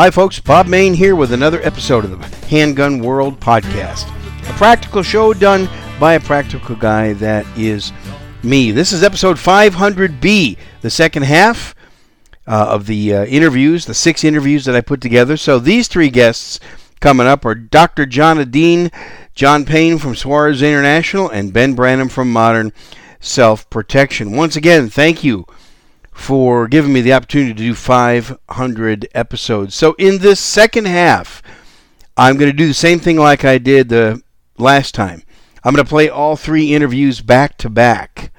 Hi, folks. Bob Mayne here with another episode of the Handgun World podcast. A practical show done by a practical guy that is me. This is episode 500B, the second half uh, of the uh, interviews, the six interviews that I put together. So these three guests coming up are Dr. John Adine, John Payne from Suarez International, and Ben Branam from Modern Self Protection. Once again, thank you for giving me the opportunity to do 500 episodes. So, in this second half, I'm going to do the same thing like I did the last time. I'm going to play all three interviews back to back.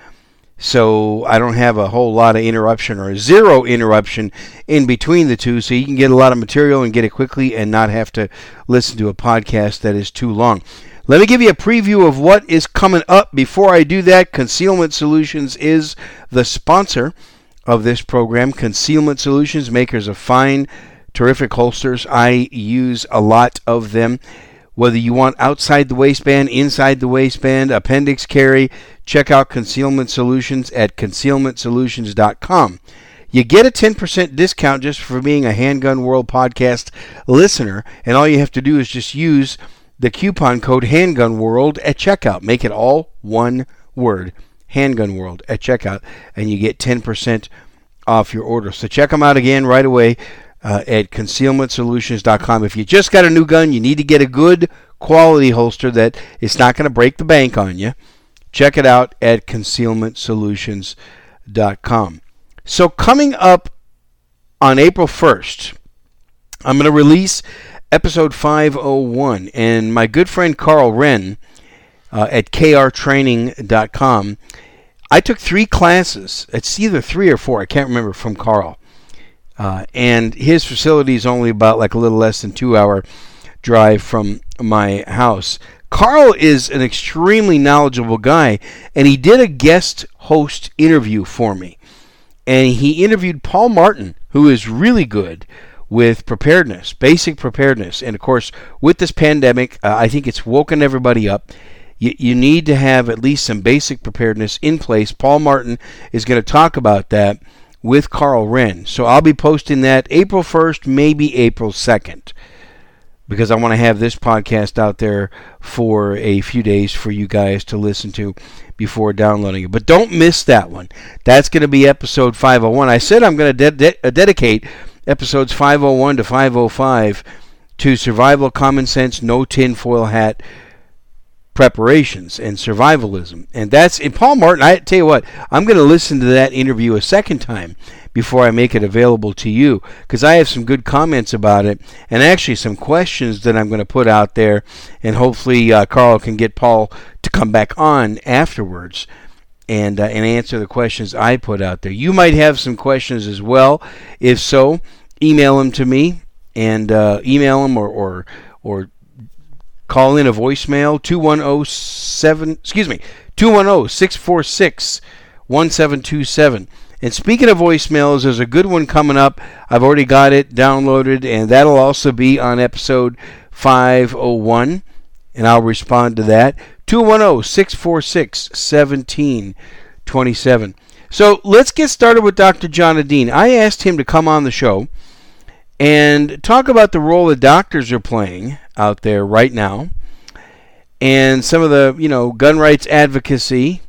So I don't have a whole lot of interruption or zero interruption in between the two, so you can get a lot of material and get it quickly and not have to listen to a podcast that is too long. Let me give you a preview of what is coming up. Before I do that, Concealment Solutions is the sponsor of this program. Concealment Solutions, makers of fine, terrific holsters. I use a lot of them. Whether you want outside the waistband, inside the waistband, appendix carry, check out Concealment Solutions at concealmentsolutions.com. You get a 10% discount just for being a Handgun World podcast listener, and all you have to do is just use the coupon code Handgun World at checkout. Make it all one word Handgun World at checkout, and you get 10% off your order. So check them out again right away uh, at concealmentsolutions.com. If you just got a new gun, you need to get a good quality holster that is not going to break the bank on you. Check it out at concealmentsolutions.com. So coming up on April 1st, I'm going to release episode 501, and my good friend Karl Rehn uh, at krtraining.com. I took three classes. It's either three or four. I can't remember from Karl. Uh, and his facility is only about like a little less than two hour drive from my house. Karl is an extremely knowledgeable guy, and he did a guest host interview for me. And he interviewed Paul Martin, who is really good with preparedness, basic preparedness. And of course, with this pandemic, uh, I think it's woken everybody up you, you need to have at least some basic preparedness in place. Paul Martin is going to talk about that with Karl Rehn. So I'll be posting that April 1st, maybe April 2nd, because I want to have this podcast out there for a few days for you guys to listen to before downloading it. But don't miss that one. That's going to be episode 501. I said I'm going to de- de- uh, dedicate episodes 501 to 505 to survival, common sense, no tinfoil hat preparations and survivalism. And that's in Paul Martin. I tell you what, I'm going to listen to that interview a second time before I make it available to you because I have some good comments about it and actually some questions that I'm going to put out there. And hopefully, uh, Karl can get Paul to come back on afterwards. And, uh, and answer the questions I put out there. You might have some questions as well. If so, email them to me and uh, email them or, or or Call in a voicemail 2107 excuse me 210-646-1727. And speaking of voicemails, there's a good one coming up. I've already got it downloaded and that'll also be on episode 501 and I'll respond to that. 210-646-1727. So let's get started with Dr. John Edene. I asked him to come on the show and talk about the role that doctors are playing out there right now and some of the, you know, gun rights advocacy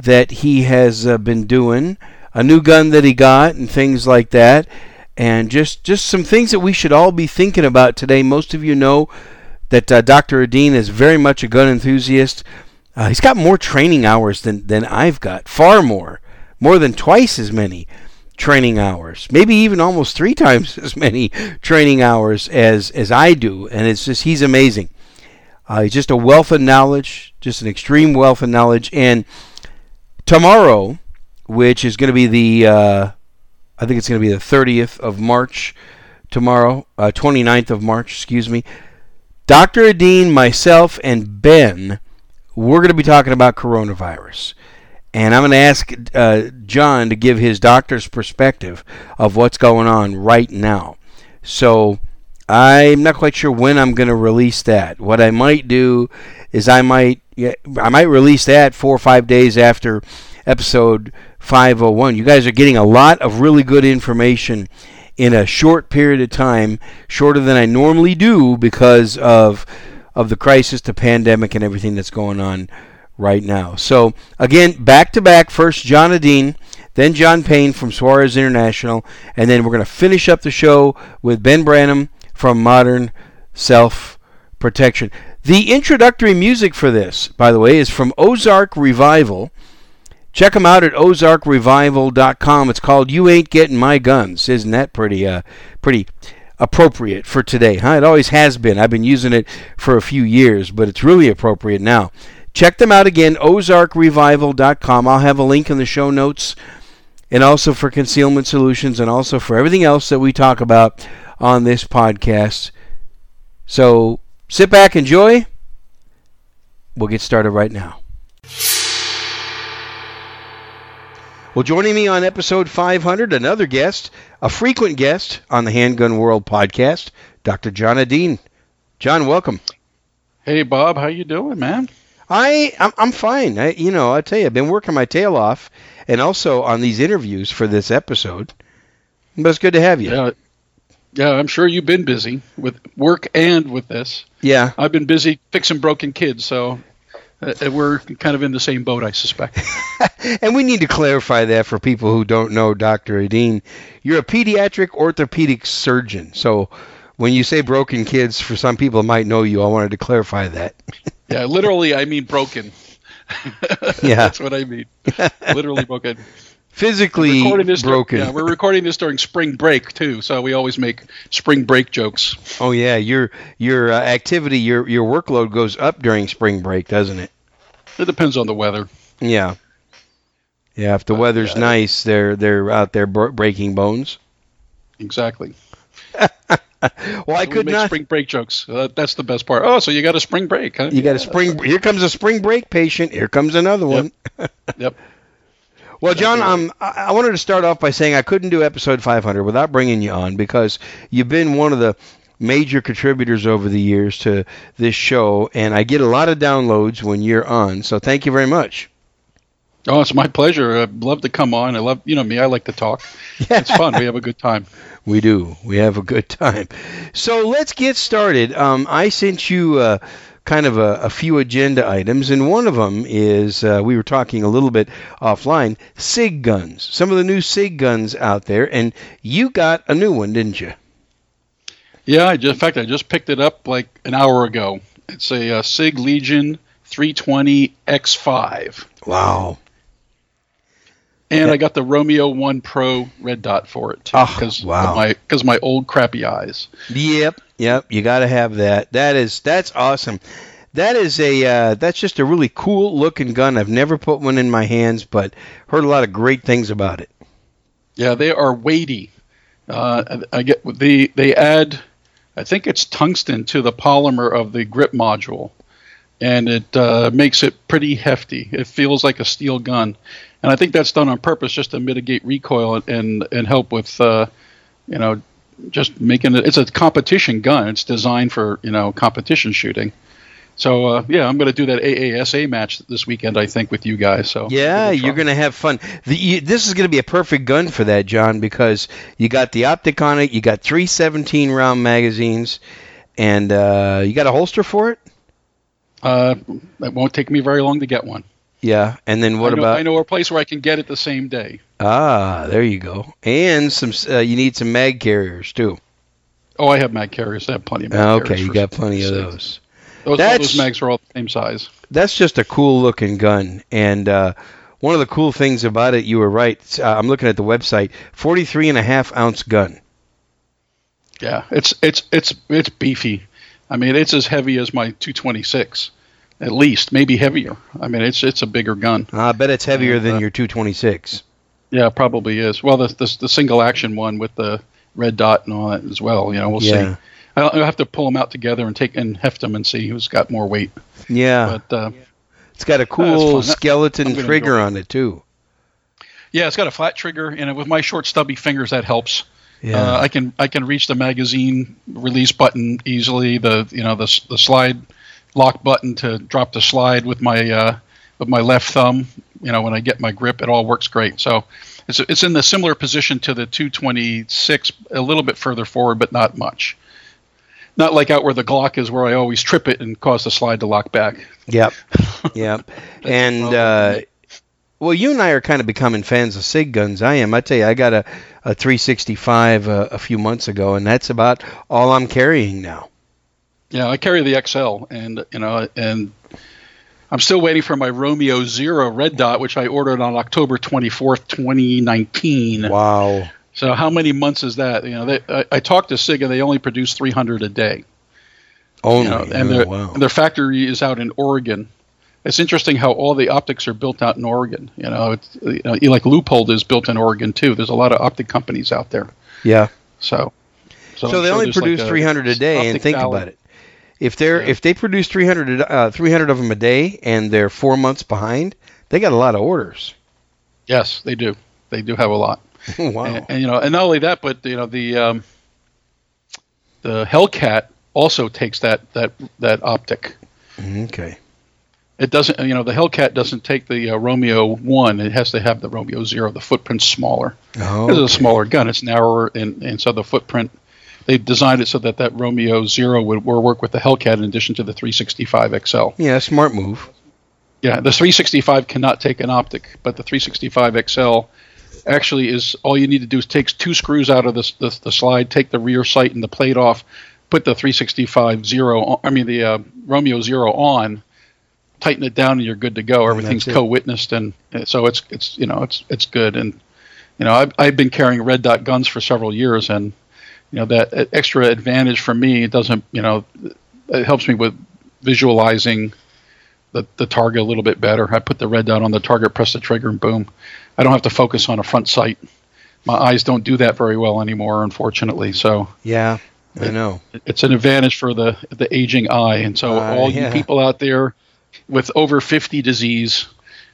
that he has uh, been doing, a new gun that he got and things like that. And just, just some things that we should all be thinking about today. Most of you know that uh, Dr. Edene is very much a gun enthusiast. Uh, he's got more training hours than, than I've got, far more, more than twice as many training hours, maybe even almost three times as many training hours as as I do, and it's just he's amazing. Uh, he's just a wealth of knowledge, just an extreme wealth of knowledge. And tomorrow, which is going to be the, uh, I think it's going to be the 30th of March, tomorrow, uh, 29th of March, excuse me. Dr. Edene, myself, and Ben, we're going to be talking about coronavirus. And I'm going to ask uh, John to give his doctor's perspective of what's going on right now. So I'm not quite sure when I'm going to release that. What I might do is I might I might release that four or five days after episode 501. You guys are getting a lot of really good information in a short period of time, shorter than I normally do because of of the crisis, the pandemic, and everything that's going on right now. So again, back to back. First, John Adine, then John Payne from Suarez International, and then we're going to finish up the show with Ben Branam from Modern Self Protection. The introductory music for this, by the way, is from Ozark Revival. Check them out at ozarkrevival.com. It's called "You Ain't Getting My Guns." Isn't that pretty, uh, pretty appropriate for today? Huh? It always has been. I've been using it for a few years, but it's really appropriate now. Check them out again, ozarkrevival.com. I'll have a link in the show notes, and also for concealment solutions, and also for everything else that we talk about on this podcast. So sit back, enjoy. We'll get started right now. Well, joining me on episode 500, another guest, a frequent guest on the Handgun World podcast, Dr. John Adine. John, welcome. Hey, Bob, how you doing, man? I I'm, I'm fine. I, you know, I tell you, I've been working my tail off, and also on these interviews for this episode. But it's good to have you. Yeah, yeah. I'm sure you've been busy with work and with this. Yeah. I've been busy fixing broken kids, so uh, we're kind of in the same boat, I suspect. and we need to clarify that for people who don't know Dr. Adine. You're a pediatric orthopedic surgeon. So when you say broken kids, for some people might know you. I wanted to clarify that. yeah, literally, I mean broken. yeah. That's what I mean. literally broken. Physically broken. yeah, we're recording this during spring break too, so we always make spring break jokes. Oh yeah, your your uh, activity, your your workload goes up during spring break, doesn't it? It depends on the weather. Yeah. Yeah, if the weather's yeah. nice, they're they're out there breaking bones. Exactly. well, I could not spring break jokes. Uh, that's the best part. Oh, so you got a spring break, huh? You got a spring. Here comes a spring break patient. Here comes another one. Yep. yep. Well, John, um, I wanted to start off by saying I couldn't do episode 500 without bringing you on because you've been one of the major contributors over the years to this show, and I get a lot of downloads when you're on. So thank you very much. Oh, it's my pleasure. I'd love to come on. I love, you know me, I like to talk. Yeah. It's fun. We have a good time. We do. We have a good time. So let's get started. Um, I sent you uh, kind of a, a, few agenda items, and one of them is uh, we were talking a little bit offline SIG guns. Some of the new SIG guns out there, and you got a new one, didn't you? Yeah, I just, in fact, I just picked it up like an hour ago. It's a, a SIG Legion 320 X5. Wow. And I got the Romeo One Pro red dot for it too, because oh, wow. my because my old crappy eyes. Yep, yep. You got to have that. That is that's awesome. That is a uh, that's just a really cool looking gun. I've never put one in my hands, but heard a lot of great things about it. Yeah, they are weighty. Uh, I get the they add, I think it's tungsten to the polymer of the grip module, and it uh, makes it pretty hefty. It feels like a steel gun and I think that's done on purpose just to mitigate recoil and and help with uh, you know just making it. It's a competition gun. It's designed for you know competition shooting. So uh, yeah, I'm going to do that AASA match this weekend. I think with you guys. So yeah, you're going to have fun. The, you, this is going to be a perfect gun for that, John, because you got the optic on it. You got three 17 round magazines, and uh, you got a holster for it. Uh, it won't take me very long to get one. Yeah, and then what I know, about? I know a place where I can get it the same day. Ah, there you go. And some, uh, you need some mag carriers too. Oh, I have mag carriers. I have plenty of mag ah, carriers. Okay, you got plenty of those. Those, those mags are all the same size. That's just a cool looking gun, and uh, one of the cool things about it, you were right. Uh, I'm looking at the website. 43 and a half ounce gun. Yeah, it's it's it's it's beefy. I mean, it's as heavy as my 226 at least, maybe heavier. I mean, it's it's a bigger gun. I bet it's heavier than uh, your 226. Yeah, probably is. Well, the, the, the single action one with the red dot and all that as well. You know, we'll yeah. see. I'll, I'll, have to pull them out together and take and heft them and see who's got more weight. Yeah, but uh, it's got a cool uh, skeleton trigger on it too. Yeah, it's got a flat trigger, and with my short stubby fingers, that helps. Yeah. Uh, I can I can reach the magazine release button easily. The you know the the slide lock button to drop the slide with my uh, with my left thumb you know when I get my grip, it all works great. So it's it's in the similar position to the 226, a little bit further forward, but not much. Not like out where the Glock is, where I always trip it and cause the slide to lock back. Yep, yep. and uh, well, you and I are kind of becoming fans of Sig guns. I am. I tell you, I got a, a 365 uh, a few months ago, and that's about all I'm carrying now. Yeah, I carry the XL, and you know, and I'm still waiting for my Romeo Zero Red Dot, which I ordered on October 24th, 2019. Wow. So how many months is that? You know, they, I, I talked to Sig, and they only produce 300 a day. Only, you know, and, oh, their, wow. and their factory is out in Oregon. It's interesting how all the optics are built out in Oregon. You know, it's you know, like Leupold is built in Oregon too. There's a lot of optic companies out there. yeah. So, So, I'm they sure only there's like produce a 300 a day, and think valley. about it. If they're Yeah. if they produce 300 uh, 300 of them a day, and they're four months behind, they got a lot of orders. Yes, they do. They do have a lot. wow. And, and, you know, and not only that, but you know, the um, the Hellcat also takes that that that optic. okay. It doesn't, you know, the Hellcat doesn't take the uh, Romeo one. It has to have the Romeo zero. The footprint's smaller. Oh, It's a smaller gun. It's narrower, and, and so the footprint. They designed it so that that Romeo Zero would, would work with the Hellcat in addition to the 365 XL. yeah, smart move. Yeah, the 365 cannot take an optic, but the 365 XL actually is all you need to do is take two screws out of the, the, the slide, take the rear sight and the plate off, put the 365 Zero, on, I mean the uh, Romeo Zero on, tighten it down, and you're good to go. Everything's co-witnessed, and and so it's it's you know it's it's good. And you know I've I've been carrying red dot guns for several years, and you know that extra advantage for me it doesn't you know it helps me with visualizing the, the target a little bit better. I put the red dot on the target, press the trigger, and boom. I don't have to focus on a front sight. My eyes don't do that very well anymore, unfortunately. So Yeah, I know. it's an advantage for the the aging eye. And so Uh, all yeah. you people out there with over 50 disease,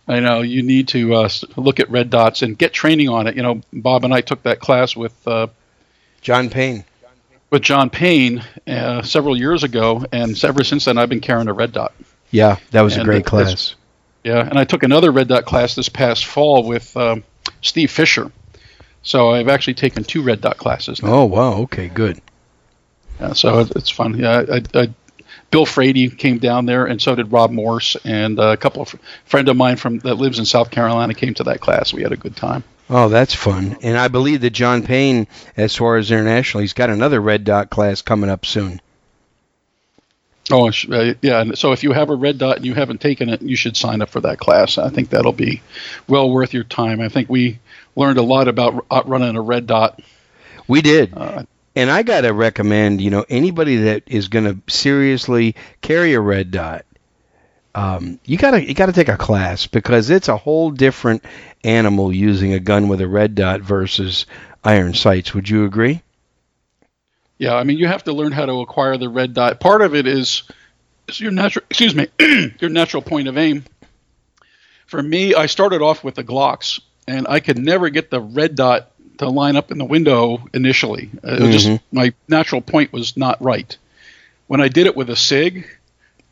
I know you need to uh, look at red dots and get training on it. You know, Bob and I took that class with uh, John Payne. with John Payne uh, several years ago, and ever since then I've been carrying a red dot. Yeah, that was a great class. Yeah, and I took another red dot class this past fall with um, Steve Fisher. So I've actually taken two red dot classes now. Oh wow. Okay, good. Yeah, so it's fun. Yeah, I, I, Bill Frady came down there, and so did Rob Morse, and a couple of friend of mine from that lives in South Carolina came to that class. We had a good time. Oh, that's fun. And I believe that John Payne, Suarez International, he's got another red dot class coming up soon. Oh, uh, yeah. So if you have a red dot and you haven't taken it, you should sign up for that class. I think that'll be well worth your time. I think we learned a lot about r- running a red dot. We did. Uh, And I got to recommend, you know, anybody that is going to seriously carry a red dot, um, you got to you got to take a class because it's a whole different animal using a gun with a red dot versus iron sights. Would you agree? Yeah, I mean, you have to learn how to acquire the red dot. Part of it is, is your natural, excuse me, your natural point of aim. For me, I started off with the Glocks, and I could never get the red dot to line up in the window initially. Uh, Mhm. just my natural point was not right. When I did it with a Sig,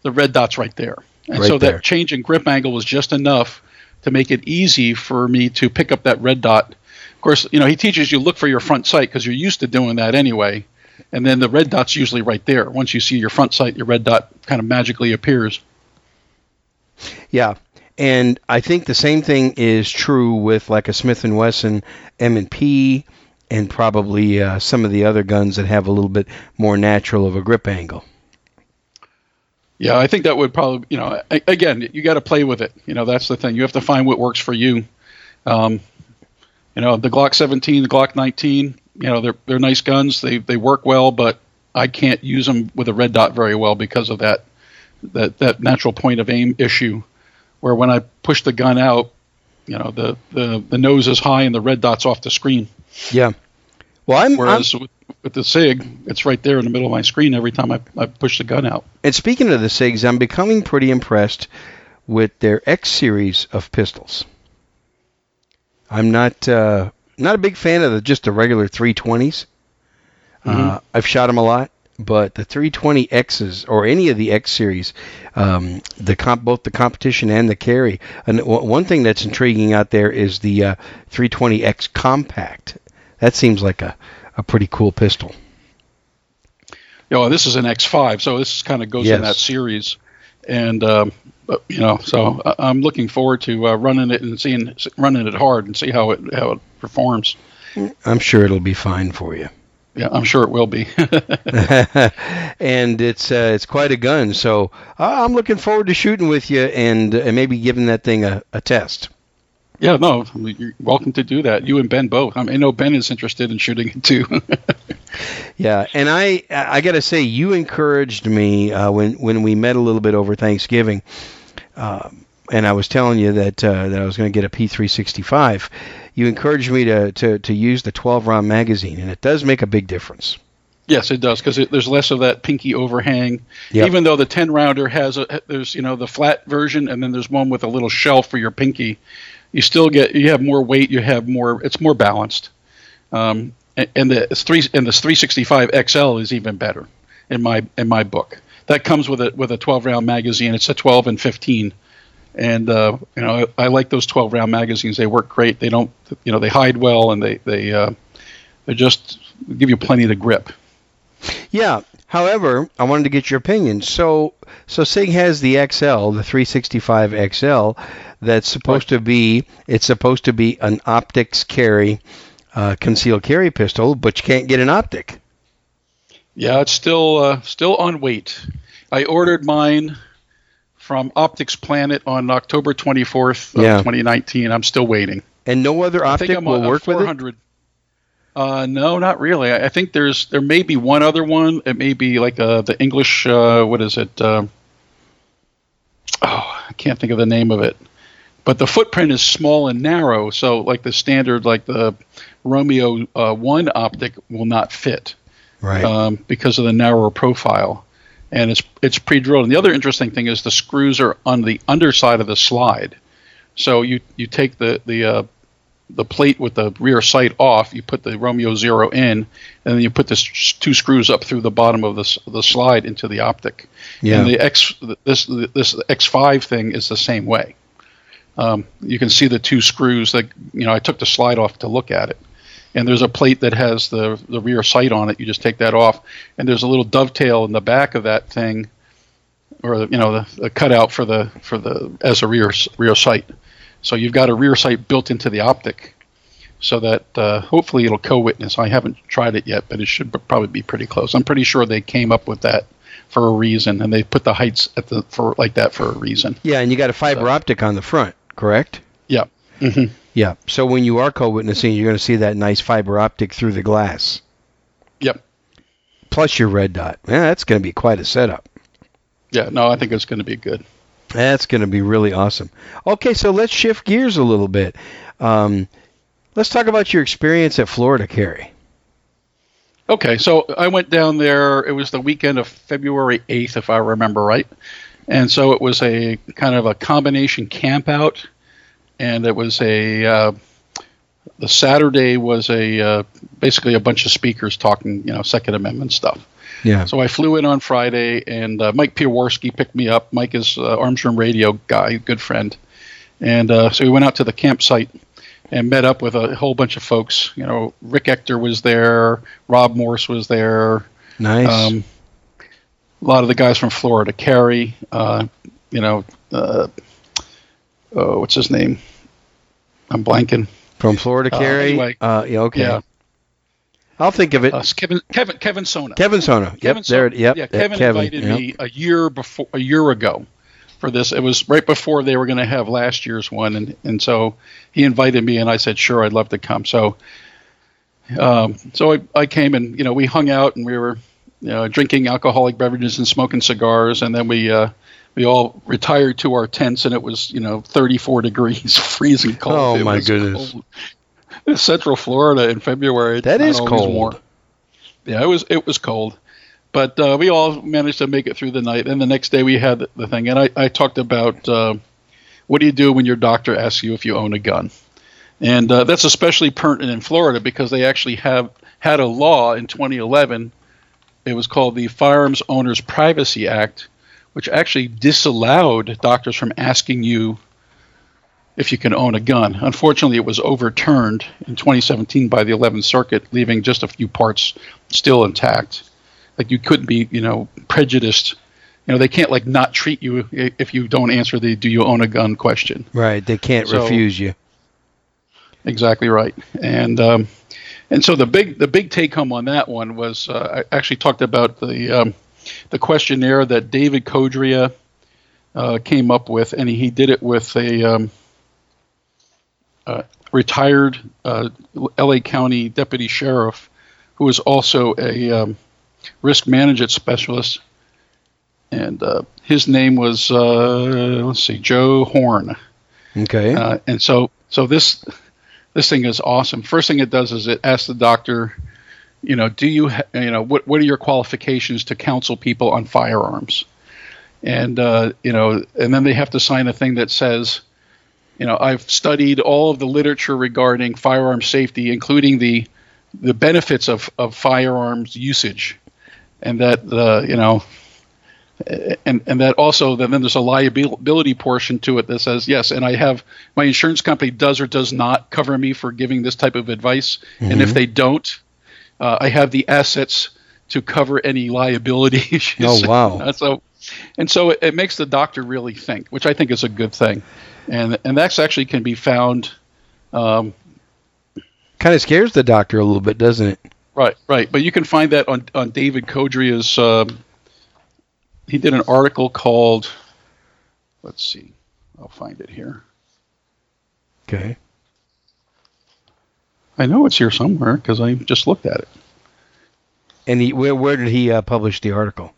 the red dot's right there, Right so there. that change in grip angle was just enough to make it easy for me to pick up that red dot. Of course, you know he teaches you look for your front sight because you're used to doing that anyway and then the red dot's usually right there. Once you see your front sight, your red dot kind of magically appears. Yeah. And I think the same thing is true with like a Smith and Wesson M&P and probably uh, some of the other guns that have a little bit more natural of a grip angle. Yeah, I think that would probably, you know, again, you got to play with it. You know, that's the thing. You have to find what works for you. Um, you know, the Glock 17, the Glock 19, you know, they're they're nice guns. They they work well, but I can't use them with a red dot very well because of that that that natural point of aim issue. Where when I push the gun out, you know, the the the nose is high and the red dot's off the screen. Yeah. Well, I'm, I'm with, with the SIG, it's right there in the middle of my screen every time I, I push the gun out. and speaking of the SIGs, I'm becoming pretty impressed with their X series of pistols. I'm not uh, not a big fan of the, just the regular 320s. Uh, I've shot them a lot, but the 320Xs or any of the X series, um, the comp, both the competition and the carry. And w- one thing that's intriguing out there is the uh, 320X compact. That seems like a, a pretty cool pistol. You know, this is an X5, so this kind of goes Yes. in that series. And um, but, you know, so I- I'm looking forward to uh, running it and seeing running it hard and see how it how it performs. I'm sure it'll be fine for you. Yeah, I'm sure it will be. and it's uh, it's quite a gun. So uh, I'm looking forward to shooting with you and, and maybe giving that thing a, a test. Yeah, no, you're welcome to do that. You and Ben both. I, mean, I know Ben is interested in shooting it too. Yeah, and I I got to say you encouraged me uh, when when we met a little bit over Thanksgiving, um, and I was telling you that uh, that I was going to get a P365. You encouraged me to, to, to use the 12 round magazine, and it does make a big difference. Yes, it does because there's less of that pinky overhang. Yep. Even though the 10 rounder has a there's you know the flat version and then there's one with a little shelf for your pinky, you still get you have more weight. You have more. It's more balanced. Um, and, and the three and the 365 XL is even better in my in my book. That comes with a with a 12 round magazine. It's a 12 and 15. And uh, you know I, I like those 12 round magazines. They work great. They don't you know they hide well and they they uh, they just give you plenty to grip. Yeah. However, I wanted to get your opinion. So, so Sig has the XL, the 365 XL, that's supposed to be it's supposed to be an optics carry, uh, concealed carry pistol, but you can't get an optic. Yeah, it's still uh, still on wait. I ordered mine from Optics Planet on October 24th, of Yeah. 2019. I'm still waiting. And no other I optic think I'm will work with it. 400. Uh, no, not really. I, I think there's there may be one other one. It may be like uh, the English. Uh, what is it? Uh, oh, I can't think of the name of it. But the footprint is small and narrow, so like the standard, like the Romeo uh, One optic will not fit Right. um, because of the narrower profile, and it's it's pre-drilled. And the other interesting thing is the screws are on the underside of the slide, so you you take the the uh, the plate with the rear sight off, you put the Romeo Zero in, and then you put the two screws up through the bottom of the the slide into the optic. yeah. And the X this this X5 thing is the same way. Um, you can see the two screws that you know I took the slide off to look at it, and there's a plate that has the the rear sight on it. You just take that off, and there's a little dovetail in the back of that thing, or you know the, the cutout for the for the as a rear rear sight. So you've got a rear sight built into the optic, so that uh, hopefully it'll co-witness. I haven't tried it yet, but it should probably be pretty close. I'm pretty sure they came up with that for a reason, and they put the heights at the for like that for a reason. yeah, and you got a fiber optic on the front, correct? Yeah. hmm Yeah. So when you are co-witnessing, you're going to see that nice fiber optic through the glass. Yep. Plus your red dot. Yeah, that's going to be quite a setup. Yeah. No, I think it's going to be good. That's going to be really awesome. Okay, so let's shift gears a little bit. Um, let's talk about your experience at Florida Carry. Okay, so I went down there. It was the weekend of February 8th, if I remember right. And so it was a kind of a combination camp out. And it was a, uh, the Saturday was a, uh, basically a bunch of speakers talking, you know, Second Amendment stuff. Yeah. So I flew in on Friday, and uh, Mike Piewarski picked me up. Mike is uh, Arms Room Radio guy, good friend, and uh, so we went out to the campsite and met up with a whole bunch of folks. You know, Rick Ector was there, Rob Morse was there, Nice. um, a lot of the guys from Florida, Carry, uh, you know, uh, oh, what's his name? I'm blanking. From Florida uh, Carry. anyway. uh, yeah. Okay. Yeah. I'll think of it. Uh, Kevin, Kevin, Kevin Sona. Kevin Sono. Kevin yep. There. it- Yep. Yeah, Kevin, Kevin, invited yep. me a year before, a year ago, for this. It was right before they were going to have last year's one, and and so he invited me, and I said sure, I'd love to come. So, um, so I, I came, and you know, we hung out, and we were, you know, drinking alcoholic beverages and smoking cigars, and then we. Uh, we all retired to our tents, and it was, you know, 34 degrees, freezing cold. Oh, It my goodness. cold. Central Florida in February. That is cold. warm. Yeah, it was it was cold, but uh, we all managed to make it through the night. And the next day we had the, the thing, and I, I talked about uh, what do you do when your doctor asks you if you own a gun, and uh, that's especially pertinent in Florida because they actually have had a law in 2011 it was called the Firearms Owners Privacy Act, which actually disallowed doctors from asking you if you can own a gun. Unfortunately, it was overturned in 2017 by the 11th Circuit, leaving just a few parts still intact. Like you couldn't be, you know, prejudiced. You know, they can't like not treat you if you don't answer the "Do you own a gun?" question. Right. They can't so, refuse you. Exactly right. And um, and so the big the big take home on that one was uh, I actually talked about the um, the questionnaire that David Codrea uh, came up with, and he did it with a um, uh, retired uh, LA County deputy sheriff who was also a um, risk management specialist, and uh, his name was uh, let's see, Joe Horn. Okay. Uh, and so so this this thing is awesome. First thing it does is it asks the doctor, you know, do you ha- you know what what are your qualifications to counsel people on firearms, and uh, you know, and then they have to sign a thing that says. You know, I've studied all of the literature regarding firearm safety, including the the benefits of, of firearms usage and that the you know and and that also then there's a liability portion to it that says yes and i have my insurance company does or does not cover me for giving this type of advice mm-hmm. and if mm-hmm. they don't uh, i have the assets to cover any liability issues oh wow so and so it, it, makes the doctor really think which i think is a good thing and and that's actually can be found um, kind of scares the doctor a little bit doesn't it Right, right. But you can find that on, on David Codrea's. Um, he did an article called. Let's see. I'll find it here. Okay. I know it's here somewhere because I just looked at it. And he, where, where did he uh, publish the article?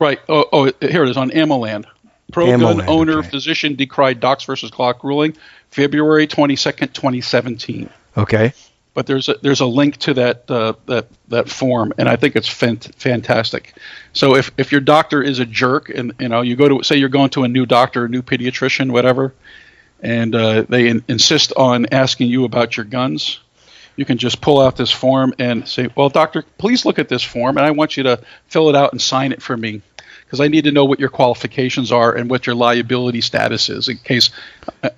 Right. Oh, oh, here it is on AmmoLand. Pro gun owner okay. physician decried Docs versus Glock ruling, February 22nd, 2017. Okay but there's a there's a link to that uh, that that form, and I think it's fant- fantastic. So if if your doctor is a jerk, and you know you go to say you're going to a new doctor, a new pediatrician, whatever, and uh, they in- insist on asking you about your guns, you can just pull out this form and say, "Well, doctor, please look at this form, and I want you to fill it out and sign it for me." Because I need to know what your qualifications are and what your liability status is in case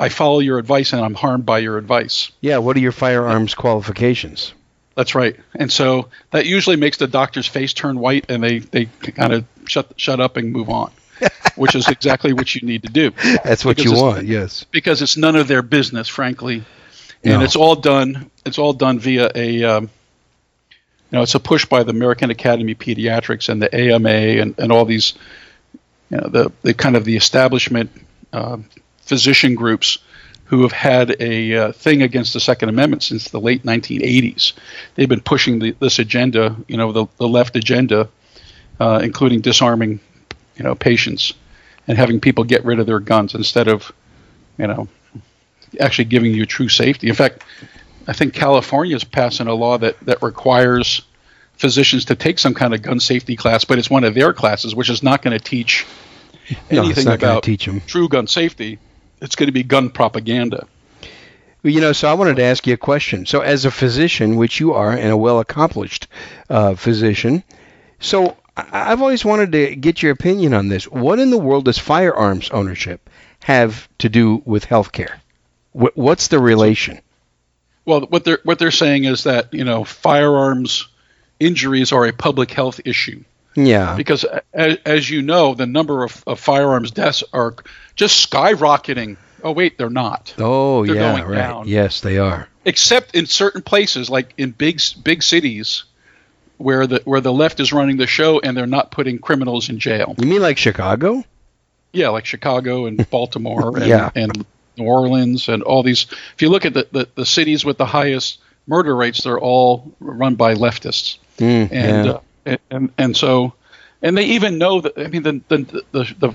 I follow your advice and I'm harmed by your advice. Yeah, what are your firearms qualifications? That's right. And so that usually makes the doctor's face turn white and they, they kind of shut shut up and move on. which is exactly what you need to do. That's what you want, yes. Because it's none of their business, frankly, and no. it's all done. It's all done via a um, you know, it's a push by the American Academy of Pediatrics and the AMA and, and all these, you know, the, the kind of the establishment uh, physician groups who have had a uh, thing against the Second Amendment since the late 1980s. They've been pushing the, this agenda, you know, the, the left agenda, uh, including disarming, you know, patients and having people get rid of their guns instead of, you know, actually giving you true safety. In fact, I think California is passing a law that, that requires physicians to take some kind of gun safety class, but it's one of their classes, which is not going to teach anything no, about teach true gun safety. It's going to be gun propaganda. You know, so I wanted to ask you a question. So, as a physician, which you are, and a well accomplished uh, physician, so I've always wanted to get your opinion on this. What in the world does firearms ownership have to do with healthcare? What's the relation? Well, what they're what they're saying is that you know firearms injuries are a public health issue. Yeah. Because as, as you know, the number of, of, firearms deaths are just skyrocketing. Oh wait, they're not. Oh they're yeah, right. Down. Yes, they are. Except in certain places, like in big big cities, where the where the left is running the show and they're not putting criminals in jail. You mean like Chicago? Yeah, like Chicago and Baltimore and, yeah. and New Orleans, and all these. If you look at the, the, the cities with the highest murder rates, they're all run by leftists. Mm, and, yeah. uh, and and so, and they even know that. I mean, the the the, the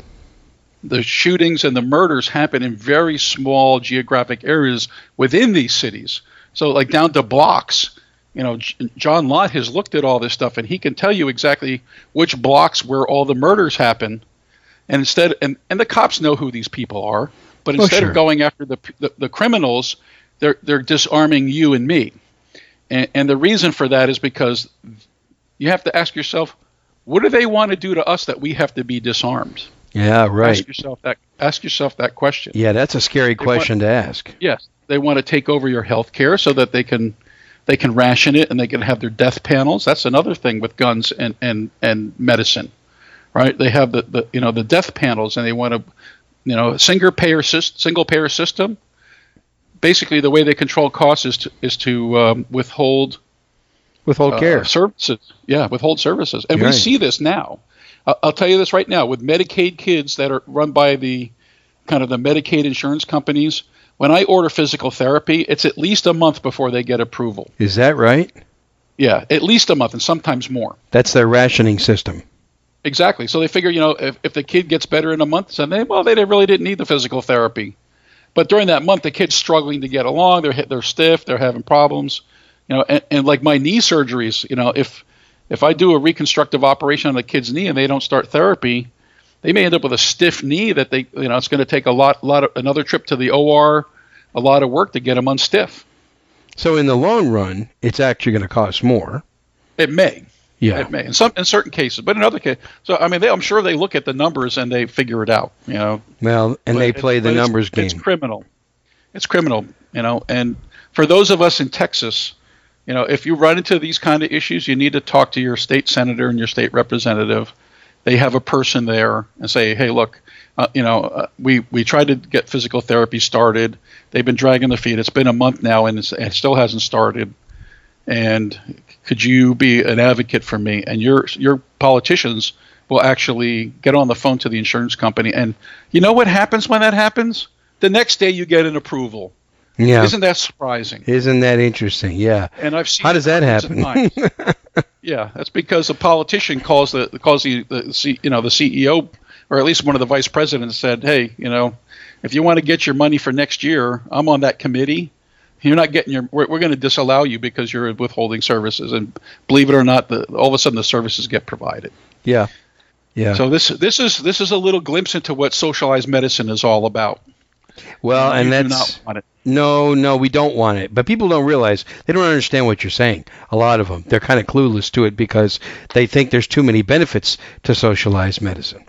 the shootings and the murders happen in very small geographic areas within these cities. So, like down to blocks. You know, John Lott has looked at all this stuff, and he can tell you exactly which blocks where all the murders happen. And instead, and, and the cops know who these people are. But oh, instead oh, sure. of going after the, the, the criminals, they're they're disarming you and me. And, and the reason for that is because you have to ask yourself, what do they want to do to us that we have to be disarmed? Yeah, right. Ask yourself that. Ask yourself that question. Yeah, that's a scary question to ask. Yes, they want to take over your health care so that they can they can ration it and they can have their death panels. That's another thing with guns and and and medicine, right? They have the, the you know the death panels and they want to you know single payer single payer system. Basically, the way they control costs is to is to um, withhold withhold uh, care services. Yeah, withhold services, and right. we see this now. I'll, I'll tell you this right now with Medicaid kids that are run by the kind of the Medicaid insurance companies when I order physical therapy, it's at least a month before they get approval. Is that right? Yeah, at least a month and sometimes more. That's their rationing system. Exactly. So they figure, you know, if, if the kid gets better in a month, then they well, they really didn't need the physical therapy. But during that month, the kid's struggling to get along. They're they're stiff. They're having problems. You know, and, and like my knee surgeries, you know, if if I do a reconstructive operation on the kid's knee and they don't start therapy, they may end up with a stiff knee that they you know it's going to take a lot lot of another trip to the OR, a lot of work to get them unstiff. So in the long run, it's actually going to cost more. It may. Yeah. It may in some in certain cases, but in other cases, so I mean, they, I'm sure they look at the numbers and they figure it out. You know. Well, and they play the numbers it's, game. It's criminal. It's criminal. You know, and for those of us in Texas, you know, if you run into these kind of issues, you need to talk to your state senator and your state representative they have a person there and say, hey, look, uh, you know, uh, we we tried to get physical therapy started. They've been dragging the feet. It's been a month now, and it still hasn't started. And could you be an advocate for me? And your your politicians will actually get on the phone to the insurance company. And you know what happens when that happens? The next day you get an approval. Yeah. Isn't that surprising? Isn't that interesting? Yeah. And I've seen How does that happen? yeah, that's because a politician calls the calls the, the you know the CEO or at least one of the vice presidents said, "Hey, you know, if you want to get your money for next year, I'm on that committee. You're not getting your. We're, we're going to disallow you because you're withholding services." And believe it or not, the, all of a sudden the services get provided. Yeah. Yeah. So this this is this is a little glimpse into what socialized medicine is all about. Well, and that's no, no, we don't want it. But people don't realize they don't understand what you're saying. A lot of them, they're kind of clueless to it because they think there's too many benefits to socialized medicine.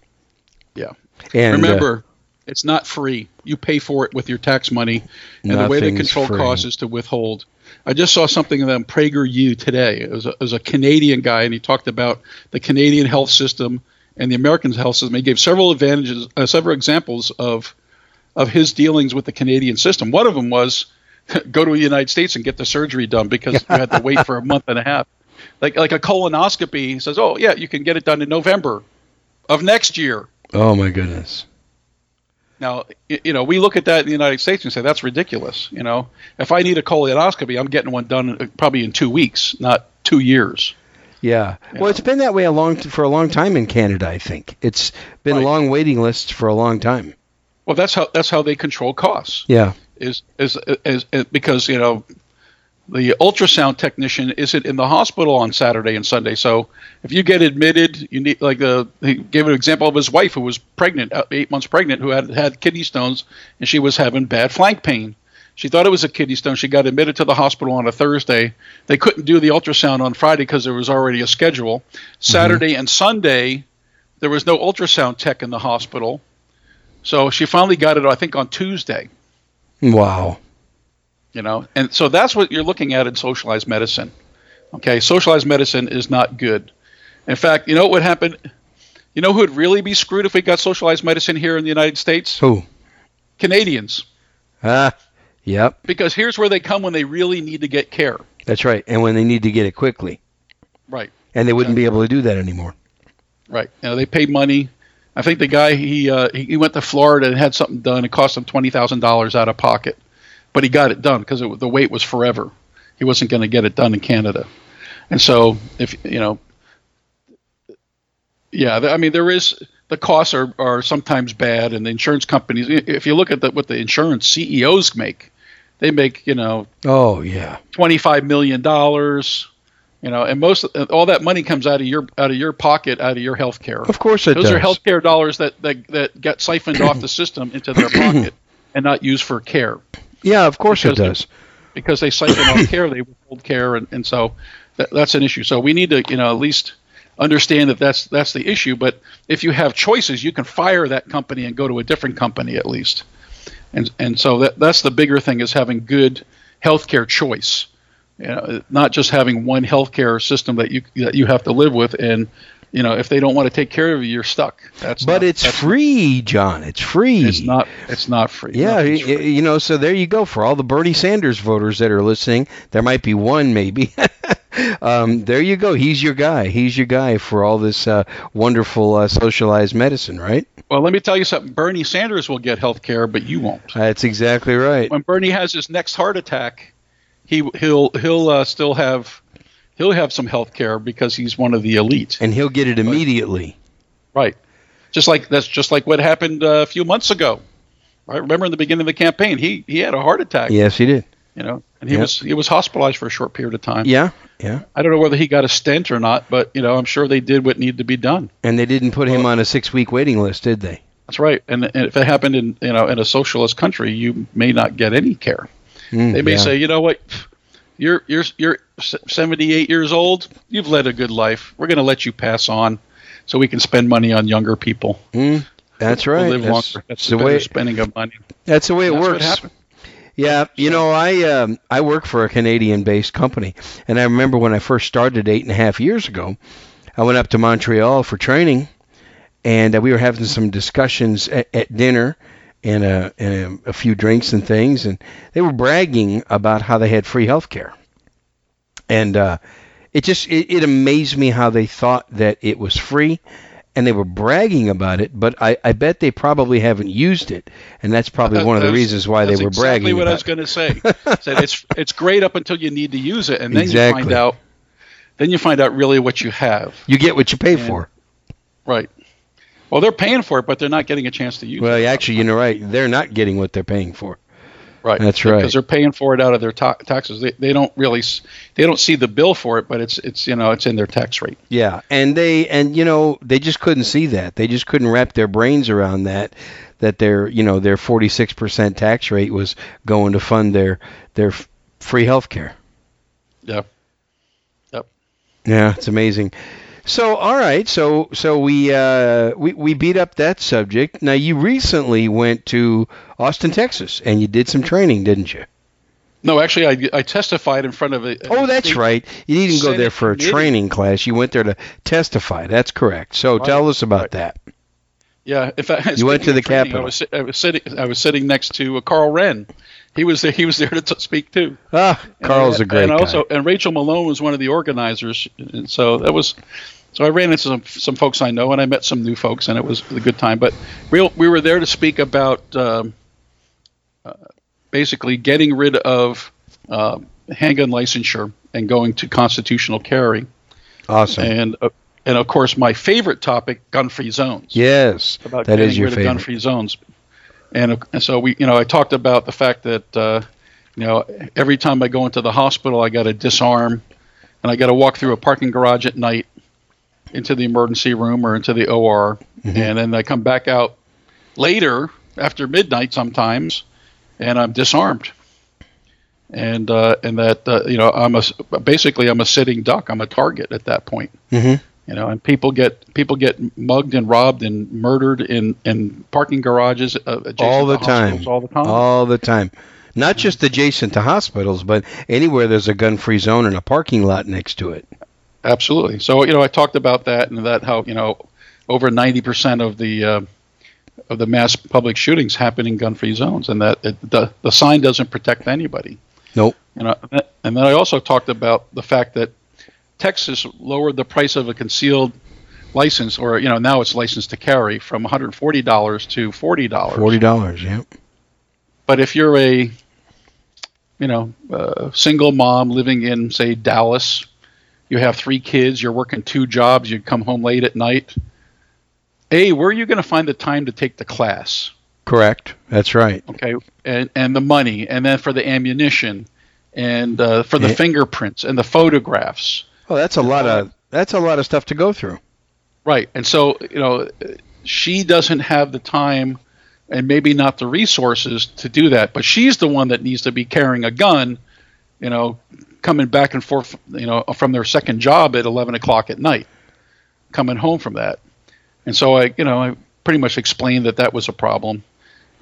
Yeah. And remember, uh, it's not free. You pay for it with your tax money, and the way they control free. costs is to withhold. I just saw something on PragerU today. It was, a, it was a Canadian guy, and he talked about the Canadian health system and the American health system. He gave several advantages, uh, several examples of of his dealings with the Canadian system. One of them was go to the United States and get the surgery done because you had to wait for a month and a half. Like like a colonoscopy, he says, "Oh yeah, you can get it done in November of next year." Oh my goodness. Now, you know, we look at that in the United States and say that's ridiculous. You know, if I need a colonoscopy, I'm getting one done uh, probably in two weeks, not two years. Yeah. You well, know? it's been that way a long for a long time in Canada. I think it's been right. long waiting lists for a long time. Well, that's how that's how they control costs. Yeah. Is is is, is because you know the ultrasound technician isn't in the hospital on Saturday and Sunday. So if you get admitted, you need like the he gave an example of his wife who was pregnant, uh, eight months pregnant, who had had kidney stones, and she was having bad flank pain. She thought it was a kidney stone. She got admitted to the hospital on a Thursday. They couldn't do the ultrasound on Friday because there was already a schedule. Saturday mm-hmm. and Sunday, there was no ultrasound tech in the hospital. So she finally got it, I think, on Tuesday. Wow. You know, and so that's what you're looking at in socialized medicine. Okay, socialized medicine is not good. In fact, you know what would happen? You know who would really be screwed if we got socialized medicine here in the United States? Who? Canadians. Ah, yep. Because here's where they come when they really need to get care. That's right, and when they need to get it quickly. Right. And they wouldn't be able to do that anymore. Right. You know, they pay money I think the guy he uh, he went to Florida and had something done. It cost him twenty thousand dollars out of pocket, but he got it done because the wait was forever. He wasn't going to get it done in Canada, and so if you know, yeah, I mean there is the costs are, are sometimes bad, and the insurance companies. If you look at the, what the insurance CEOs make, they make you know, oh yeah, twenty five million dollars you know, and most uh, all that money comes out of your out of your pocket, out of your health care. Of course, it does. those does. are health care dollars that, that that get siphoned off the system into their pocket and not used for care. Yeah, of course because it does. They, because they siphon off care, they withhold care, and, and so that, that's an issue. So we need to, you know, at least understand that that's that's the issue. But if you have choices, you can fire that company and go to a different company at least. And and so that that's the bigger thing is having good healthcare choice. You know, not just having one healthcare system that you that you have to live with and you know, if they don't want to take care of you, you're stuck. That's but not, it's that's, free, John. It's free. It's not. It's not free. Yeah, free. you know. So there you go. For all the Bernie Sanders voters that are listening, there might be one, maybe. um, there you go. He's your guy. He's your guy for all this uh, wonderful uh, socialized medicine, right? Well, let me tell you something. Bernie Sanders will get health care, but you won't. That's exactly right. When Bernie has his next heart attack, he he'll he'll uh, still have he'll have some health care because he's one of the elite. And he'll get it immediately. Right. Just like that's just like what happened uh, a few months ago. I remember in the beginning of the campaign, he he had a heart attack. Yes, he did. You know, and he yep. was he was hospitalized for a short period of time. Yeah, yeah. I don't know whether he got a stent or not, but you know, I'm sure they did what needed to be done. And they didn't put him on a six week waiting list, did they? That's right. And, and if it happened in you know in a socialist country, you may not get any care. Mm, they may yeah. say, you know what, you're you're you're 78 years old. You've led a good life. We're going to let you pass on, so we can spend money on younger people. Mm, that's right. Live that's. That's the, way spending of money. That's the way it works. Yeah, you know, I um, I work for a Canadian-based company, and I remember when I first started eight and a half years ago, I went up to Montreal for training, and uh, we were having some discussions at, at dinner and, a, and a, a, few drinks and things, and they were bragging about how they had free health care. And uh, it just it, it, amazed me how they thought that it was free, and they were bragging about it. But I, I bet they probably haven't used it, and that's probably uh, one of the reasons why they were exactly bragging. Exactly what I was going to say. Said it's it's great up until you need to use it, and then exactly. you find out. Then you find out really what you have. You get what you pay and, for. Right. Well, they're paying for it, but they're not getting a chance to use well, it. Well, actually, you know, right. They're not getting what they're paying for. Right. That's right. Because they're paying for it out of their ta- taxes. They, they don't really they don't see the bill for it, but it's it's you know it's in their tax rate. Yeah, and they and you know they just couldn't see that. They just couldn't wrap their brains around that that their you know their 46% tax rate was going to fund their their f- free health care. Yeah. Yep. Yeah, it's amazing. So all right, so so we uh, we we beat up that subject. Now you recently went to Austin, Texas, and you did some training, didn't you? No, actually, I, I testified in front of a. Oh, that's right. You didn't go there for a committee. training class. You went there to testify. That's correct. So right. tell us about right. that. Yeah, if I, you went to the training, Capitol. I was, I was sitting. I was sitting next to uh, Karl Rehn. He was there. He was there to t- speak too. Ah, Karl's and, a great and guy. also, and Rachel Malone was one of the organizers, and so that was so I ran into some, some folks I know, and I met some new folks, and it was a good time. But real, we were there to speak about um, uh, basically getting rid of uh, handgun licensure and going to constitutional carry. Awesome. And uh, and of course, my favorite topic, gun-free zones. Yes, about that getting is your rid favorite. gun-free zones. And, uh, and so we, you know, I talked about the fact that uh, you know every time I go into the hospital, I got to disarm and I got to walk through a parking garage at night into the emergency room or into the OR, mm-hmm. and then I come back out later after midnight sometimes, and I'm disarmed. And uh, and that uh, you know I'm a basically I'm a sitting duck. I'm a target at that point. Mm-hmm. You know, and people get people get mugged and robbed and murdered in in parking garages uh, all the time, all the time, all the time not just adjacent to hospitals, but anywhere there's a gun-free zone and a parking lot next to it. Absolutely. So you know, I talked about that and that how you know over ninety percent of the uh, of the mass public shootings happen in gun-free zones, and that it, the the sign doesn't protect anybody. Nope. You know, and then I also talked about the fact that Texas lowered the price of a concealed license, or you know, now it's licensed to carry from one hundred forty dollars to forty dollars. Forty dollars, yep. But if you're a you know, a single mom living in, say, Dallas, you have three kids, you're working two jobs, you come home late at night. A, where are you going to find the time to take the class? Correct. That's right. Okay, and and the money, and then for the ammunition, and uh, for the yeah. fingerprints and the photographs. Oh, that's a lot of that's a lot of stuff to go through. Right, and so you know, she doesn't have the time and maybe not the resources to do that. But she's the one that needs to be carrying a gun, you know, coming back and forth, you know, from their second job at 11 o'clock at night. coming home from that. And so I, you know, I pretty much explained that that was a problem.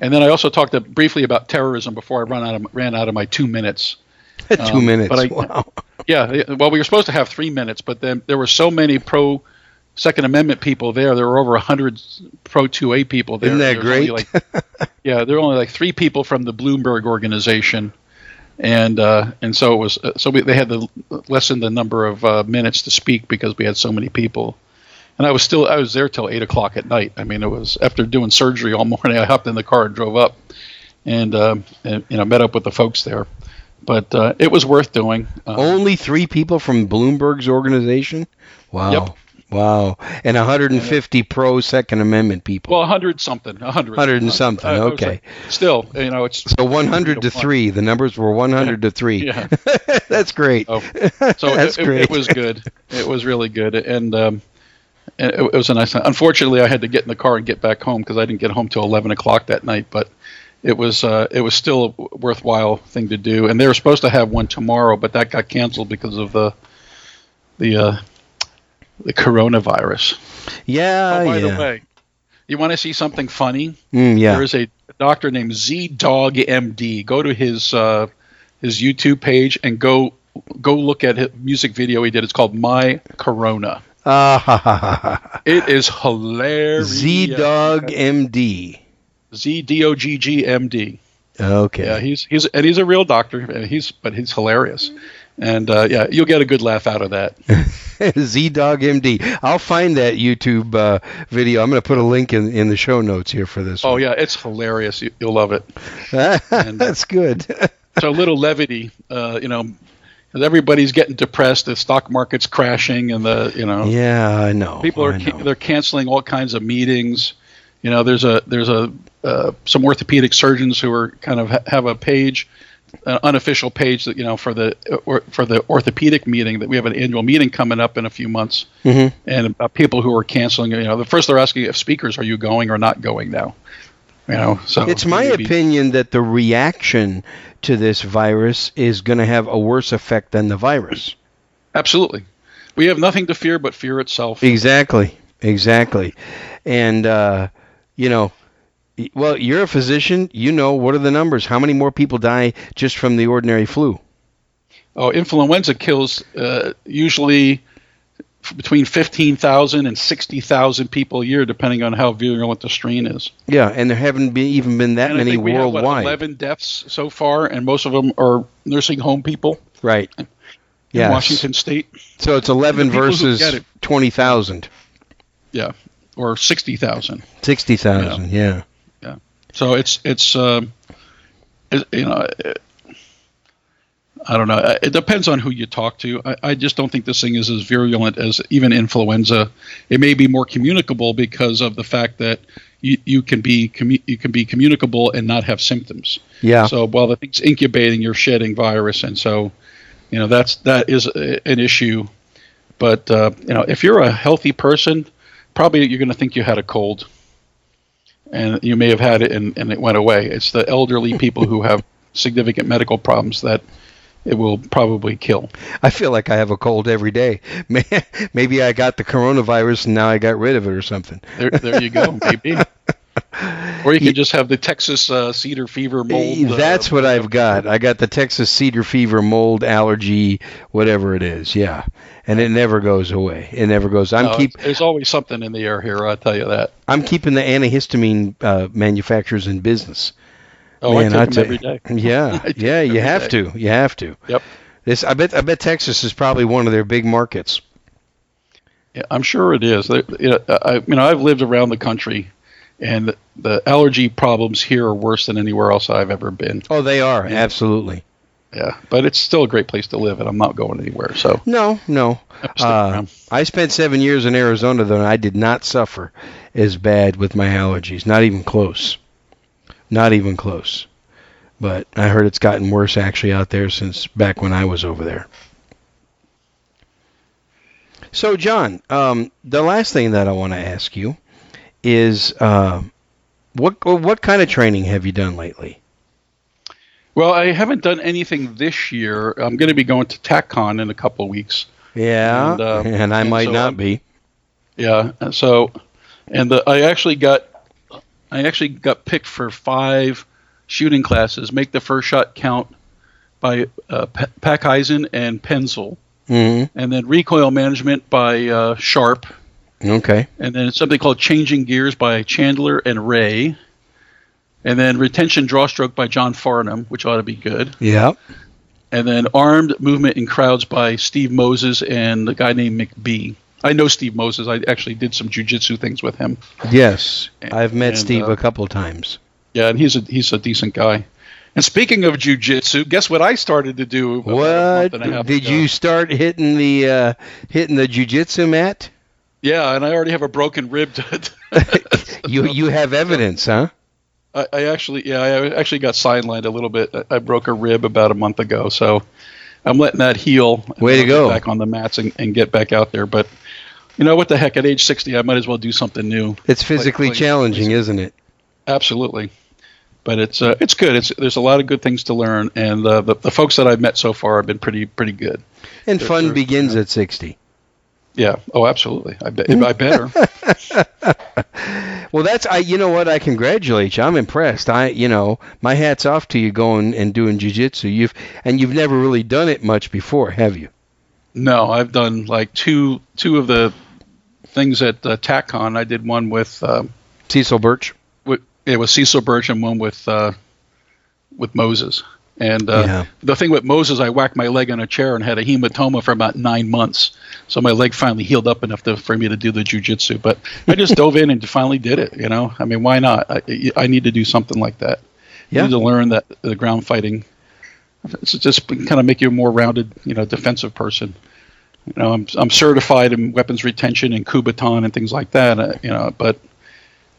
And then I also talked briefly about terrorism before I run out of, ran out of my two minutes. two Um, minutes. but I- wow. Yeah, well, we were supposed to have three minutes, but then there were so many pro Second Amendment people there. There were over hundred pro 2A people there. Isn't that great? like- yeah, there were only like three people from the Bloomberg organization, and uh, and so it was. Uh, so we, they had to lessen the number of uh, minutes to speak because we had so many people. And I was still I was there till eight o'clock at night. I mean, it was after doing surgery all morning. I hopped in the car and drove up, and, um, and you know met up with the folks there. But uh, it was worth doing. Uh, Only three people from Bloomberg's organization. Wow. Yep. Wow. And 150 pro Second Amendment people. Well, a hundred something, a hundred, 100 and something, I- I okay. like- still, you know, it's so 100 to three. The numbers were 100 to three. Yeah. That's great. Oh, So That's it, it- great. it was good. It was really good, and um, it, it was a nice. Unfortunately, I had to get in the car and get back home because I didn't get home till eleven o'clock that night. But it was uh, it was still a worthwhile thing to do. And they were supposed to have one tomorrow, but that got canceled because of the the uh, the coronavirus. Yeah. oh, by yeah. the way, you want to see something funny? Mm, yeah. There is a doctor named ZDoggMD. Go to his uh, his YouTube page and go go look at his music video he did. It's called My Corona. Ah, ha, ha, ha, ha. It is hilarious. ZDoggMD. Z D O G G M D. Okay. Yeah, he's he's and he's a real doctor. and He's but he's hilarious. And uh, yeah, you'll get a good laugh out of that. ZDoggMD. I'll find that YouTube uh, video. I'm going to put a link in, in the show notes here for this. Oh one. yeah, it's hilarious. You, you'll love it. and- That's good. so a little levity, uh, you know, 'cause everybody's getting depressed. The stock market's crashing, and the you know yeah, I know. people are I ca- know. they're canceling all kinds of meetings. You know, there's a there's a uh, some orthopedic surgeons who are kind of ha- have a page, an unofficial page that you know for the or, for the orthopedic meeting that we have an annual meeting coming up in a few months, Mhm. and about people who are canceling. You know, the first they're asking if speakers are you going or not going now. You know, so It's my maybe- opinion that the reaction to this virus is going to have a worse effect than the virus. Absolutely, we have nothing to fear but fear itself. Exactly. Exactly. And uh, you know, well, you're a physician. You know what are the numbers? How many more people die just from the ordinary flu? Oh, influenza kills uh, usually between 15,000 and 60,000 people a year, depending on how virulent the strain is. Yeah, and there haven't been, even been that and many we have, what, worldwide. 11 deaths so far, and most of them are nursing home people Right. Yeah. Washington State. So it's 11 The people who versus it. 20,000. Yeah, or 60,000. 60,000, yeah. Yeah. So it's it's um, it, you know. It, I don't know. It depends on who you talk to. I, I just don't think this thing is as virulent as even influenza. It may be more communicable because of the fact that you, you can be commu- you can be communicable and not have symptoms. Yeah. So while the thing's incubating, you're shedding virus, and so you know that's that is a, an issue. But uh, you know, if you're a healthy person, probably you're going to think you had a cold, and you may have had it and, and it went away. It's the elderly people who have significant medical problems that it will probably kill. I feel like I have a cold every day. Maybe I got the coronavirus and now I got rid of it or something. There, there you go, maybe. Or you could just have the Texas uh, cedar fever mold. uh, That's what I've got. I got the Texas cedar fever mold allergy, whatever it is. Yeah. And it never goes away. It never goes. I'm no, keep There's always something in the air here. I'll tell you that. I'm keeping the antihistamine uh, manufacturers in business. Oh, Man, I I take tell them every day. Yeah. Yeah, you have day. to. You have to. Yep. This I bet I bet Texas is probably one of their big markets. Yeah, I'm sure it is. You know, I, you know, I've lived around the country, and the allergy problems here are worse than anywhere else I've ever been. Oh, they are. Absolutely. Yeah, but it's still a great place to live, and I'm not going anywhere. So No, no. Uh. I spent seven years in Arizona, though, and I did not suffer as bad with my allergies. Not even close. Not even close. But I heard it's gotten worse actually out there since back when I was over there. So, John, um, the last thing that I want to ask you is uh, what what kind of training have you done lately? Well, I haven't done anything this year. I'm going to be going to TACCON in a couple of weeks. Yeah, And, uh, and I and might so not I'm- be. Yeah. So, and the, I actually got, I actually got picked for five shooting classes. Make the first shot count by uh, P- Packeisen and Penzel, hmm and then recoil management by uh, Sharp, Okay. and then something called changing gears by Chandler and Ray, and then retention draw stroke by John Farnham, which ought to be good. Yeah. and then armed movement in crowds by Steve Moses and a guy named McBee. I know Steve Moses. I actually did some jujitsu things with him. Yes. And- I've met and, Steve uh, a couple times. Yeah, and he's a he's a decent guy. And speaking of jujitsu, guess what I started to do? What month and a half did ago? you start hitting the uh, hitting the jujitsu mat? Yeah, and I already have a broken rib. You you have evidence, huh? I, I actually yeah I actually got sidelined a little bit. I, I broke a rib about a month ago, so I'm letting that heal. Way to go. Back on the mats and, and get back out there, but. You know what the heck? At age 60, I might as well do something new. It's physically challenging, isn't it? Absolutely, but it's uh, it's good. It's there's a lot of good things to learn, and uh, the the folks that I've met so far have been pretty pretty good. And There- fun there's- begins at 60. Yeah. Oh, absolutely. I bet. I better. Well, that's I. You know what? I congratulate you. I'm impressed. I, you know, my hats off to you going and doing jujitsu. You've and you've never really done it much before, have you? no, I've done like two two of the things at uh, TACCON. I did one with um, Cecil Burch. with it was Cecil Burch and one with uh, with Moses. And uh, Yeah. the thing with Moses, I whacked my leg on a chair and had a hematoma for about nine months. So my leg finally healed up enough to, for me to do the jujitsu. But I just dove in and finally did it. You know, I mean, why not? I, I need to do something like that. Yeah. You need to learn that the ground fighting. It's just kind of make you a more rounded, you know, defensive person. You know, I'm I'm certified in weapons retention and Kubotan and things like that. Uh, you know, but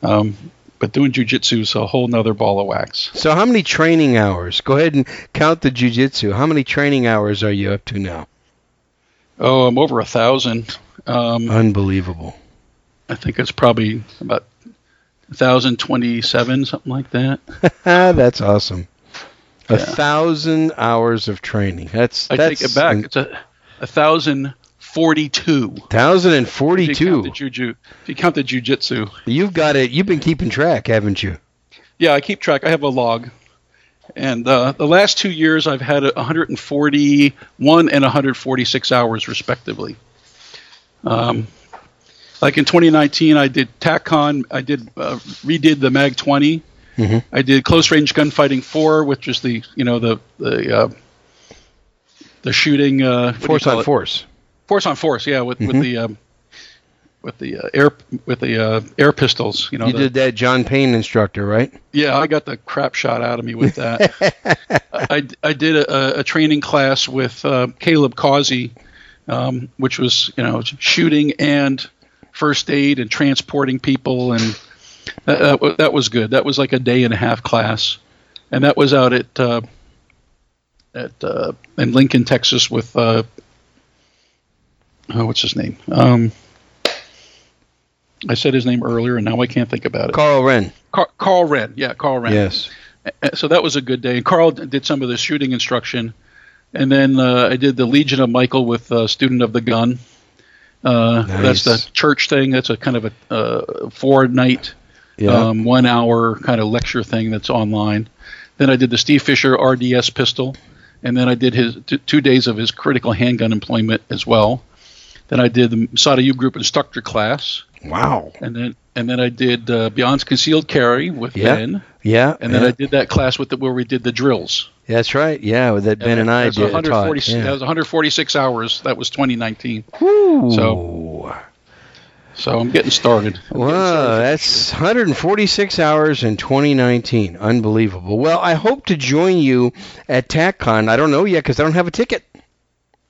um, but doing jujitsu is a whole nother ball of wax. So, how many training hours? Go ahead and count the jujitsu. How many training hours are you up to now? Oh, I'm over a thousand. Um, Unbelievable. I think it's probably about 1,027, something like that. that's awesome. A Yeah. thousand hours of training. That's I that's take it back. It's a, a thousand forty-two. thousand and If you count the juju, if you count the jujitsu, You've got it. You've been keeping track, haven't you? yeah, I keep track. I have a log, and uh, the last two years I've had a 141 and 146 hours respectively. Um, like in 2019, I did TACCON. I did uh, redid the Mag 20. Mhm. I did close range gunfighting four, which is the you know the the uh, the shooting uh, Force on force. Force on force. Yeah, with Mhm. with the um, with the uh, air with the uh, air pistols. You know, You the- did that John Payne instructor, right? yeah, I got the crap shot out of me with that. I, I did a, a training class with uh, Caleb Causey, um, which was you know shooting and first aid and transporting people, and that, that, that was good. That was like a day and a half class, and that was out at uh, at uh, in Lincoln, Texas, with uh, oh, what's his name? Um, I said his name earlier, and now I can't think about it. Karl Rehn. Car- Karl Rehn, yeah, Karl Rehn. Yes. Uh, So that was a good day. And Karl did some of the shooting instruction, and then uh, I did the Legion of Michael with uh, Student of the Gun. Uh, That's the church thing. That's a kind of a uh, four night, Yeah. um, one hour kind of lecture thing that's online. Then I did the Steve Fisher RDS pistol, and then I did his t- two days of his critical handgun employment as well. Then I did the Sada U Group instructor class, wow. and then and then I did uh, Beyond Concealed Carry with Yeah. Ben. Yeah. And then yeah. I did that class with the, where we did the drills. That's right. Yeah, that Ben and, that I did 140 taught. Yeah. That was 146 hours. That was 2019. Woo. So- So I'm getting started. I'm getting Wow, started that's 146 hours in 2019. Unbelievable. Well, I hope to join you at TACCON. I don't know yet because I don't have a ticket.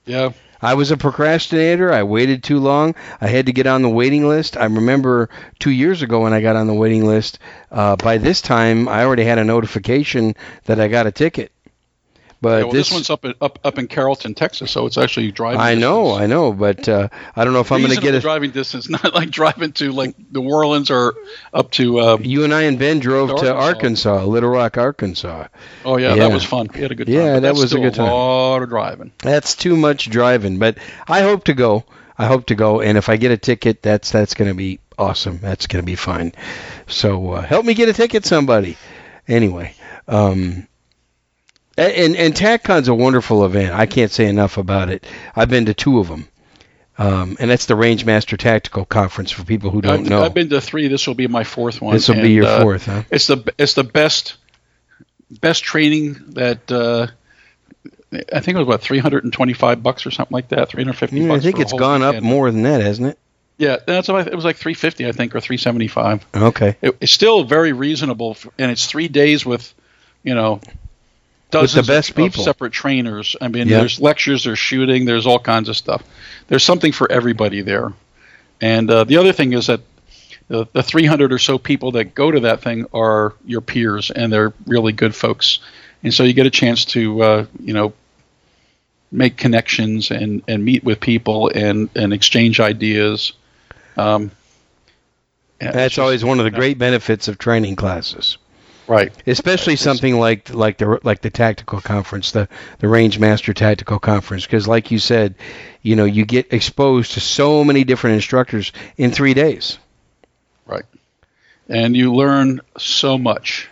Yeah. I was a procrastinator. I waited too long. I had to get on the waiting list. I remember two years ago when I got on the waiting list. Uh, by this time, I already had a notification that I got a ticket. But yeah well, this, this, one's up in, up up in Carrollton, Texas, so it's actually driving. I know, distance. I know, but uh, I don't know if I'm going to get a. driving distance, not like driving to like New Orleans or up to. Uh, You and I and Ben drove To Arkansas. Arkansas, Little Rock, Arkansas. oh yeah, Yeah. that was fun. We had a good time. Yeah, that was a good time. A lot of driving. That's too much driving, but I hope to go. I hope to go, and if I get a ticket, that's that's going to be awesome. That's going to be fun. So uh, help me get a ticket, somebody. Anyway, um, and and TacCon's a wonderful event. I can't say enough about it. I've been to two of them. Um, and that's the Rangemaster Tactical Conference for people who don't I've, know. I've been to three. This will be my fourth one. this will be your uh, fourth, huh? It's the it's the best best training that uh, I think it was about 325 bucks or something like that. 350 Yeah, I think for it's gone up more than that, hasn't it? Yeah, that's about, it was like 350 I think or 375. Okay. It, it's still very reasonable, f- and it's three days with, you know, dozens best of, people. of separate trainers. I mean, Yeah. there's lectures, there's shooting, there's all kinds of stuff. There's something for everybody there. And uh, the other thing is that the, the 300 or so people that go to that thing are your peers, and they're really good folks. And so you get a chance to, uh, you know, make connections and, and meet with people and, and exchange ideas. Um, yeah, That's just- always one of the great benefits of training classes. Right. especially something like like the like the tactical conference, the the range master tactical conference, because like you said, you know you get exposed to so many different instructors in three days. Right. And you learn so much.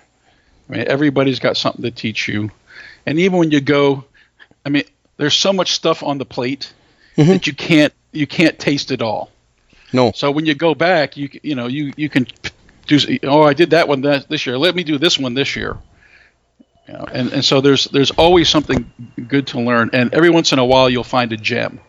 I mean, everybody's got something to teach you. And even when you go, I mean, there's so much stuff on the plate Mhm. that you can't you can't taste it all. No, So when you go back, you you know you you can do oh I did that one that, this year. Let me do this one this year. You know, and and so there's there's always something good to learn. And every once in a while you'll find a gem.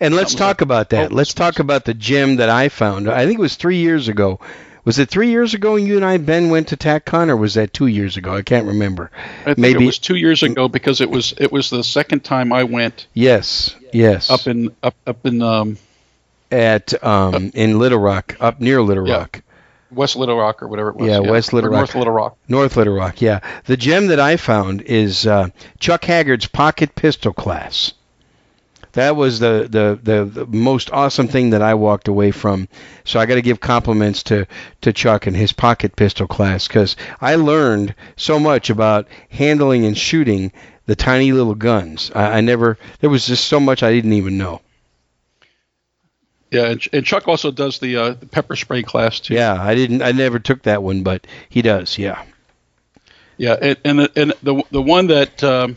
and let's talk about that. oh, Let's talk about the gem that I found. I think it was three years ago. Was it three years ago? When you and I, Ben, went to TacCon, or was that two years ago? I can't remember. I Maybe- it was two years ago because it was it was the second time I went Yes, yes. up in up up in um, at um in Little Rock, up near Little Yeah. Rock. West Little Rock or whatever it was. Yeah, West Little or Rock. North Little Rock. North Little Rock, yeah. The gem that I found is uh, Chuck Haggard's pocket pistol class. That was the, the, the, the most awesome thing that I walked away from. So I got to give compliments to, to Chuck and his pocket pistol class because I learned so much about handling and shooting the tiny little guns. I, I never, there was just so much I didn't even know. Yeah, and, and Chuck also does the, uh, the pepper spray class too. Yeah, I didn't, I never took that one, but he does, yeah. Yeah, and and the, and the the one that um,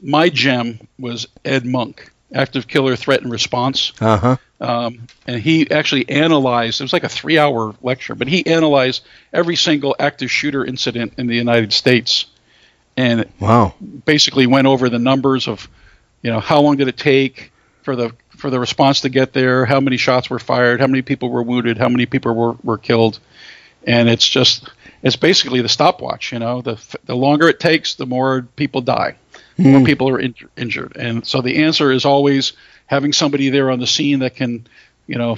my gem was Ed Monk, active killer threat and response. Uh huh. Um, and he actually analyzed. It was like a three-hour lecture, but he analyzed every single active shooter incident in the United States, and Wow. basically went over the numbers of, you know, how long did it take for the for the response to get there, how many shots were fired, how many people were wounded, how many people were, were killed, and it's just it's basically the stopwatch. You know, the the longer it takes, the more people die, the more people are inj- injured, and so the answer is always having somebody there on the scene that can, you know,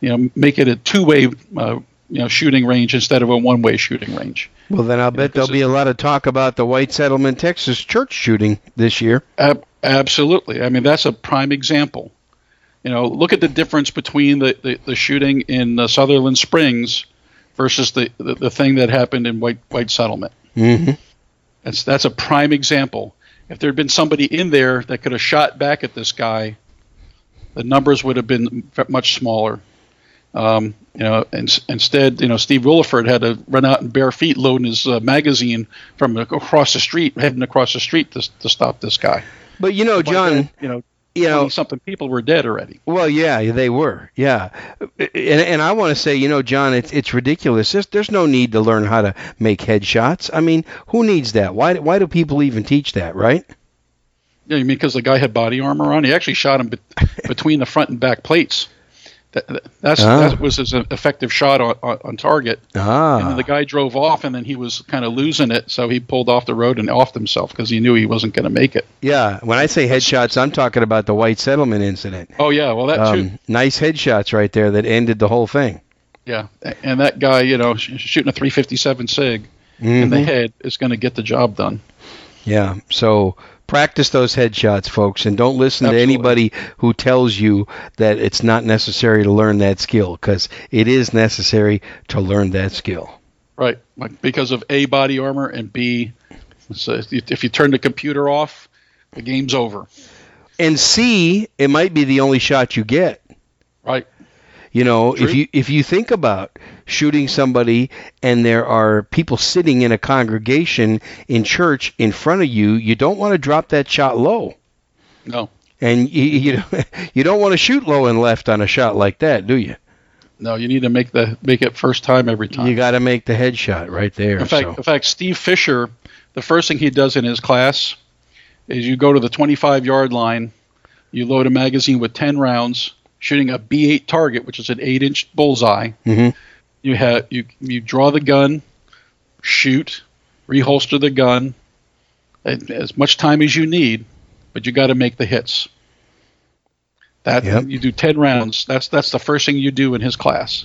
you know, make it a two-way. Uh, you know, shooting range instead of a one-way shooting range. Well, then I'll bet there'll be a lot of talk about the White Settlement, Texas church shooting this year. Ab- absolutely. I mean, that's a prime example. You know, look at the difference between the, the, the shooting in uh, Sutherland Springs versus the, the, the thing that happened in White White Settlement. Mm-hmm. That's that's a prime example. If there had been somebody in there that could have shot back at this guy, the numbers would have been much smaller. Um, you know, in, instead, you know, Steve Willeford had to run out in bare feet, loading his uh, magazine from across the street, heading across the street to, to stop this guy. But you know, By John, then, you know, you know, something people were dead already. well, yeah, they were, yeah, and, and I want to say, you know, John, it's it's ridiculous. There's, there's no need to learn how to make headshots. I mean, who needs that? Why why do people even teach that, right? Yeah, you mean because the guy had body armor on? He actually shot him be- between the front and back plates. That, that- that's Ah. that was his effective shot on, on, on target. And Ah, then the guy drove off, and then he was kind of losing it, so he pulled off the road and offed himself because he knew he wasn't going to make it. yeah. When I say headshots, I'm talking about the White Settlement incident. Oh yeah, well that too. Um, nice headshots right there that ended the whole thing. Yeah, and that guy, you know, sh- shooting a 357 sig in the head is going to get the job done. Yeah. So practice those headshots, folks, and don't listen Absolutely. to anybody who tells you that it's not necessary to learn that skill because it is necessary to learn that skill. Right, like because of a body armor and b, so if you- if you turn the computer off, the game's over. and C, it might be the only shot you get. Right. You know, True. if you if you think about shooting somebody and there are people sitting in a congregation in church in front of you, you don't want to drop that shot low. No. And you you, you don't want to shoot low and left on a shot like that, do you? No, you need to make the make it first time every time. You got to make the headshot right there. In fact, so. in fact, Steve Fisher, the first thing he does in his class is you go to the 25 yard line, you load a magazine with 10 rounds, shooting a B8 target, which is an 8 inch bullseye. Mhm. You have you you draw the gun, shoot, reholster the gun, as much time as you need, but you got to make the hits. That Yep. you do 10 rounds. That's that's the first thing you do in his class.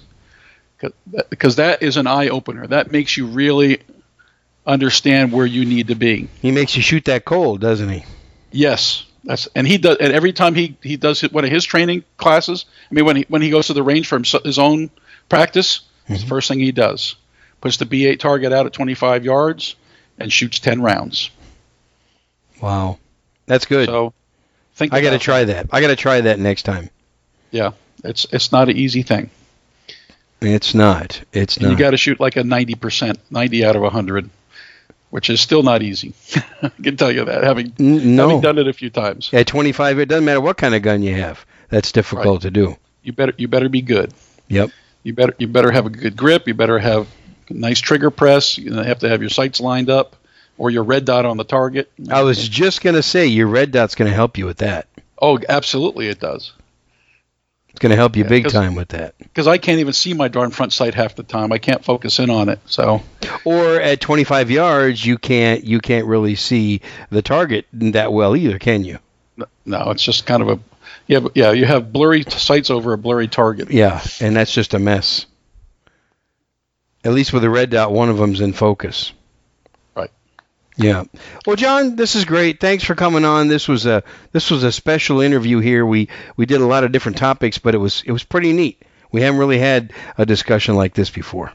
'Cause Because that is an eye opener. That makes you really understand where you need to be. He makes you shoot that cold, doesn't he? Yes, that's and he does. And every time he he does one of his training classes. I mean, when he when he goes to the range for his own practice, it's the mm-hmm. first thing he does. Puts the B8 target out at 25 yards and shoots 10 rounds. Wow, that's good. So think I got to try that. I got to try that next time. Yeah, it's it's not an easy thing. It's not. It's And not. you got to shoot like a 90%, 90 out of 100, which is still not easy. I can tell you that having no. having done it a few times. At 25, it doesn't matter what kind of gun you have. That's difficult to do. You better you better be good. Yep. You better you better have a good grip. You better have a nice trigger press. You have to have your sights lined up, or your red dot on the target. I was just gonna say your red dot's gonna help you with that. Oh, absolutely, it does. It's gonna help you Yeah, big time with that. Because I can't even see my darn front sight half the time. I can't focus in on it. So Or at 25 yards, you can't you can't really see the target that well either, can you? no, it's just kind of a yeah, but yeah. You have blurry sights over a blurry target. Yeah, and that's just a mess. At least with the red dot, one of them's in focus. Right. Yeah. Well, John, this is great. Thanks for coming on. This was a this was a special interview here. We we did a lot of different topics, but it was it was pretty neat. We haven't really had a discussion like this before.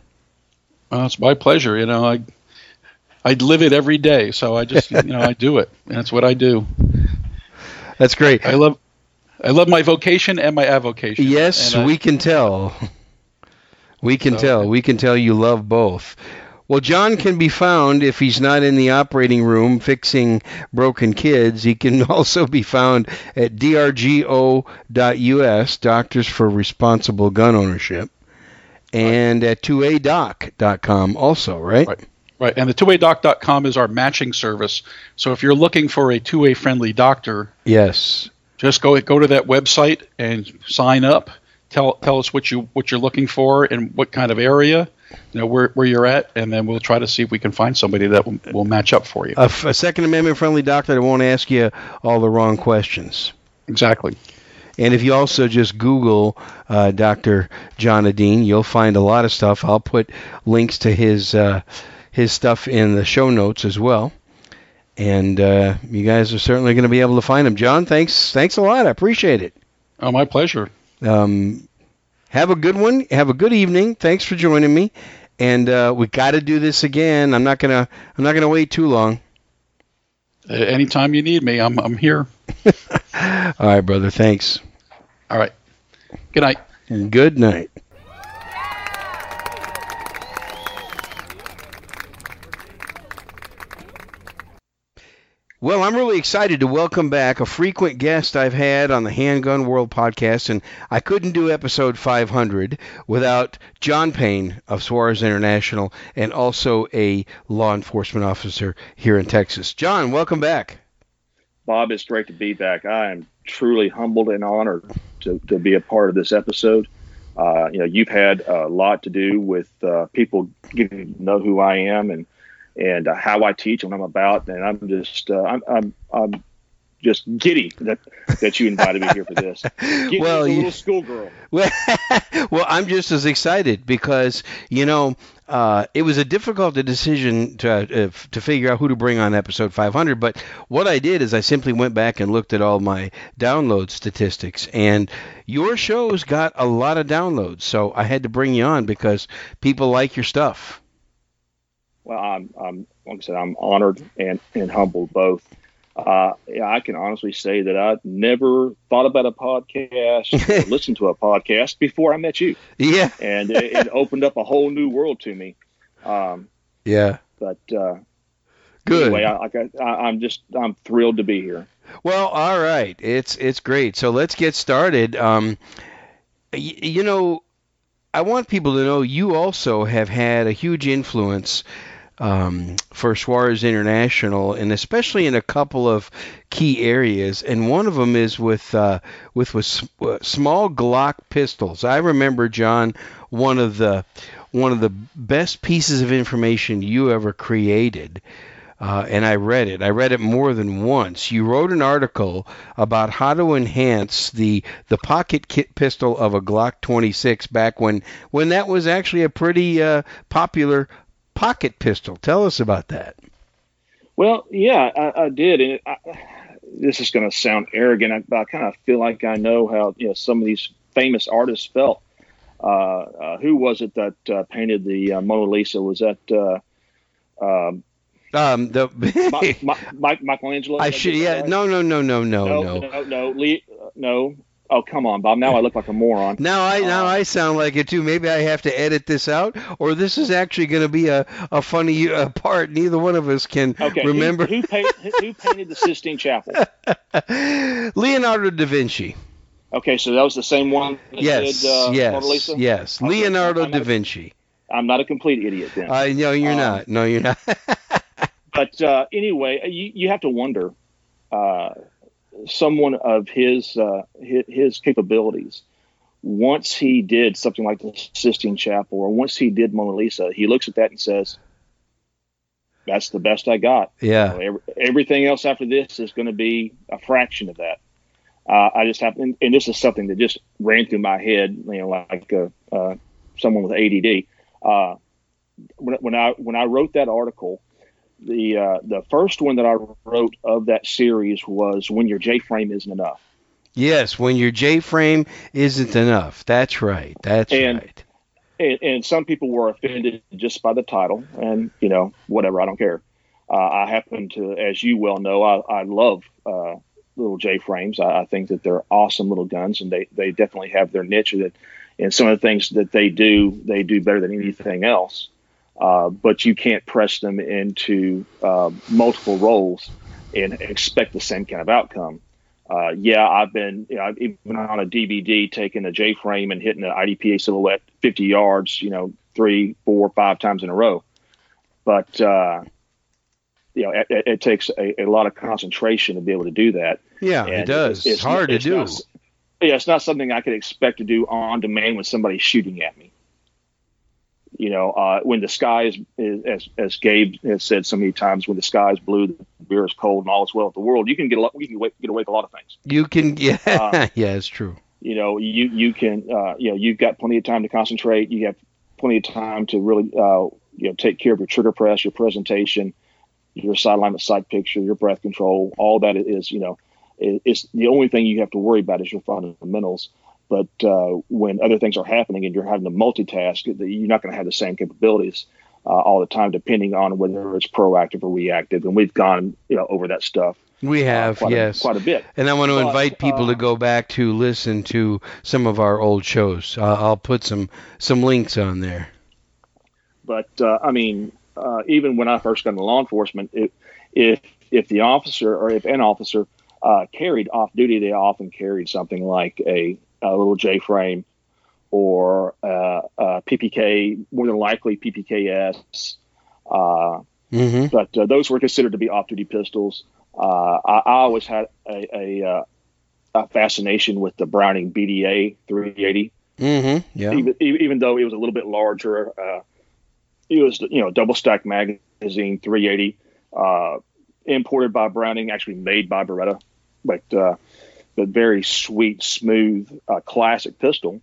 Well, it's my pleasure. You know, I I live it every day, so I just you know I do it. That's what I do. That's great. I love I love my vocation and my avocation. Yes, I- we can tell. We can So- tell. We can tell you love both. Well, John can be found if he's not in the operating room fixing broken kids. He can also be found at drgo.us, Doctors for Responsible Gun Ownership, and at 2adoc.com also, right? Right. Right, and the twowaydoc.com is our matching service. So if you're looking for a two-way friendly doctor, Yes. Just go go to that website and sign up. Tell tell us what you what you're looking for and what kind of area, you know where where you're at, and then we'll try to see if we can find somebody that will, will match up for you. A, f- a Second Amendment friendly doctor that won't ask you all the wrong questions. Exactly. And if you also just Google uh, Dr. John Adine, you'll find a lot of stuff. I'll put links to his uh, his stuff in the show notes as well. And uh, you guys are certainly going to be able to find him. John, thanks thanks a lot. I appreciate it. Oh, my pleasure. Um, have a good one. Have a good evening. Thanks for joining me. And uh, we got to do this again. I'm not gonna I'm not gonna wait too long. Uh, anytime you need me, I'm I'm here. All right, brother. Thanks. All right. Good night. And good night. Well, I'm really excited to welcome back a frequent guest I've had on the Handgun World podcast, and I couldn't do episode 500 without John Payne of Suarez International and also a law enforcement officer here in Texas. John, welcome back. Bob, it's great to be back. I am truly humbled and honored to, to be a part of this episode. Uh, you know, you've had a lot to do with uh, people getting to know who I am and and uh, how I teach and what I'm about, and I'm just uh, I'm, I'm I'm just giddy that that you invited me here for this. Giddy Well, you- little schoolgirl. Well, well, I'm just as excited because you know uh, it was a difficult decision to uh, to figure out who to bring on episode 500. But what I did is I simply went back and looked at all my download statistics, and your show's got a lot of downloads. So I had to bring you on because people like your stuff. Well, I'm, I'm like I said, I'm honored and, and humbled both. Uh, yeah, I can honestly say that I never thought about a podcast, or listened to a podcast before I met you. Yeah, and it, it, opened up a whole new world to me. Um, yeah, but uh, good. Anyway, I, I, I'm just I'm thrilled to be here. Well, all right, it's it's great. So let's get started. Um, y- you know, I want people to know you also have had a huge influence um, for Suarez International, and especially in a couple of key areas. And one of them is with uh, with with uh, small Glock pistols. I remember John, one of the one of the best pieces of information you ever created. Uh, and I read it. I read it more than once. You wrote an article about how to enhance the the pocket kit pistol of a Glock 26 back when when that was actually a pretty uh, popular pocket pistol. Tell us about that. Well, yeah, I, I did, and it, I, this is going to sound arrogant, but I kind of feel like I know how you know some of these famous artists felt. Uh, uh, who was it that uh, painted the uh, Mona Lisa? Was that uh, um, um, the my, Michelangelo? I should, yeah, right? no, no, no, no, no, no, no, no, no, Lee, no. Oh come on, Bob! Now I look like a moron. Now I now uh, I sound like it too. Maybe I have to edit this out, or this is actually going to be a, a funny uh, part. Neither one of us can okay, remember. Who, who, paint, who painted the Sistine Chapel? Leonardo da Vinci. Okay, so that was the same one. yes, did, uh, yes, Mona Lisa? yes. Okay. Leonardo da Vinci. I'm not a complete idiot then. I uh, know you're um, not. No, you're not. but uh, anyway, you you have to wonder. Someone of his, uh, his, his capabilities, once he did something like the Sistine Chapel, or once he did Mona Lisa, he looks at that and says, "That's the best I got." Yeah. You know, every, everything else after this is going to be a fraction of that. Uh, I just have, and, and, this is something that just ran through my head, you know, like uh, uh someone with ADD. Uh, when, when I when I wrote that article, the uh, the first one that I wrote of that series was when your J frame isn't enough. Yes, when your J frame isn't enough. That's right. That's and, right. And, and, some people were offended just by the title, and you know whatever. I don't care. Uh, I happen to, as you well know, I, I love uh, little J frames. I, I, think that they're awesome little guns, and they they definitely have their niche. That and some of the things that they do, they do better than anything else. Uh, but you can't press them into uh, multiple roles and expect the same kind of outcome. Uh, yeah, I've been you know, I've even on a DVD taking a J frame and hitting an IDPA silhouette 50 yards, you know, three, four, five times in a row. But uh, you know, it, it takes a, a, lot of concentration to be able to do that. Yeah, and it does. It's, it's hard it's to do. Not, yeah, it's not something I could expect to do on demand when somebody's shooting at me you know, uh, when the sky is, is, as as Gabe has said so many times, when the sky is blue, the beer is cold, and all is well with the world. You can get a lot, you can get away with a lot of things. You can, yeah, uh, yeah, it's true. You know, you you can, uh, you know, you've got plenty of time to concentrate. You have plenty of time to really, uh, you know, take care of your trigger press, your presentation, your side alignment, sight picture, your breath control. All that is, you know, it's the only thing you have to worry about is your fundamentals. But uh, when other things are happening and you're having to multitask, you're not going to have the same capabilities uh, all the time, depending on whether it's proactive or reactive. And we've gone, you know, over that stuff. We uh, have, quite yes, a, quite a bit. And I want to but, invite people to uh, go back to listen to some of our old shows. Uh, I'll put some some links on there. But I mean, even when I first got into law enforcement, it, if if the officer or if an officer uh, carried off duty, they often carried something like a a little J frame or uh, PPK, more than likely PPKS. Uh, mm-hmm. But uh, those were considered to be off duty pistols. Uh, I, I, always had a, a, uh, a, fascination with the Browning BDA 380. Mm-hmm. Yeah. Even, even, though it was a little bit larger, it was you know double stack magazine 380, imported by Browning, actually made by Beretta, but but very sweet, smooth, uh, classic pistol.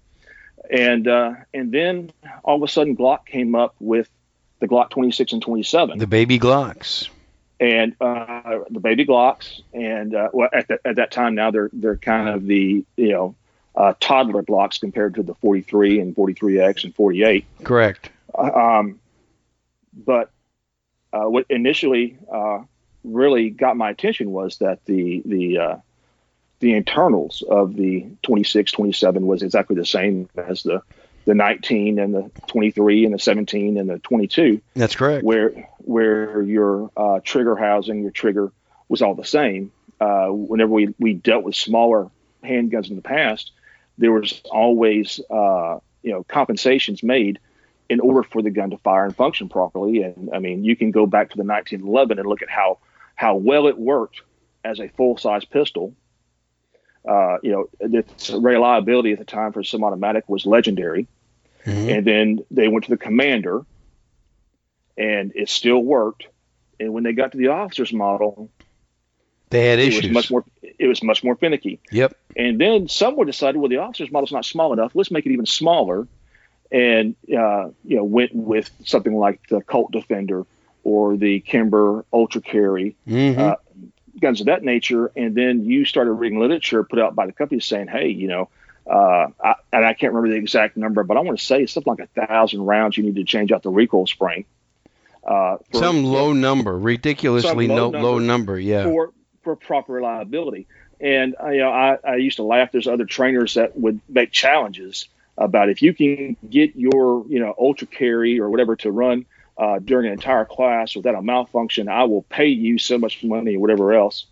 And uh, and then all of a sudden, Glock came up with the Glock 26 and 27, the baby Glocks, and uh, the baby Glocks. And uh, well, at, the, at that time, now they're they're kind of the you know uh, toddler Glocks compared to the 43 and 43X and 48. Correct. Uh, um, but what initially really got my attention was that the the uh, the internals of the 26, 27 was exactly the same as the the 19 and the 23 and the 17 and the 22. That's correct. Where where your uh, trigger housing, your trigger was all the same. Uh, whenever we, we dealt with smaller handguns in the past, there was always uh, you know compensations made in order for the gun to fire and function properly. And I mean, you can go back to the 1911 and look at how how well it worked as a full size pistol. Uh, you know, its reliability at the time for semi-automatic was legendary. Mm-hmm. And then they went to the commander, and it still worked. And when they got to the officer's model, they had it issues. Was much more, it was much more finicky. Yep. And then someone decided, well, the officer's model's not small enough. Let's make it even smaller. And uh, you know, went with something like the Colt Defender or the Kimber Ultra Carry, mm-hmm. uh, guns of that nature. And then you started reading literature put out by the company saying, hey, you know, uh, I, and I can't remember the exact number, but I want to say something like a thousand rounds you need to change out the recoil spring. Uh, for, some low number, ridiculously low, no, number low number, yeah. For for proper reliability, and uh, you know, I, I used to laugh. There's other trainers that would make challenges about if you can get your you know ultra carry or whatever to run uh, during an entire class without a malfunction, I will pay you so much money or whatever else.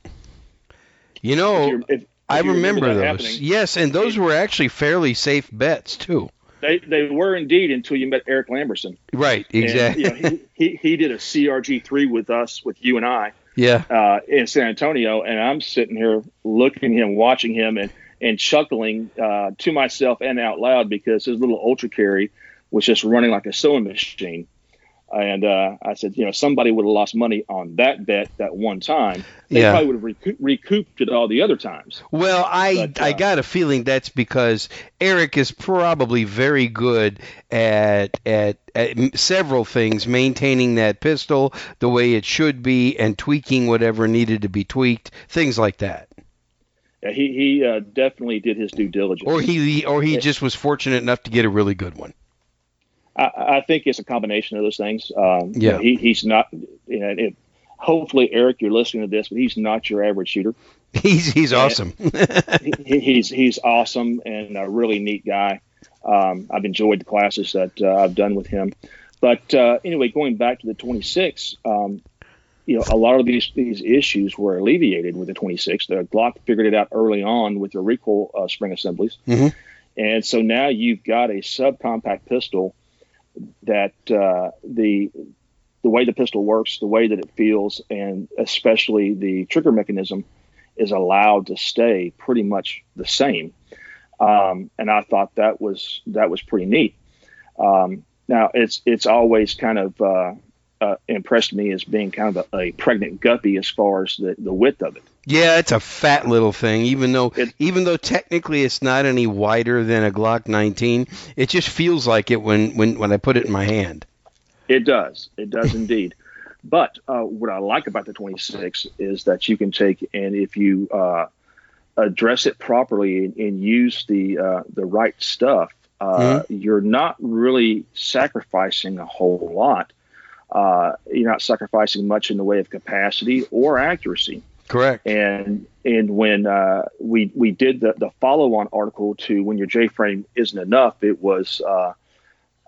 You know, if, if, I remember, those. Yes, and those were actually fairly safe bets too. They they were indeed until you met Eric Lamberson. Right, exactly. And, you know, he, he he did a CRG three with us with you and I. Yeah. Uh, in San Antonio, and I'm sitting here looking at him, watching him, and and chuckling uh, to myself and out loud because his little ultra carry was just running like a sewing machine. And uh, I said, you know, somebody would have lost money on that bet that one time. They yeah. probably would have recoup, recouped it all the other times. Well, I but, uh, I got a feeling that's because Eric is probably very good at, at at several things, maintaining that pistol the way it should be, and tweaking whatever needed to be tweaked, things like that. Yeah, he he uh, definitely did his due diligence. Or he or he just was fortunate enough to get a really good one. I, I think it's a combination of those things. Um, yeah, you know, he, he's not. You know, it, hopefully, Eric, you're listening to this, but he's not your average shooter. He's he's awesome. he, he's he's awesome and a really neat guy. Um, I've enjoyed the classes that uh, I've done with him. But uh, anyway, going back to the 26, um, you know, a lot of these these issues were alleviated with the 26. The Glock figured it out early on with the recoil uh, spring assemblies, mm-hmm. and so now you've got a subcompact pistol that uh, the the way the pistol works, the way that it feels, and especially the trigger mechanism is allowed to stay pretty much the same. Um, and I thought that was that was pretty neat. Um, now it's it's always kind of uh, uh, impressed me as being kind of a, a, pregnant guppy as far as the, the width of it. Yeah, it's a fat little thing. Even though it, even though technically it's not any wider than a Glock 19, it just feels like it when when when I put it in my hand. It does. It does indeed. But uh, what I like about the 26 is that you can take and if you uh, address it properly and, and use the uh, the right stuff, uh, mm-hmm. you're not really sacrificing a whole lot uh, you're not sacrificing much in the way of capacity or accuracy. Correct. And and when uh, we we did the, the follow on article to when your J frame isn't enough, it was uh,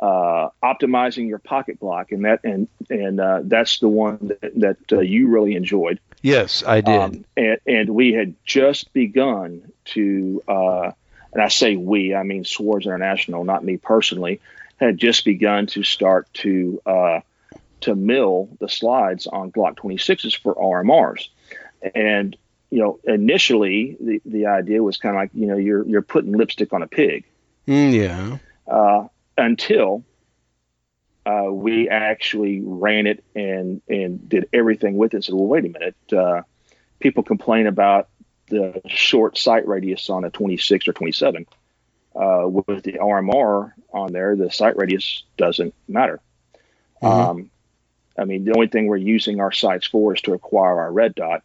uh, optimizing your pocket Glock, and that and and uh, that's the one that, that uh, you really enjoyed. Yes, I did. Um, and and we had just begun to, uh, and I say we, I mean Suarez International, not me personally, had just begun to start to to mill the slides on Glock 26s for RMRs. And, you know, initially the, the idea was kind of like, you know, you're, you're putting lipstick on a pig. Mm, yeah. Uh, until uh, we actually ran it and, and did everything with it and said, well, wait a minute. Uh, people complain about the short sight radius on a 26 or 27. Uh, with the RMR on there, the sight radius doesn't matter. Mm-hmm. Um, I mean, the only thing we're using our sights for is to acquire our red dot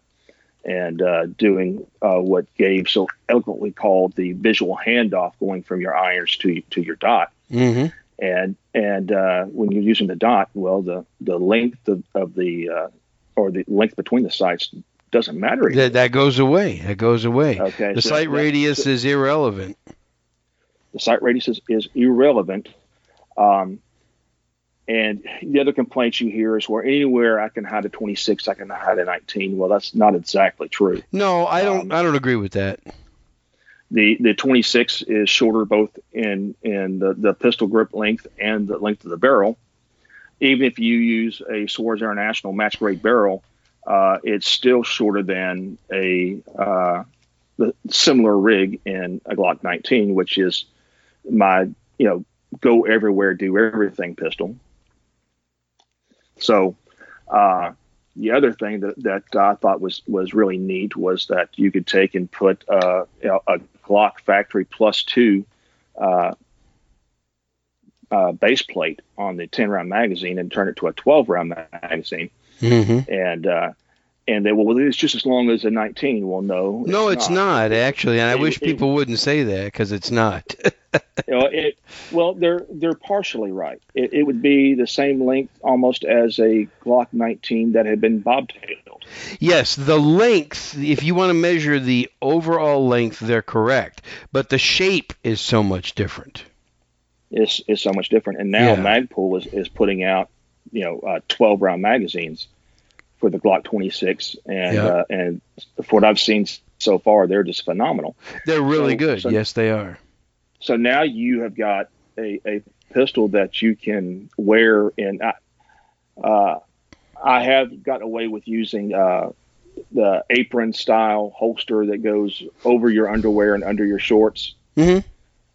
and uh, doing uh, what Gabe so eloquently called the visual handoff, going from your irons to to your dot. Mm-hmm. And and uh, when you're using the dot, well, the the length of, of the uh, or the length between the sights doesn't matter. That, that goes away. That goes away. Okay, The so sight radius is irrelevant. the sight radius is, is irrelevant. Um, and the other complaints you hear is where anywhere I can hide a 26, I can hide a 19. Well, that's not exactly true. No, I don't. Um, I don't agree with that. The the 26 is shorter both in in the, the pistol grip length and the length of the barrel. Even if you use a Suarez International match grade barrel, uh, it's still shorter than a uh, the similar rig in a Glock 19, which is my you know go everywhere, do everything pistol. So uh, the other thing that, that I thought was was really neat was that you could take and put uh, you know, a Glock Factory Plus Two uh, uh, base plate on the 10 round magazine and turn it to a 12 round magazine, hmm and uh, and they well it's just as long as a 19. Well, no, No, it's not actually, and I It- wish it- people wouldn't say that because it's not. You know, it, well, they're they're partially right. It, it would be the same length almost as a Glock 19 that had been bobtailed. yes, the length. If you want to measure the overall length, they're correct, but the shape is so much different. is is so much different. And now Yeah. Magpul is, is putting out, you know, uh, 12 round magazines for the Glock 26, and Yeah. uh, and for what I've seen so far, they're just phenomenal. They're really So- good. so- yes, they are. So now you have got a, a pistol that you can wear and I, uh, I have gotten away with using uh, the apron style holster that goes over your underwear and under your shorts. hmm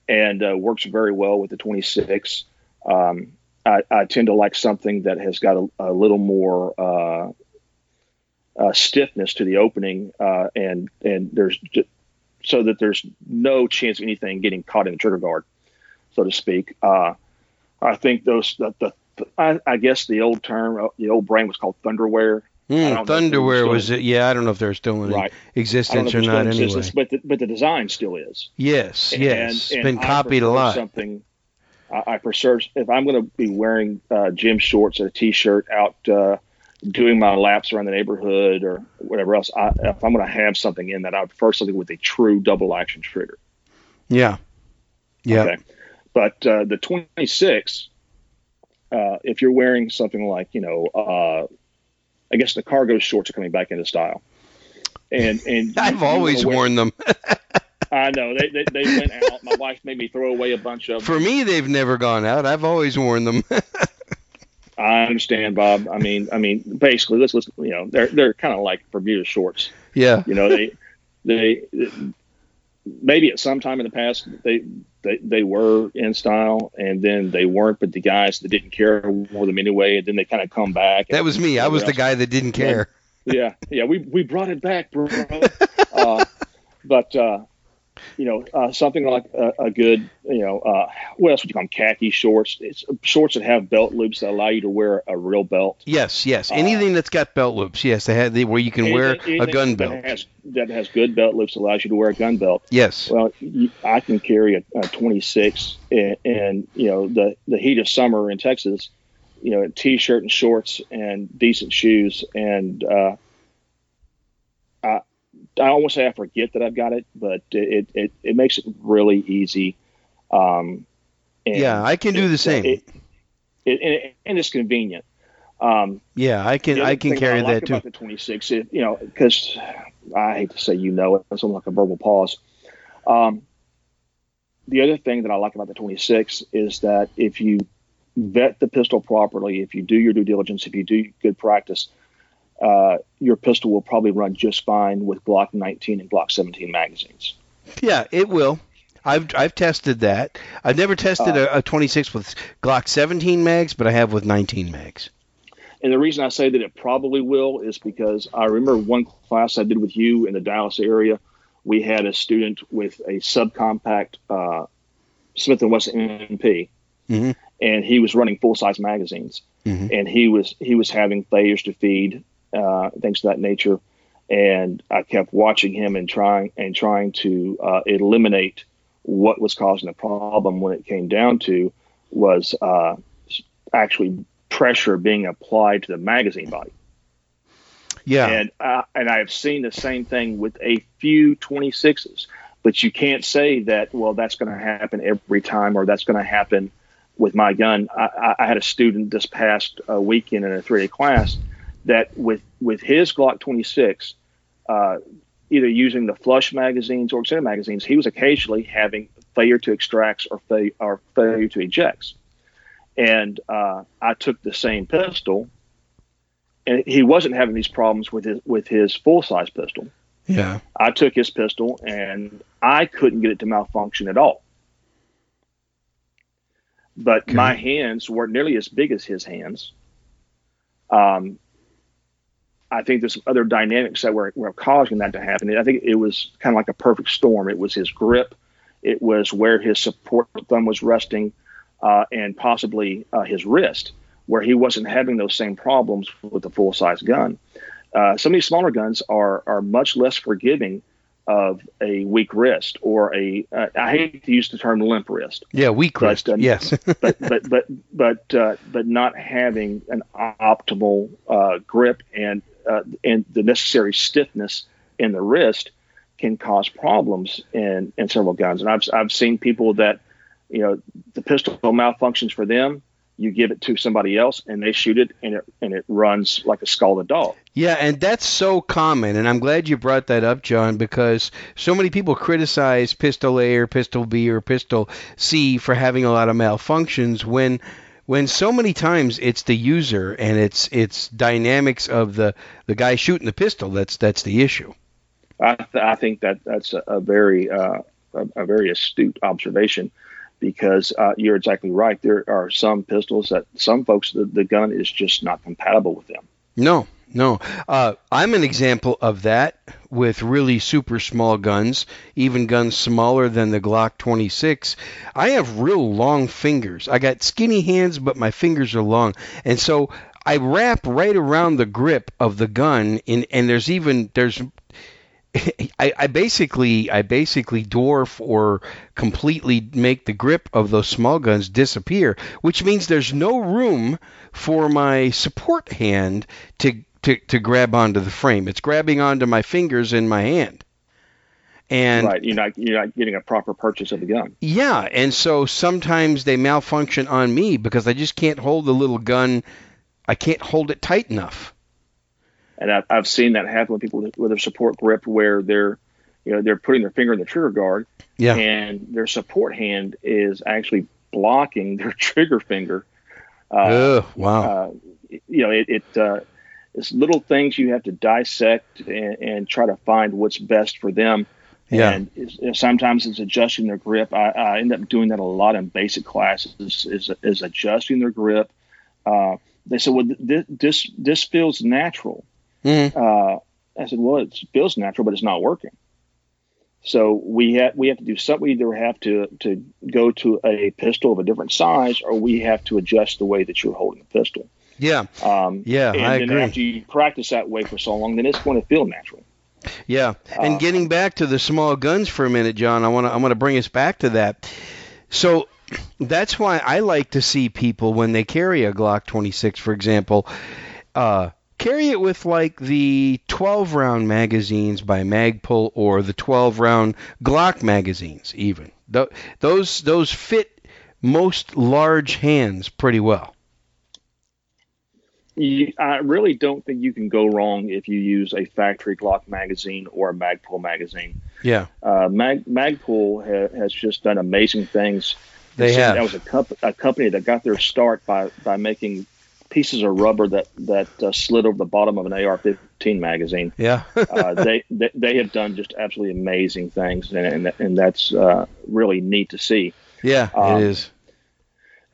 and uh, works very well with the 26. Um, I, I tend to like something that has got a, a little more uh, stiffness to the opening, uh, and and there's so that there's no chance of anything getting caught in the trigger guard, so to speak. Uh, I think those the, the I, I guess the old term, uh, the old brand was called Thunderwear. I don't know if they're Thunderwear was it? Yeah, I don't know if they're still in Right. I don't know existence or not. in Anyway, existence, but the, but the design still is. yes, yes, it's and been copied a lot. Something I, I prefer if I'm going to be wearing uh, gym shorts and a t-shirt out uh, doing my laps around the neighborhood or whatever else. I, if I'm going to have something in that, I would prefer something with a true double action trigger. Yeah, yeah. Okay. But uh, the 26, uh, if you're wearing something like you know, uh, I guess the cargo shorts are coming back into style. And and I've you- you always wear- worn them. I know they, they they went out. My wife made me throw away a bunch of them. For me, they've never gone out. I've always worn them. I understand, Bob. I mean, I mean, basically, let's, let's you know, they're they're kind of like Bermuda shorts. yeah, You know, they they maybe at some time in the past they they they were in style, and then they weren't. But the guys that didn't care wore them anyway, and then they kind of come back. that was me. I was the guy that didn't care. yeah, yeah, we we brought it back, bro. uh, but uh, you know, uh, something like a, a good, you know, uh, what else would you call them? Khaki shorts. It's shorts that have belt loops that allow you to wear a real belt. Yes, yes. Anything that's got belt loops. Yes, they had the, where you can wear Anything- a anything gun that belt. has, that has good belt loops allows you to wear a gun belt. Yes. Well, you, I can carry a, a 26, and, and you know the the heat of summer in Texas, you know, a t-shirt and shorts and decent shoes, and uh, I almost say I forget that I've got it, but it it, it makes it really easy. Um, and Yeah, I can do the same. It, it, and, and it's convenient. Um, Yeah, I can I can carry I like that too. The 26, you know, because I hate to say you know it, it's almost like a verbal pause. Um, the other thing that I like about the 26 is that if you vet the pistol properly, if you do your due diligence, if you do good practice, uh, your pistol will probably run just fine with Glock 19 and Glock 17 magazines. Yeah, it will. I've I've tested that. I've never tested Uh, a, a 26 with Glock 17 mags, but I have with 19 mags. And the reason I say that it probably will is because I remember one class I did with you in the Dallas area. We had a student with a subcompact uh, Smith and Wesson MP, Mhm. and he was running full size magazines, Mhm. and he was he was having failures to feed, uh, things of that nature. And I kept watching him and trying and trying to uh, eliminate what was causing the problem. When it came down to was uh, actually pressure being applied to the magazine body. Yeah. And uh, and I have seen the same thing with a few 26s, but you can't say that well that's going to happen every time or that's going to happen with my gun. I, I had a student this past uh, weekend in a 3A class that with with his Glock 26, uh, either using the flush magazines or extended magazines, he was occasionally having failure to extracts or, fa- or failure to ejects. And uh, I took the same pistol, and he wasn't having these problems with his with his full size pistol. Yeah. I took his pistol, and I couldn't get it to malfunction at all. But Okay. my hands weren't nearly as big as his hands. Um, I think there's some other dynamics that were, were causing that to happen. I think it was kind of like a perfect storm. It was his grip, it was where his support thumb was resting, uh, and possibly uh, his wrist, where he wasn't having those same problems with the full size gun. Uh, some of these smaller guns are are much less forgiving of a weak wrist or a uh, I hate to use the term limp wrist, Yeah, weak But, wrist. um, yes. but but but but uh, but not having an optimal uh, grip and uh, and the necessary stiffness in the wrist can cause problems in in several guns. And I've I've seen people that you know the pistol malfunctions for them. You give it to somebody else and they shoot it and it and it runs like a scalded dog. Yeah, and that's so common, and I'm glad you brought that up, John, because so many people criticize Pistol A or Pistol B or Pistol C for having a lot of malfunctions when when so many times it's the user and it's it's dynamics of the the guy shooting the pistol that's that's the issue. I, th- I think that that's a, a very uh, a, a very astute observation because uh, you're exactly right. There are some pistols that some folks the, the gun is just not compatible with them. No, no. Uh, I'm an example of that with really super small guns, even guns smaller than the Glock 26. I have real long fingers. I got skinny hands, but my fingers are long. And so I wrap right around the grip of the gun in and there's even there's I, I basically I basically dwarf or completely make the grip of those small guns disappear, which means there's no room for my support hand to to, to grab onto the frame. It's grabbing onto my fingers in my hand. And right, you're not you're not getting a proper purchase of the gun. yeah, and so sometimes they malfunction on me because I just can't hold the little gun. I can't hold it tight enough. And I've, I've seen that happen with people with, their support grip where they're you know they're putting their finger in the trigger guard Yeah. and their support hand is actually blocking their trigger finger. Uh, Ugh, wow. uh, you know, it, it uh, it's little things you have to dissect and, and try to find what's best for them. Yeah. And it's, sometimes it's adjusting their grip. I, I end up doing that a lot in basic classes. Is, is adjusting their grip. Uh, they said, "Well, this this, this feels natural." Mhm. Uh, I said, "Well, it feels natural, but it's not working." So we have we have to do something. We either have to to go to a pistol of a different size, or we have to adjust the way that you're holding the pistol. Yeah. Um, Yeah, and I then agree. after you practice that way for so long, then it's going to feel natural. Yeah, and Uh, getting back to the small guns for a minute, John, I want to I want to bring us back to that. So that's why I like to see people when they carry a Glock 26, for example, uh, carry it with like the 12 round magazines by Magpul or the 12 round Glock magazines, even. Th- those those fit most large hands pretty well. You, I really don't think you can go wrong if you use a factory Glock magazine or a Magpul magazine. Yeah, Uh, Mag, Magpul ha, has just done amazing things. they So have. That was a, comp- a company that got their start by, by making pieces of rubber that that uh, slid over the bottom of an AR-15 magazine. yeah. uh, they, they they have done just absolutely amazing things, and and, and that's uh, really neat to see. yeah, um, it is.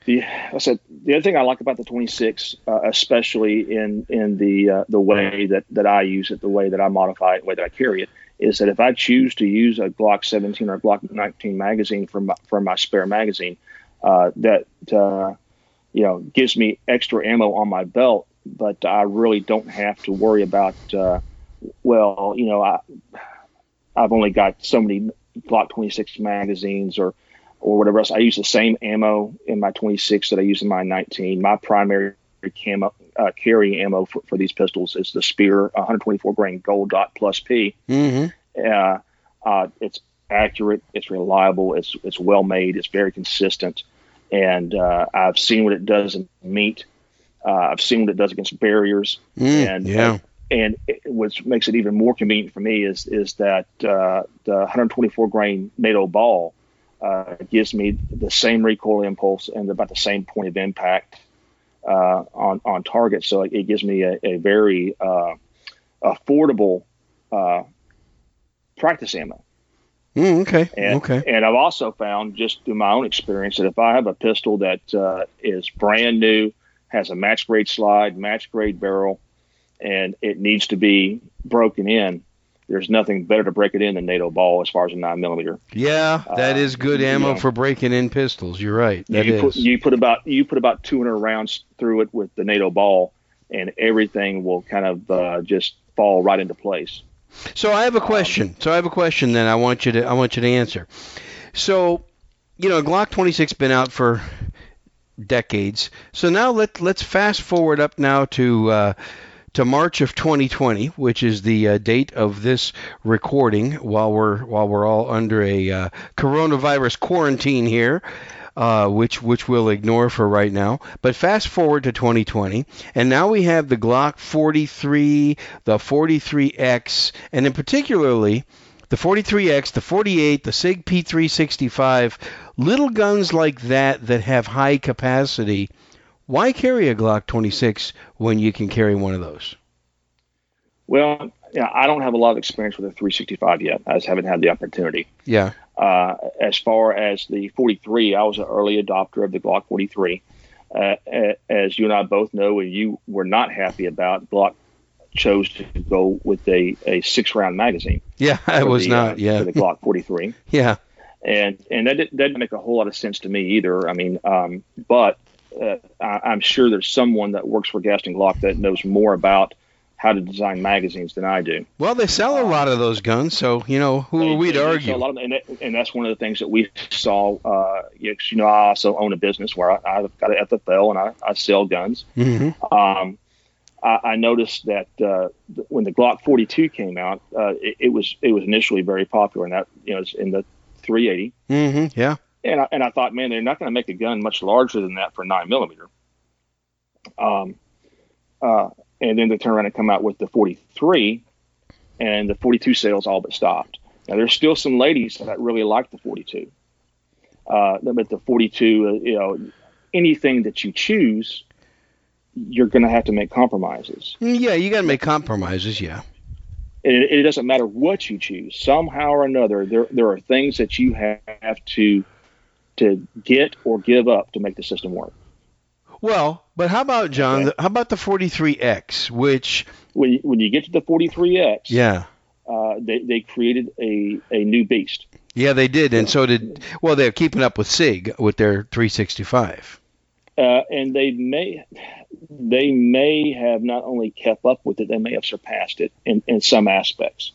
The I said the other thing I like about the 26, uh, especially in in the uh, the way that that I use it, the way that I modify it, the way that I carry it, is that if I choose to use a Glock 17 or Glock 19 magazine from my, from my spare magazine, uh, that uh, you know gives me extra ammo on my belt, but I really don't have to worry about. Uh, well, you know, I I've only got so many Glock 26 magazines or or whatever else. I use the same ammo in my 26 that I use in my 19. My primary camo, uh, carry ammo for, for these pistols is the Speer 124 grain Gold Dot Plus P. Mm-hmm. Uh, uh, it's accurate, it's reliable, it's it's well made, it's very consistent, and uh, I've seen what it does in meat. Uh, I've seen what it does against barriers, Mm, and yeah. and it, which makes it even more convenient for me is is that uh, the 124 grain NATO ball uh, gives me the same recoil impulse and about the same point of impact uh, on on target. So it, it gives me a, a very uh, affordable uh, practice ammo. Mm, okay. And, okay. and I've also found, just through my own experience, that if I have a pistol that uh, is brand new, has a match grade slide, match grade barrel, and it needs to be broken in, there's nothing better to break it in than NATO ball as far as a nine millimeter. Yeah, that uh, is good ammo yeah. for breaking in pistols. You're right. That you is. put you put about you put about 200 rounds through it with the NATO ball, and everything will kind of uh, just fall right into place. So I have a question. So I have a question. Then I want you to I want you to answer. So, you know, Glock 26 been out for decades. So now let let's fast forward up now to uh, to March of 2020, which is the uh, date of this recording. While we're while we're all under a uh, coronavirus quarantine here. Uh, which which we'll ignore for right now. But fast forward to 2020, and now we have the Glock 43, the 43X, and in particularly the 43X, the 48, the Sig P365, little guns like that that have high capacity. Why carry a Glock 26 when you can carry one of those? Well, yeah, I don't have a lot of experience with a 365 yet. I just haven't had the opportunity. Yeah. Uh, as far as the 43, I was an early adopter of the Glock 43. Uh, as you and I both know, and you were not happy about, Glock chose to go with a, a six round magazine. Yeah, I was the, not. uh, Yeah. for the Glock 43. Yeah. and and that, did, that didn't make a whole lot of sense to me either. I mean, um, but uh, I, I'm sure there's someone that works for Gaston Glock that knows more about how to design magazines than I do. Well, they sell a lot of those guns, so you know who They- are we to argue? A lot of, and, that, and that's one of the things that we saw. Uh, you know, I also own a business where I, I've got an FFL and I, I sell guns. hmm Um, I, I noticed that uh, when the Glock 42 came out, uh, it, it was it was initially very popular, and that you know, it's in the 380. hmm Yeah. And I, and I thought, man, they're not going to make a gun much larger than that for nine millimeter. Um, uh, and then they turn around and come out with the 43, and the 42 sales all but stopped. Now there's still some ladies that really like the 42, uh, but the 42, uh, you know, anything that you choose, you're going to have to make compromises. Mm, Yeah, you got to make compromises. Yeah. And it, it doesn't matter what you choose. Somehow or another, there there are things that you have to to get or give up to make the system work. Well, but how about John? Okay. How about the 43X, which When you, when you get to the 43X, yeah, uh, they, they created a, a new beast. yeah, they did, and so did. Well, they're keeping up with Sig with their 365. Uh, and they may they may have not only kept up with it, they may have surpassed it in, in some aspects.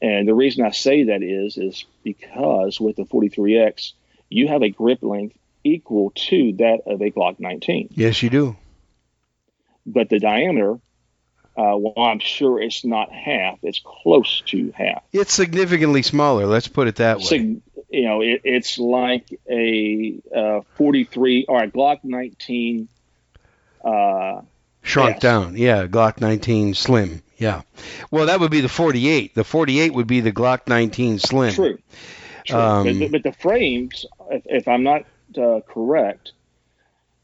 And the reason I say that is is because with the 43X, you have a grip length equal to that of a Glock 19. Yes, you do. but the diameter, uh, well, I'm sure it's not half. It's close to half. It's significantly smaller. Let's put it that way. Sig- you know, it, it's like a uh, 43 or a Glock 19. Uh, Shrunk yes. down. Yeah, Glock 19 Slim. Yeah. Well, that would be the 48. The 48 would be the Glock 19 Slim. true. True. Um, but, but- but the frames, if, if I'm not uh, correct,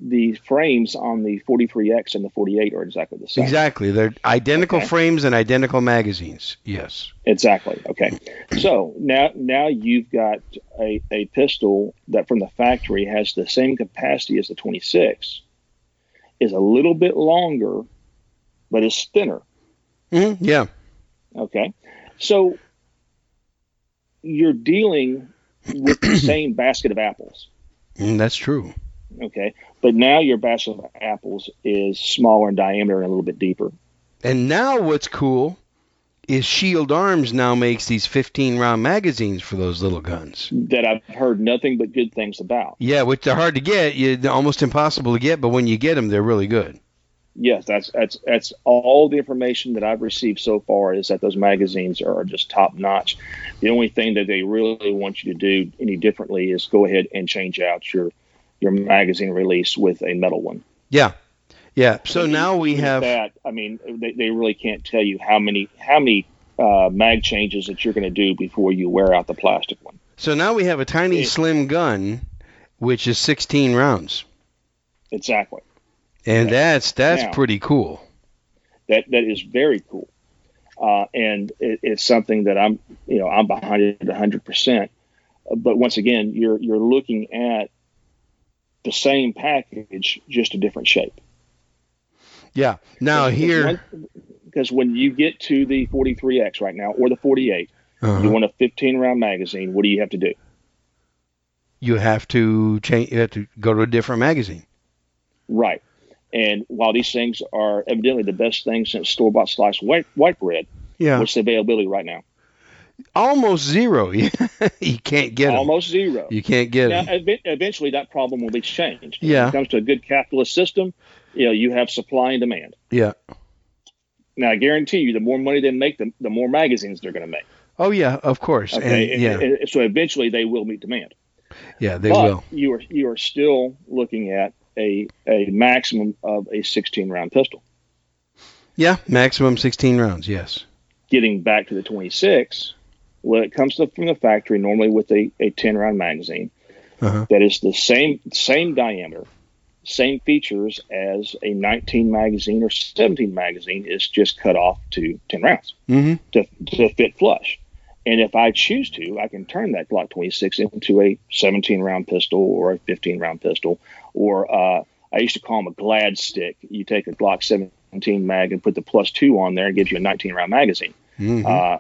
the frames on the 43X and the 48 are exactly the same. Exactly. They're identical Okay. frames and identical magazines. Yes. Exactly. Okay. So now now you've got a, a pistol that from the factory has the same capacity as the 26, is a little bit longer, but is thinner. hmm Yeah. Okay. So you're dealing with the same basket of apples. Mm, that's true. Okay. But now your basket of apples is smaller in diameter and a little bit deeper. And now what's cool is Shield Arms now makes these 15 round magazines for those little guns. That I've heard nothing but good things about. Yeah, which are hard to get. You, almost impossible to get, but when you get them, they're really good. Yes, that's that's that's all the information that I've received so far is that those magazines are just top notch. The only thing that they really want you to do any differently is go ahead and change out your your magazine release with a metal one. Yeah, yeah. So And now we have. that. I mean, they, they really can't tell you how many how many uh, mag changes that you're going to do before you wear out the plastic one. So now we have a tiny, Yeah. slim gun, which is 16 rounds, Exactly. And that's that's Now- pretty cool. that that is very cool, uh, and it, it's something that I'm you know I'm behind it 100. percent But once again, you're you're looking at the same package, just a different shape. Yeah. Now Because here. when- because when you get to the 43x right now or the 48, Uh-huh. you want a 15 round magazine. What do you have to do? you have to change. You have to go to a different magazine. Right. And while these things are evidently the best thing since store bought sliced white white bread, Yeah. what's the availability right now? Almost zero. you can't get them. Almost zero. You can't get them. ev- eventually, that problem will be changed. Yeah. When it comes to a good capitalist system, you know, you have supply and demand. Yeah. Now, I guarantee you, the more money they make, the, the more magazines they're going to make. Oh yeah, of course. Okay. And, yeah. And- and so eventually, they will meet demand. yeah, they but will. you are you are still looking at a a maximum of a 16 round pistol. Yeah, maximum 16 rounds. Yes. Getting back to the 26, when it comes from the factory, normally with a, a 10 round magazine, Uh-huh. that is the same same diameter, same features as a 19 magazine or 17 magazine. Is just cut off to 10 rounds Mm-hmm. to, to fit flush. And if I choose to, I can turn that Glock 26 into a 17 round pistol or a 15 round pistol, or uh, I used to call them a glad stick. You take a Glock 17 mag and put the plus two on there, and gives you a 19 round magazine. Mm-hmm. Uh,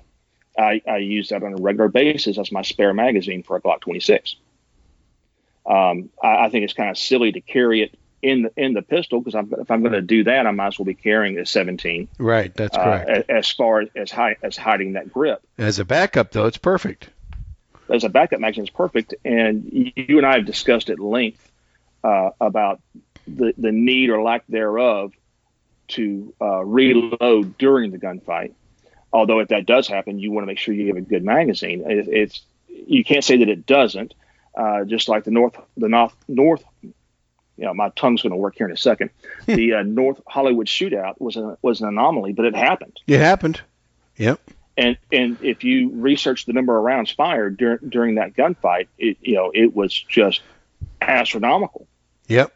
I, I use that on a regular basis as my spare magazine for a Glock 26. Um, I, I think it's kind of silly to carry it in the in the pistol because if I'm going to do that, I might as well be carrying a 17 right. That's uh, correct. a- as far as hi- as hiding that grip. As a backup, though, it's perfect. As a backup magazine, it's perfect. And you and I have discussed at length uh, about the the need or lack thereof to uh, reload during the gunfight. Although if that does happen, you want to make sure you have a good magazine. It, it's you can't say that it doesn't. Uh, just like the North, the North, North. You know, my tongue's going to work here in a second. the uh, North Hollywood shootout was a, was an anomaly, but it happened. It happened. Yep. And and if you research the number of rounds fired during during that gunfight, it you know it was just astronomical. Yep.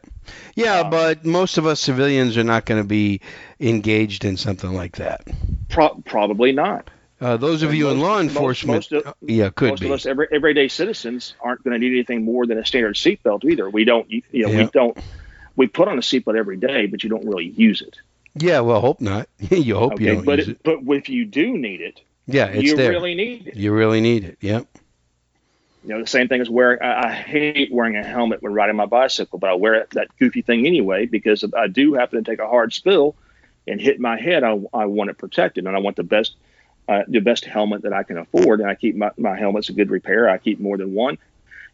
Yeah, Um, but most of us civilians are not going to be engaged in something like that. Pro- probably not. Uh, those of you in law enforcement, most of- uh, yeah, could Most be. of us every, everyday citizens aren't going to need anything more than a standard seatbelt either. We don't you know Yeah. we don't we put on a seatbelt every day, but you don't really use it. Yeah, well, hope not. you hope you don't but use it, it. but if you do need it, Yeah, it's you there. really need it. you really need it. Yep. You know, the same thing as wearing. I, I hate wearing a helmet when riding my bicycle, but I wear that goofy thing anyway because if I do happen to take a hard spill and hit my head, I, I want it protected, and I want the best, uh, the best helmet that I can afford. And I keep my, my helmets in good repair. I keep more than one.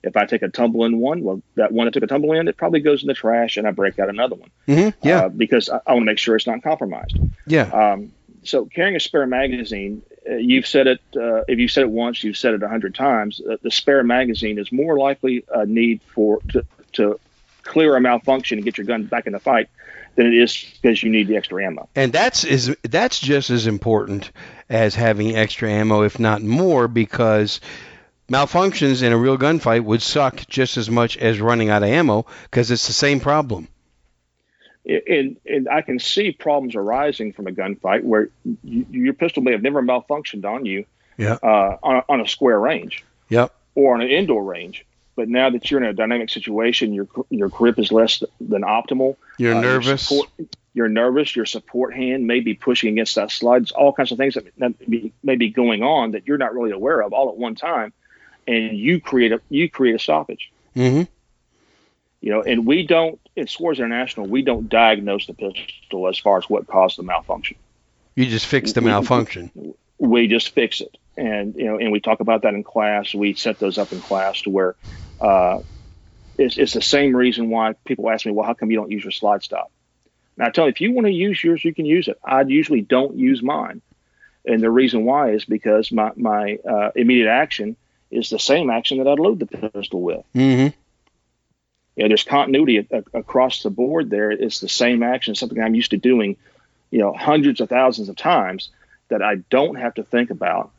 If I take a tumble in one, well, that one that took a tumble in, it probably goes in the trash, and I break out another one. hmm Yeah. uh, because I, I want to make sure it's not compromised. yeah. Um, so carrying a spare magazine, uh, you've said it. Uh, if you said it once, you've said it a hundred times. Uh, the spare magazine is more likely a need for to, to clear a malfunction and get your gun back in the fight than it is because you need the extra ammo. And that's is that's just as important as having extra ammo, if not more, because malfunctions in a real gunfight would suck just as much as running out of ammo because it's the same problem. And, and I can see problems arising from a gunfight where you, your pistol may have never malfunctioned on you Yeah. uh, on, a, on a square range. Yep. or on an indoor range. But now that you're in a dynamic situation, your your grip is less than optimal. You're Uh, your nervous. support- you're nervous. Your support hand may be pushing against that slide. All kinds of things that, that may, be, may be going on that you're not really aware of all at one time, and you create a you create a stoppage. hmm You know, and we don't in Suarez International we don't diagnose the pistol as far as what caused the malfunction. You just fix the we- malfunction. we just fix it and you know and we talk about that in class we set those up in class to where uh, it's, it's the same reason why people ask me well how come you don't use your slide stop And I tell them, if you want to use yours, you can use it. I usually don't use mine. And the reason why is because my, my uh, immediate action is the same action that I'd load the pistol with. Mm-hmm. You know, there's continuity a, a, across the board there. It's the same action, something I'm used to doing, you know, hundreds of thousands of times that I don't have to think about.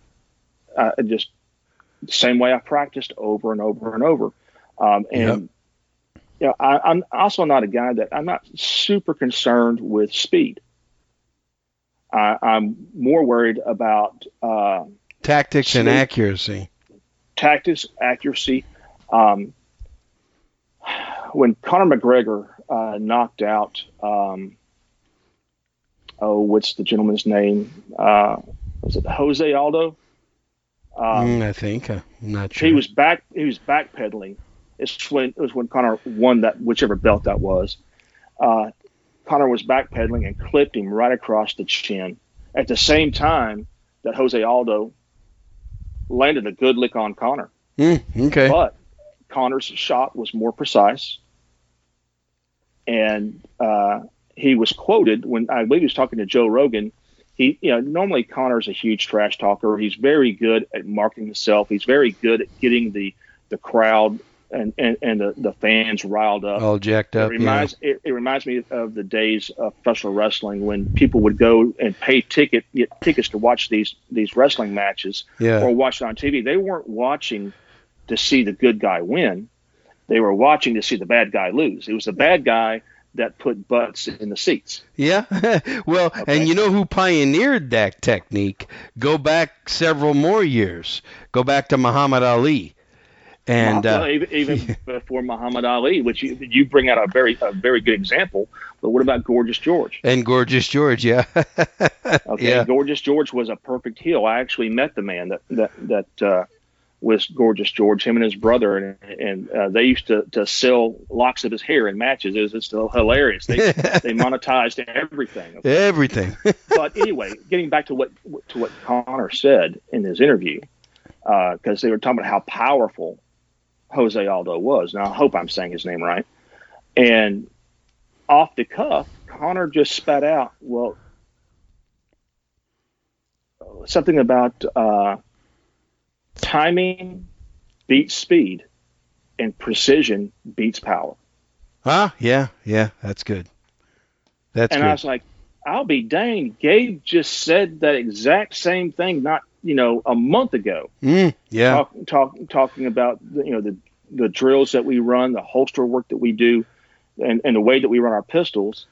Uh, just the same way I practiced over and over and over. Um, and yep. You know, I, I'm also not a guy that I'm not super concerned with speed. I, I'm more worried about uh, tactics speed, and accuracy. Tactics, accuracy. Um, when Conor McGregor uh, knocked out, um, oh, what's the gentleman's name? Uh, was it Jose Aldo? Um, mm, I think uh, I'm not sure. He was back. He was backpedaling. It's when it was when Conor won that whichever belt that was. Uh, Conor was backpedaling and clipped him right across the chin. At the same time that Jose Aldo landed a good lick on Conor. Mm, okay. But Conor's shot was more precise, and uh, he was quoted when I believe he was talking to Joe Rogan he, you know, normally Conor's a huge trash talker. He's very good at marketing himself. He's very good at getting the the crowd and, and, and the, the fans riled up. All jacked up. It reminds yeah. it, it, reminds me of the days of professional wrestling when people would go and pay ticket get tickets to watch these these wrestling matches yeah. or watch it on TV. They weren't watching to see the good guy win. They were watching to see the bad guy lose. It was the bad guy that put butts in the seats. Yeah. well, okay. and you know who pioneered that technique? Go back several more years. Go back to Muhammad Ali. And uh, even, even before Muhammad Ali, which you, you bring out a very a very good example. But what about Gorgeous George? And Gorgeous George, yeah. okay, yeah. Gorgeous George was a perfect heel. I actually met the man that that that uh, with Gorgeous George, him and his brother, and, and uh, they used to, to sell locks of his hair in matches. It was, it's still hilarious. They they monetized everything. Okay? Everything. but anyway, getting back to what to what Conor said in his interview, because uh, they were talking about how powerful Jose Aldo was. Now I hope I'm saying his name right. And off the cuff, Conor just spat out, well, something about. Uh, timing beats speed and precision beats power. Ah, yeah, yeah, that's good. That's and good. I was like, I'll be dang, Gabe just said that exact same thing not, you know, a month ago. Mm, yeah. Talk, talk, talking about, you know, the, the drills that we run, the holster work that we do, and, and the way that we run our pistols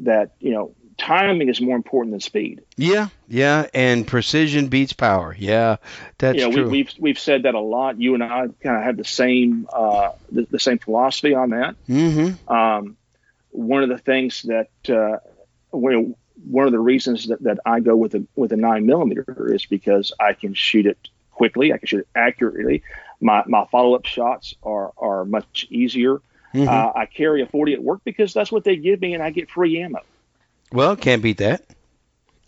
that, you know, timing is more important than speed. Yeah, yeah, and precision beats power. Yeah, that's you know, true. We, we've, we've said that a lot. You and I kind of have the same uh, the, the, same philosophy on that. Mm-hmm. Um, one of the things that uh, one of the reasons that, that I go with a with a nine millimeter is because I can shoot it quickly. I can shoot it accurately. My my follow up shots are are much easier. Mm-hmm. Uh, I carry a 40 at work because that's what they give me, and I get free ammo. Well, can't beat that.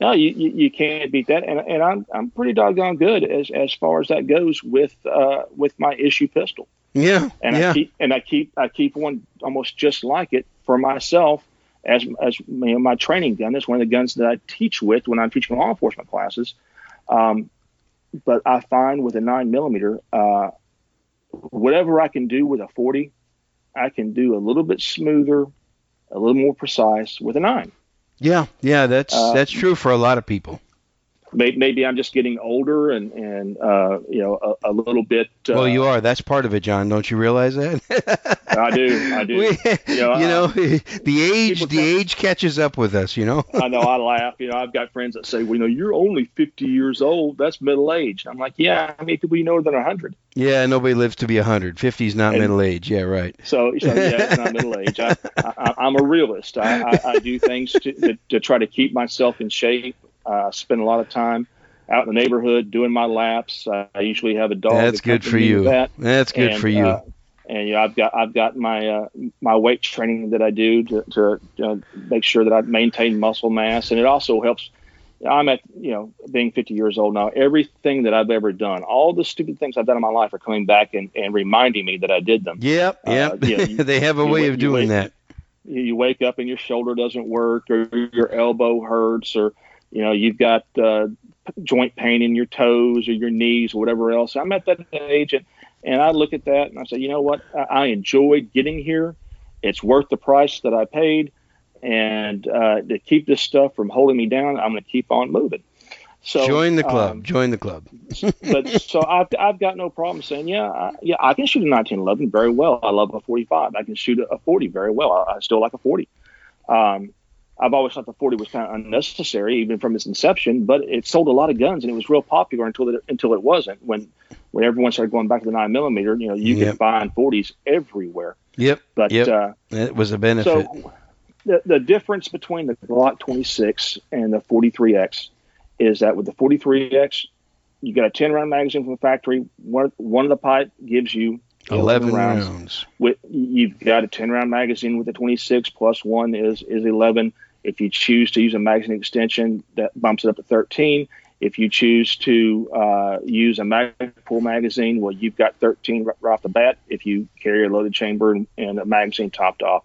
No, you, you, you, can't beat that, and and I'm I'm pretty doggone good as as far as that goes with uh with my issue pistol. Yeah, and yeah. I keep and I keep I keep one almost just like it for myself as as you know, my training gun. It's one of the guns that I teach with when I'm teaching law enforcement classes. Um, but I find with a nine millimeter, uh, whatever I can do with a forty, I can do a little bit smoother, a little more precise with a nine. Yeah, yeah, that's uh, that's true for a lot of people. Maybe I'm just getting older and and uh, you know a, a little bit. Uh, well, you are. That's part of it, John. Don't you realize that? I do. I do. We, you know, you know the age the age catches up with us. You know. I know. I laugh. You know, I've got friends that say, "Well, you know, you're only 50 years old. That's middle age." I'm like, "Yeah, how many people you know than 100?" Yeah, nobody lives to be 100. 50 is not and, middle age. Yeah, right. So, so yeah, it's not middle age. I, I, am a realist. I, I, I do things to, to, to try to keep myself in shape. Uh, spend a lot of time out in the neighborhood doing my laps. Uh, I usually have a dog. That's good for you. That. That's good and, for you. Uh, and you know, I've got I've got my uh, my weight training that I do to, to uh, make sure that I maintain muscle mass, and it also helps. I'm at you know being 50 years old now. Everything that I've ever done, all the stupid things I've done in my life, are coming back and, and reminding me that I did them. Yep, yep. Uh, you know, they have a way of doing that you wake up and your shoulder doesn't work, or your elbow hurts, or you know you've got uh, joint pain in your toes or your knees or whatever else. I'm at that age, and, and I look at that and I say, you know what? I, I enjoyed getting here. It's worth the price that I paid, and uh, to keep this stuff from holding me down, I'm going to keep on moving. So join the club. um, join the club. but so I've, I've got no problem saying, yeah, I, yeah, I can shoot a 1911 very well. I love a 45. I can shoot a, a 40 very well. I, I still like a 40. Um, I've always thought the 40 was kind of unnecessary, even from its inception, but it sold a lot of guns and it was real popular until it, until it wasn't. When when everyone started going back to the 9 millimeter, you know, you Yep. could find 40s everywhere. Yep. But Yep. uh, It was a benefit. so the, the difference between the Glock 26 and the 43X is that with the 43X, you got a 10 round magazine from the factory. One, one of the pipe gives you 11 rounds. rounds. With, you've got a 10 round magazine with the 26 plus one is, is 11. If you choose to use a magazine extension, that bumps it up to 13. If you choose to uh, use a mag- full magazine, well, you've got 13 right right off the bat. If you carry a loaded chamber and, and a magazine topped off,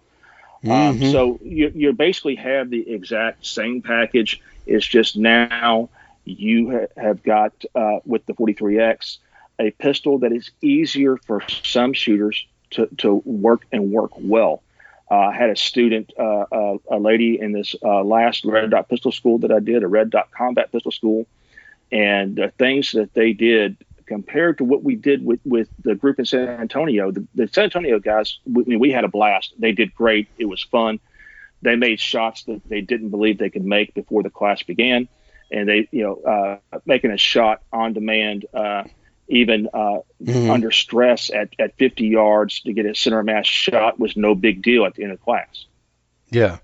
um, Mhm. so you, you basically have the exact same package. It's just now you ha- have got uh, with the 43X a pistol that is easier for some shooters to, to work and work well. Uh, I had a student, uh, uh, a lady in this uh, last Red Dot Pistol School that I did, a Red Dot Combat Pistol School, and the things that they did compared to what we did with, with the group in San Antonio, the, the San Antonio guys, we, we had a blast. They did great. It was fun. They made shots that they didn't believe they could make before the class began, and they, you know, uh, making a shot on demand, uh, even uh, Mhm. under stress at, at 50 yards to get a center mass shot was no big deal at the end of class. Yeah.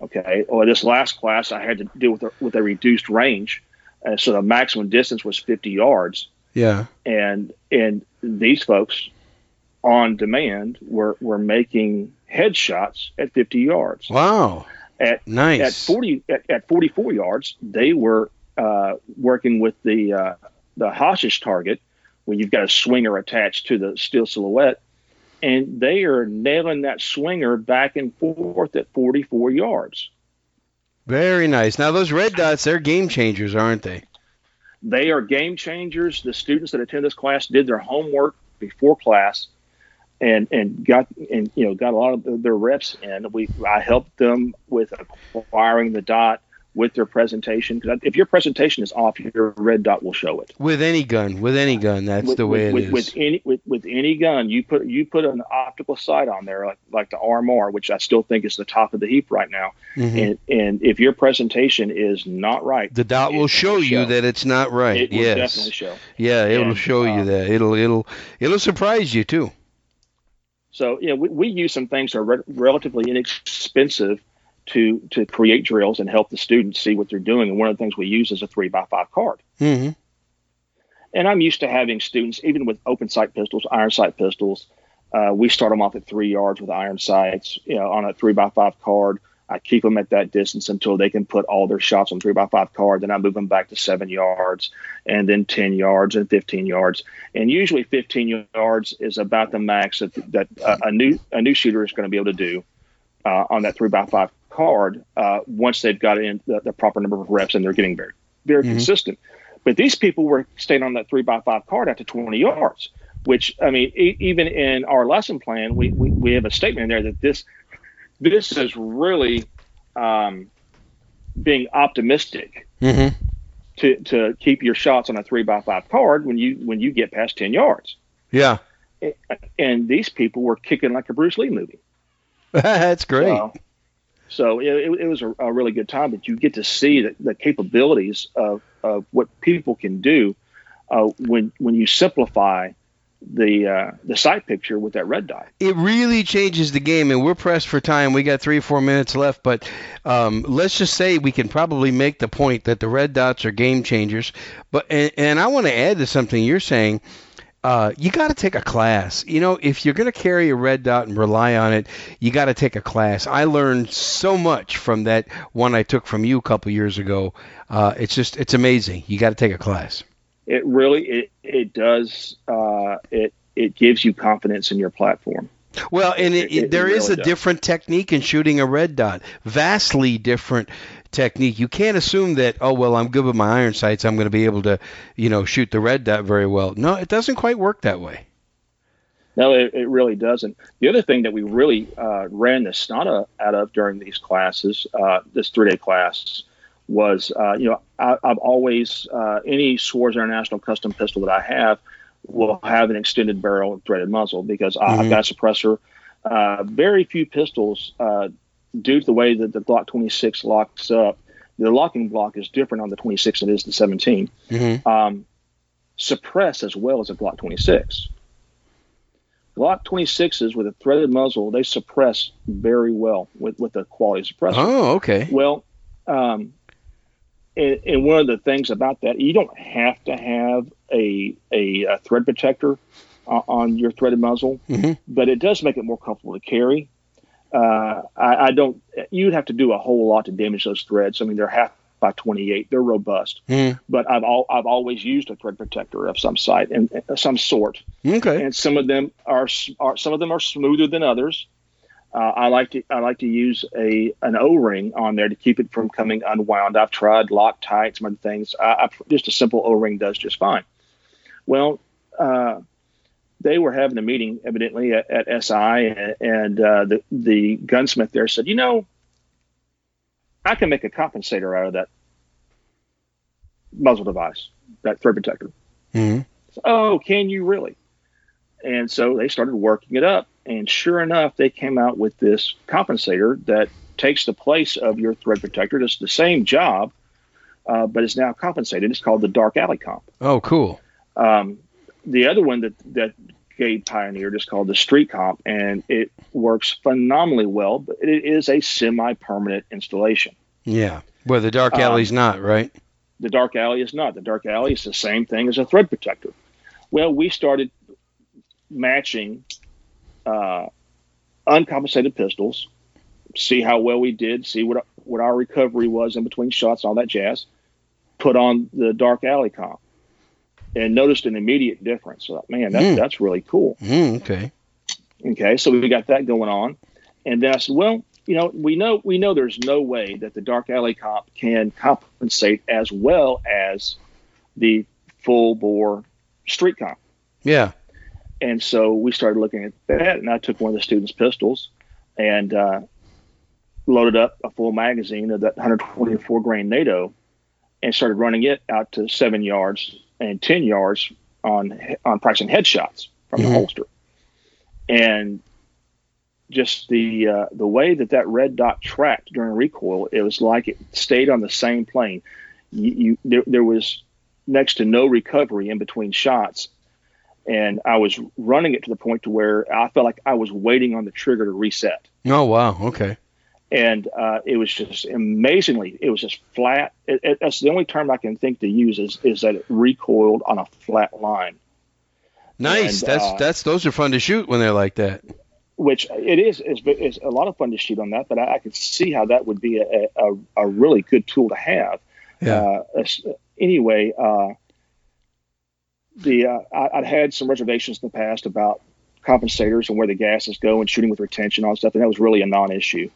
Okay. Or this last class, I had to deal with a, with a reduced range, uh, so the maximum distance was 50 yards, Yeah. and and these folks on demand were were making headshots at 50 yards. Wow. At Nice. at 40 at, at 44 yards, they were uh, working with the uh, the hostage target, where you've got a swinger attached to the steel silhouette, and they are nailing that swinger back and forth at 44 yards. Very nice. Now those red dots, they're game changers, aren't they? They are game changers. The students that attend this class did their homework before class, and and got and you know got a lot of their reps in. We I helped them with acquiring the dot with their presentation because if your presentation is off, your red dot will show it. With any gun, with any gun, that's with, the way with, it with, is. with any with, with any gun, you put you put an optical sight on there like like the RMR, which I still think is the top of the heap right now. Mhm. And and if your presentation is not right, The dot will it show you that it's not right. it will yes. definitely show. Yeah, it'll And, show you uh, that. It'll it'll it'll surprise you too. So yeah, we, we use some things that are re- relatively inexpensive to to create drills and help the students see what they're doing. And one of the things we use is a three by five card. hmm And I'm used to having students, even with open sight pistols, iron sight pistols. Uh, we start them off at three yards with iron sights, you know, on a three by five card. I keep them at that distance until they can put all their shots on three by five card. Then I move them back to seven yards, and then ten yards and fifteen yards. And usually, fifteen yards is about the max that, that uh, a new a new shooter is going to be able to do uh, on that three by five card uh, once they've got in the, the proper number of reps and they're getting very very Mhm. consistent. But these people were staying on that three by five card out to 20 yards, which I mean, e- even in our lesson plan, we, we, we have a statement in there that this this is really um, being optimistic hmm to, to keep your shots on a three by five card when you when you get past 10 yards. Yeah. And these people were kicking like a Bruce Lee movie. that's great. So, so it, it, was a, a really good time, but you get to see the, the capabilities of, of what people can do uh, when when you simplify the uh, the sight picture with that red dot. it really changes the game, and we're pressed for time. We got three four minutes left, but um, let's just say we can probably make the point that the red dots are game changers. But and, and I want to add to something you're saying. Uh, you got to take a class. You know, if you're going to carry a red dot and rely on it, you got to take a class. I learned so much from that one I took from you a couple years ago. Uh, it's just, it's amazing. You got to take a class. It really it it does uh, it it gives you confidence in your platform. Well, and it, It- it- there is really a does. different technique in shooting a red dot. Vastly different technique. You can't assume that, oh, well, I'm good with my iron sights. I'm going to be able to, you know, shoot the red dot very well. No, it doesn't quite work that way. No, it, it really doesn't. The other thing that we really uh, ran the snot out of during these classes, uh, this three day class, was uh, you know I, I've always uh, any Suarez International custom pistol that I have will have an extended barrel and threaded muzzle because I, Mhm. I've got a suppressor. Uh, very few pistols, uh, due to the way that the Glock 26 locks up, the locking block is different on the 26 than it is the 17 Mm-hmm. um, suppress as well as a Glock 26. Glock 26s with a threaded muzzle, they suppress very well with, with the quality suppressor. Oh, okay. Well, um, and, and one of the things about that, you don't have to have a, a, a thread protector on, on your threaded muzzle, Mhm. but it does make it more comfortable to carry. Uh, I, I don't, you'd have to do a whole lot to damage those threads. I mean, they're half by 28, they're robust Mhm. but I've all, I've always used a thread protector of some site and uh, some sort, Okay. and some of them are, are some of them are smoother than others. Uh, I like to I like to use a an O ring on there to keep it from coming unwound. I've tried Loctite, some other things. I, I, just a simple O ring does just fine. Well, uh, they were having a meeting evidently at, at SI, and, and uh, the the gunsmith there said, you know, I can make a compensator out of that muzzle device, that thread protector. Mhm. Oh, can you really? And so they started working it up, and sure enough, they came out with this compensator that takes the place of your thread protector. It's the same job, uh, but it's now compensated. It's called the Dark Alley Comp. Oh, cool. Um, the other one that that Gabe pioneered is called the Street Comp, and it works phenomenally well. But it is a semi-permanent installation. Yeah. Well, the dark Um, alley's not, right? The dark alley is not. The dark alley is the same thing as a thread protector. Well, we started matching uh, uncompensated pistols, see how well we did, see what what our recovery was in between shots, all that jazz. Put on the dark alley comp, and noticed an immediate difference. So, man, that, Hmm. that's really cool. Mm, okay. Okay, so we got that going on, and then I said, well, you know, we know we know there's no way that the dark alley comp can compensate as well as the full bore street comp. Yeah. And so we started looking at that, and I took one of the students' pistols and uh, loaded up a full magazine of that 124 grain NATO, and started running it out to seven yards and ten yards on on pricing headshots from Mhm. the holster, and just the uh, the way that that red dot tracked during recoil, it was like it stayed on the same plane. You, you there, there was next to no recovery in between shots, and I was running it to the point to where I felt like I was waiting on the trigger to reset, Oh, wow. Okay. And uh, it was just amazingly, it was just flat. It, it, that's the only term I can think to use is is that it recoiled on a flat line. Nice. And, that's uh, that's those are fun to shoot when they're like that. which it is is, is a lot of fun to shoot on that. But I, I could see how that would be a, a, a really good tool to have. Yeah. Uh, anyway, uh, the uh, I, I'd had some reservations in the past about compensators and where the gases go and shooting with retention on stuff, and that was really a non-issue.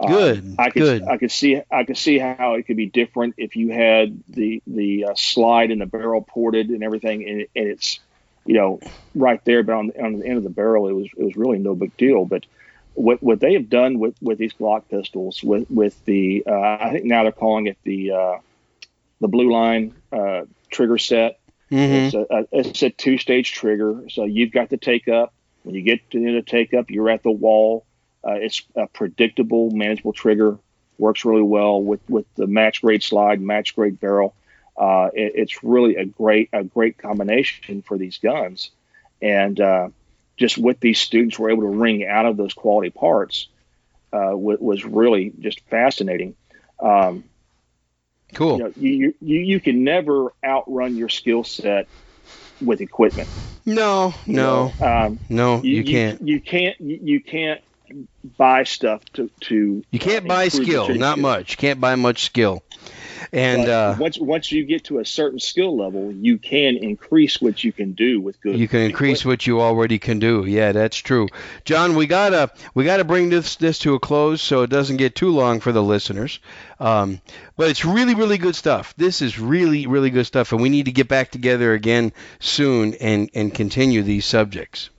Uh, Good. I could Good. I could see I could see how it could be different if you had the the uh, slide and the barrel ported and everything, and, and it's you know right there, but on on the end of the barrel, it was it was really no big deal. But what what they have done with with these Glock pistols with with the uh, I think now they're calling it the uh, the blue line uh, trigger set. Mhm. It's a, a it's a two stage trigger, so you've got the take up. When you get to the end of take up, you're at the wall. Uh, it's a predictable, manageable trigger. Works really well with with the match grade slide, match grade barrel. Uh, it, it's really a great a great combination for these guns, and uh, just what these students were able to wring out of those quality parts uh, wa- was really just fascinating. Um, Cool. you, know, you, you you can never outrun your skill set with equipment. No, no, um, no. You, can't. You, can't. You, you can't buy stuff to to. You can't uh, buy skill. Not much. You can't buy much skill. And But uh, once once you get to a certain skill level, you can increase what you can do with good. you can increase what you already can do. Yeah, that's true. John, we gotta we gotta bring this this to a close so it doesn't get too long for the listeners. Um, but it's really really good stuff. This is really really good stuff, and we need to get back together again soon and and continue these subjects.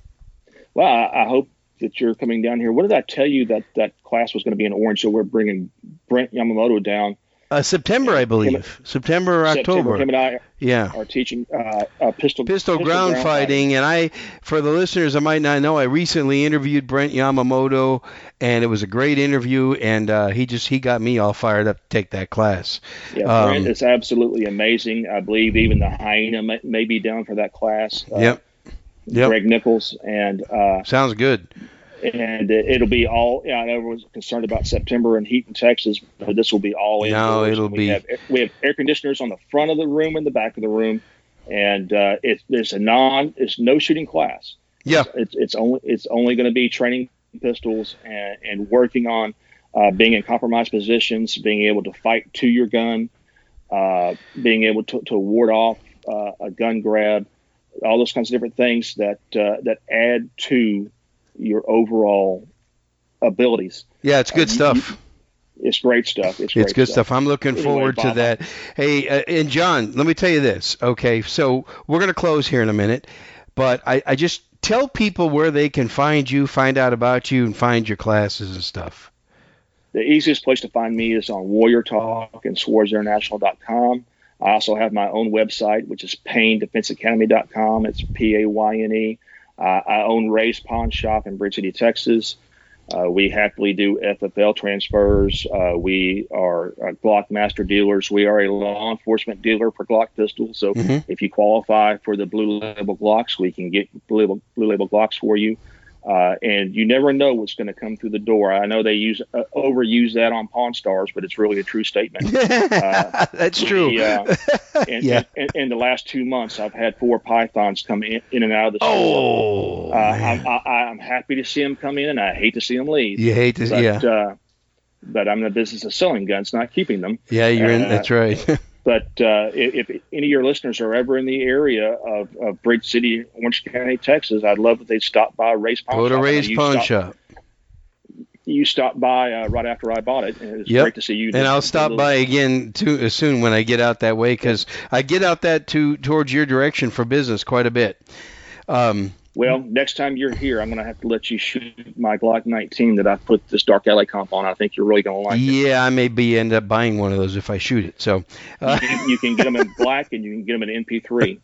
Well, I, I hope that you're coming down here. What did I tell you that that class was going to be in Orange? So we're bringing Brent Yamamoto down. Uh, September, I believe. September or September. October. Him and I Yeah. are teaching uh, uh, pistol Pistol ground fighting, and I, for the listeners that might not know, I recently interviewed Brent Yamamoto, and it was a great interview, and uh, he just he got me all fired up to take that class. Yeah, Um, Brent is absolutely amazing. I believe even the hyena may, may be down for that class. Uh, Yep. Yep. Greg Nichols and uh, Sounds good. and it- it'll be all. Yeah, I know everyone's concerned about September and heat in Texas, but this will be all in. No, it'll we be- Have, we have air conditioners on the front of the room and the back of the room, and uh, it's there's a non. It's no shooting class. Yeah. It's it's only it's only going to be training pistols and and working on uh, being in compromised positions, being able to fight to your gun, uh, being able to, to ward off uh, a gun grab, all those kinds of different things that uh, that add to your overall abilities. Yeah, it's good Uh, you- stuff. It's great stuff. It's, great It's good stuff. I'm looking Anyway, forward to Bob, that. Hey, uh, and John, let me tell you this. Okay, so we're going to close here in a minute, but I, I just tell people where they can find you, find out about you, and find your classes and stuff. The easiest place to find me is on Warrior Talk and SuarezInternational.com. I also have my own website, which is PayneDefenseAcademy.com. It's P A Y N E. Uh, I own Ray's Pawn Shop in Bridge City, Texas. Uh, we happily do FFL transfers. Uh, we are uh, Glock master dealers. We are a law enforcement dealer for Glock pistols. So Mhm. if you qualify for the blue label Glocks, we can get blue label, blue label Glocks for you. Uh, and you never know what's going to come through the door. I know they use uh, overuse that on Pawn Stars, but it's really a true statement. That's true. the, uh, And, Yeah. and, in the last two months, I've had four pythons come in, in and out of the store. oh, Uh. I'm, I, I'm happy to see them come in, and I hate to see them leave. you hate to, But, yeah, uh, but I'm in the business of selling guns, not keeping them. yeah, you're in. uh, That's right. But uh, if, if any of your listeners are ever in the area of, of Bridge City, Orange County, Texas, I'd love if they'd stop by Ray's Pawn Go to Shop. Know Ray's you Pawn Shop, You stopped by uh, right after I bought it, and it Yep. great to see you. and I'll stop by again too uh, soon when I get out that way because I get out that to towards your direction for business quite a bit. Um, Well, next time you're here, I'm going to have to let you shoot my Glock 19 that I put this Dark Alley comp on. I think you're really going to like it. yeah, I may be end up buying one of those if I shoot it. So, uh, You, can- you can get them in black and you can get them in MP3.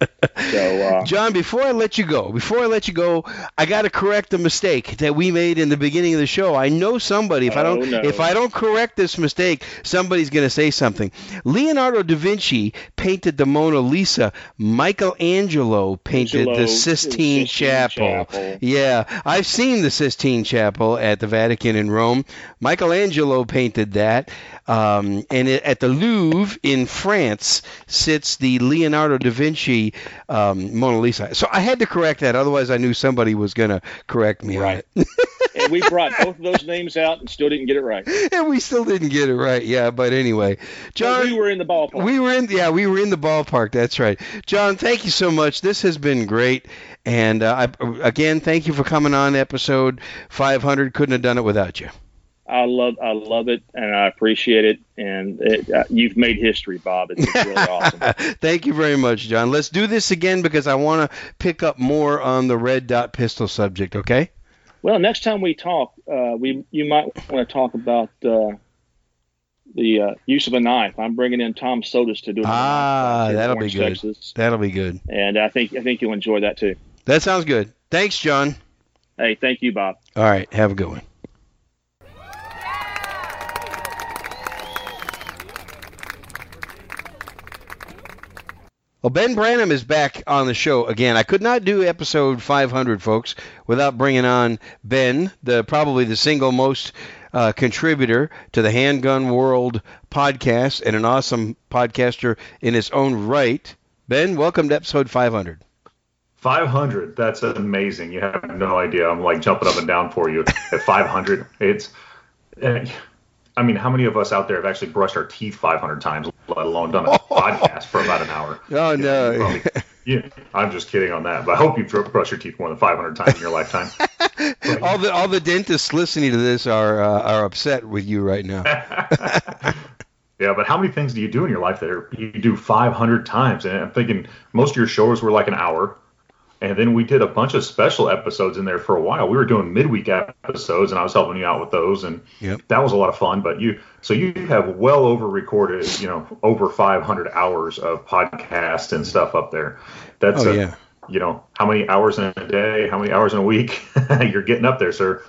So, uh, John, before I let you go, before I let you go, I got to correct a mistake that we made in the beginning of the show. I know somebody. If I Oh, don't, no. if I don't correct this mistake, somebody's going to say something. Leonardo da Vinci painted the Mona Lisa. Michelangelo painted Angelo- the Sistine, Sistine Chapel. Chapel. Yeah, I've seen the Sistine Chapel at the Vatican in Rome. Michelangelo painted that. Um, and it, at the Louvre in France sits the Leonardo da Vinci um, Mona Lisa. So I had to correct that, otherwise I knew somebody was going to correct me Right. on it. we brought both of those names out and still didn't get it right. and we still didn't get it right. Yeah, but anyway, John, But we were in the ballpark. we were in, yeah, we were in the ballpark. That's right, John. Thank you so much. This has been great, and uh, I, again, thank you for coming on episode 500. Couldn't have done it without you. I love, I love it, and I appreciate it. And it, uh, you've made history, Bob. It's, it's really awesome. Thank you very much, John. Let's do this again because I want to pick up more on the red dot pistol subject. Okay? Well, next time we talk, uh, we you might want to talk about uh, the uh, use of a knife. I'm bringing in Tom Sotis to do it. Ah, that'll be good. Texas, That'll be good. and I think I think you'll enjoy that too. That sounds good. Thanks, John. Hey, thank you, Bob. All right. Have a good one. Well, Ben Branam is back on the show again. I could not do episode 500, folks, without bringing on Ben, the probably the single most uh, contributor to the Handgun World podcast and an awesome podcaster in his own right. Ben, welcome to episode 500. 500. That's amazing. You have no idea. I'm like jumping up and down for you at 500. It's, eh, I mean, how many of us out there have actually brushed our teeth 500 times? let alone done a podcast for about an hour. Oh You know, no. probably- yeah, I'm just kidding on that. But I hope you've brushed your teeth more than 500 times in your lifetime. all the all the dentists listening to this are uh, are upset with you right now. Yeah, but how many things do you do in your life that are, you do 500 times? And I'm thinking most of your shows were like an hour. And then we did a bunch of special episodes in there for a while. We were doing midweek episodes, and I was helping you out with those, and Yep. that was a lot of fun. But you, so you have well over recorded, you know, over 500 hours of podcast and stuff up there. That's Oh a, yeah. you know, how many hours in a day, how many hours in a week? You're getting up there, sir.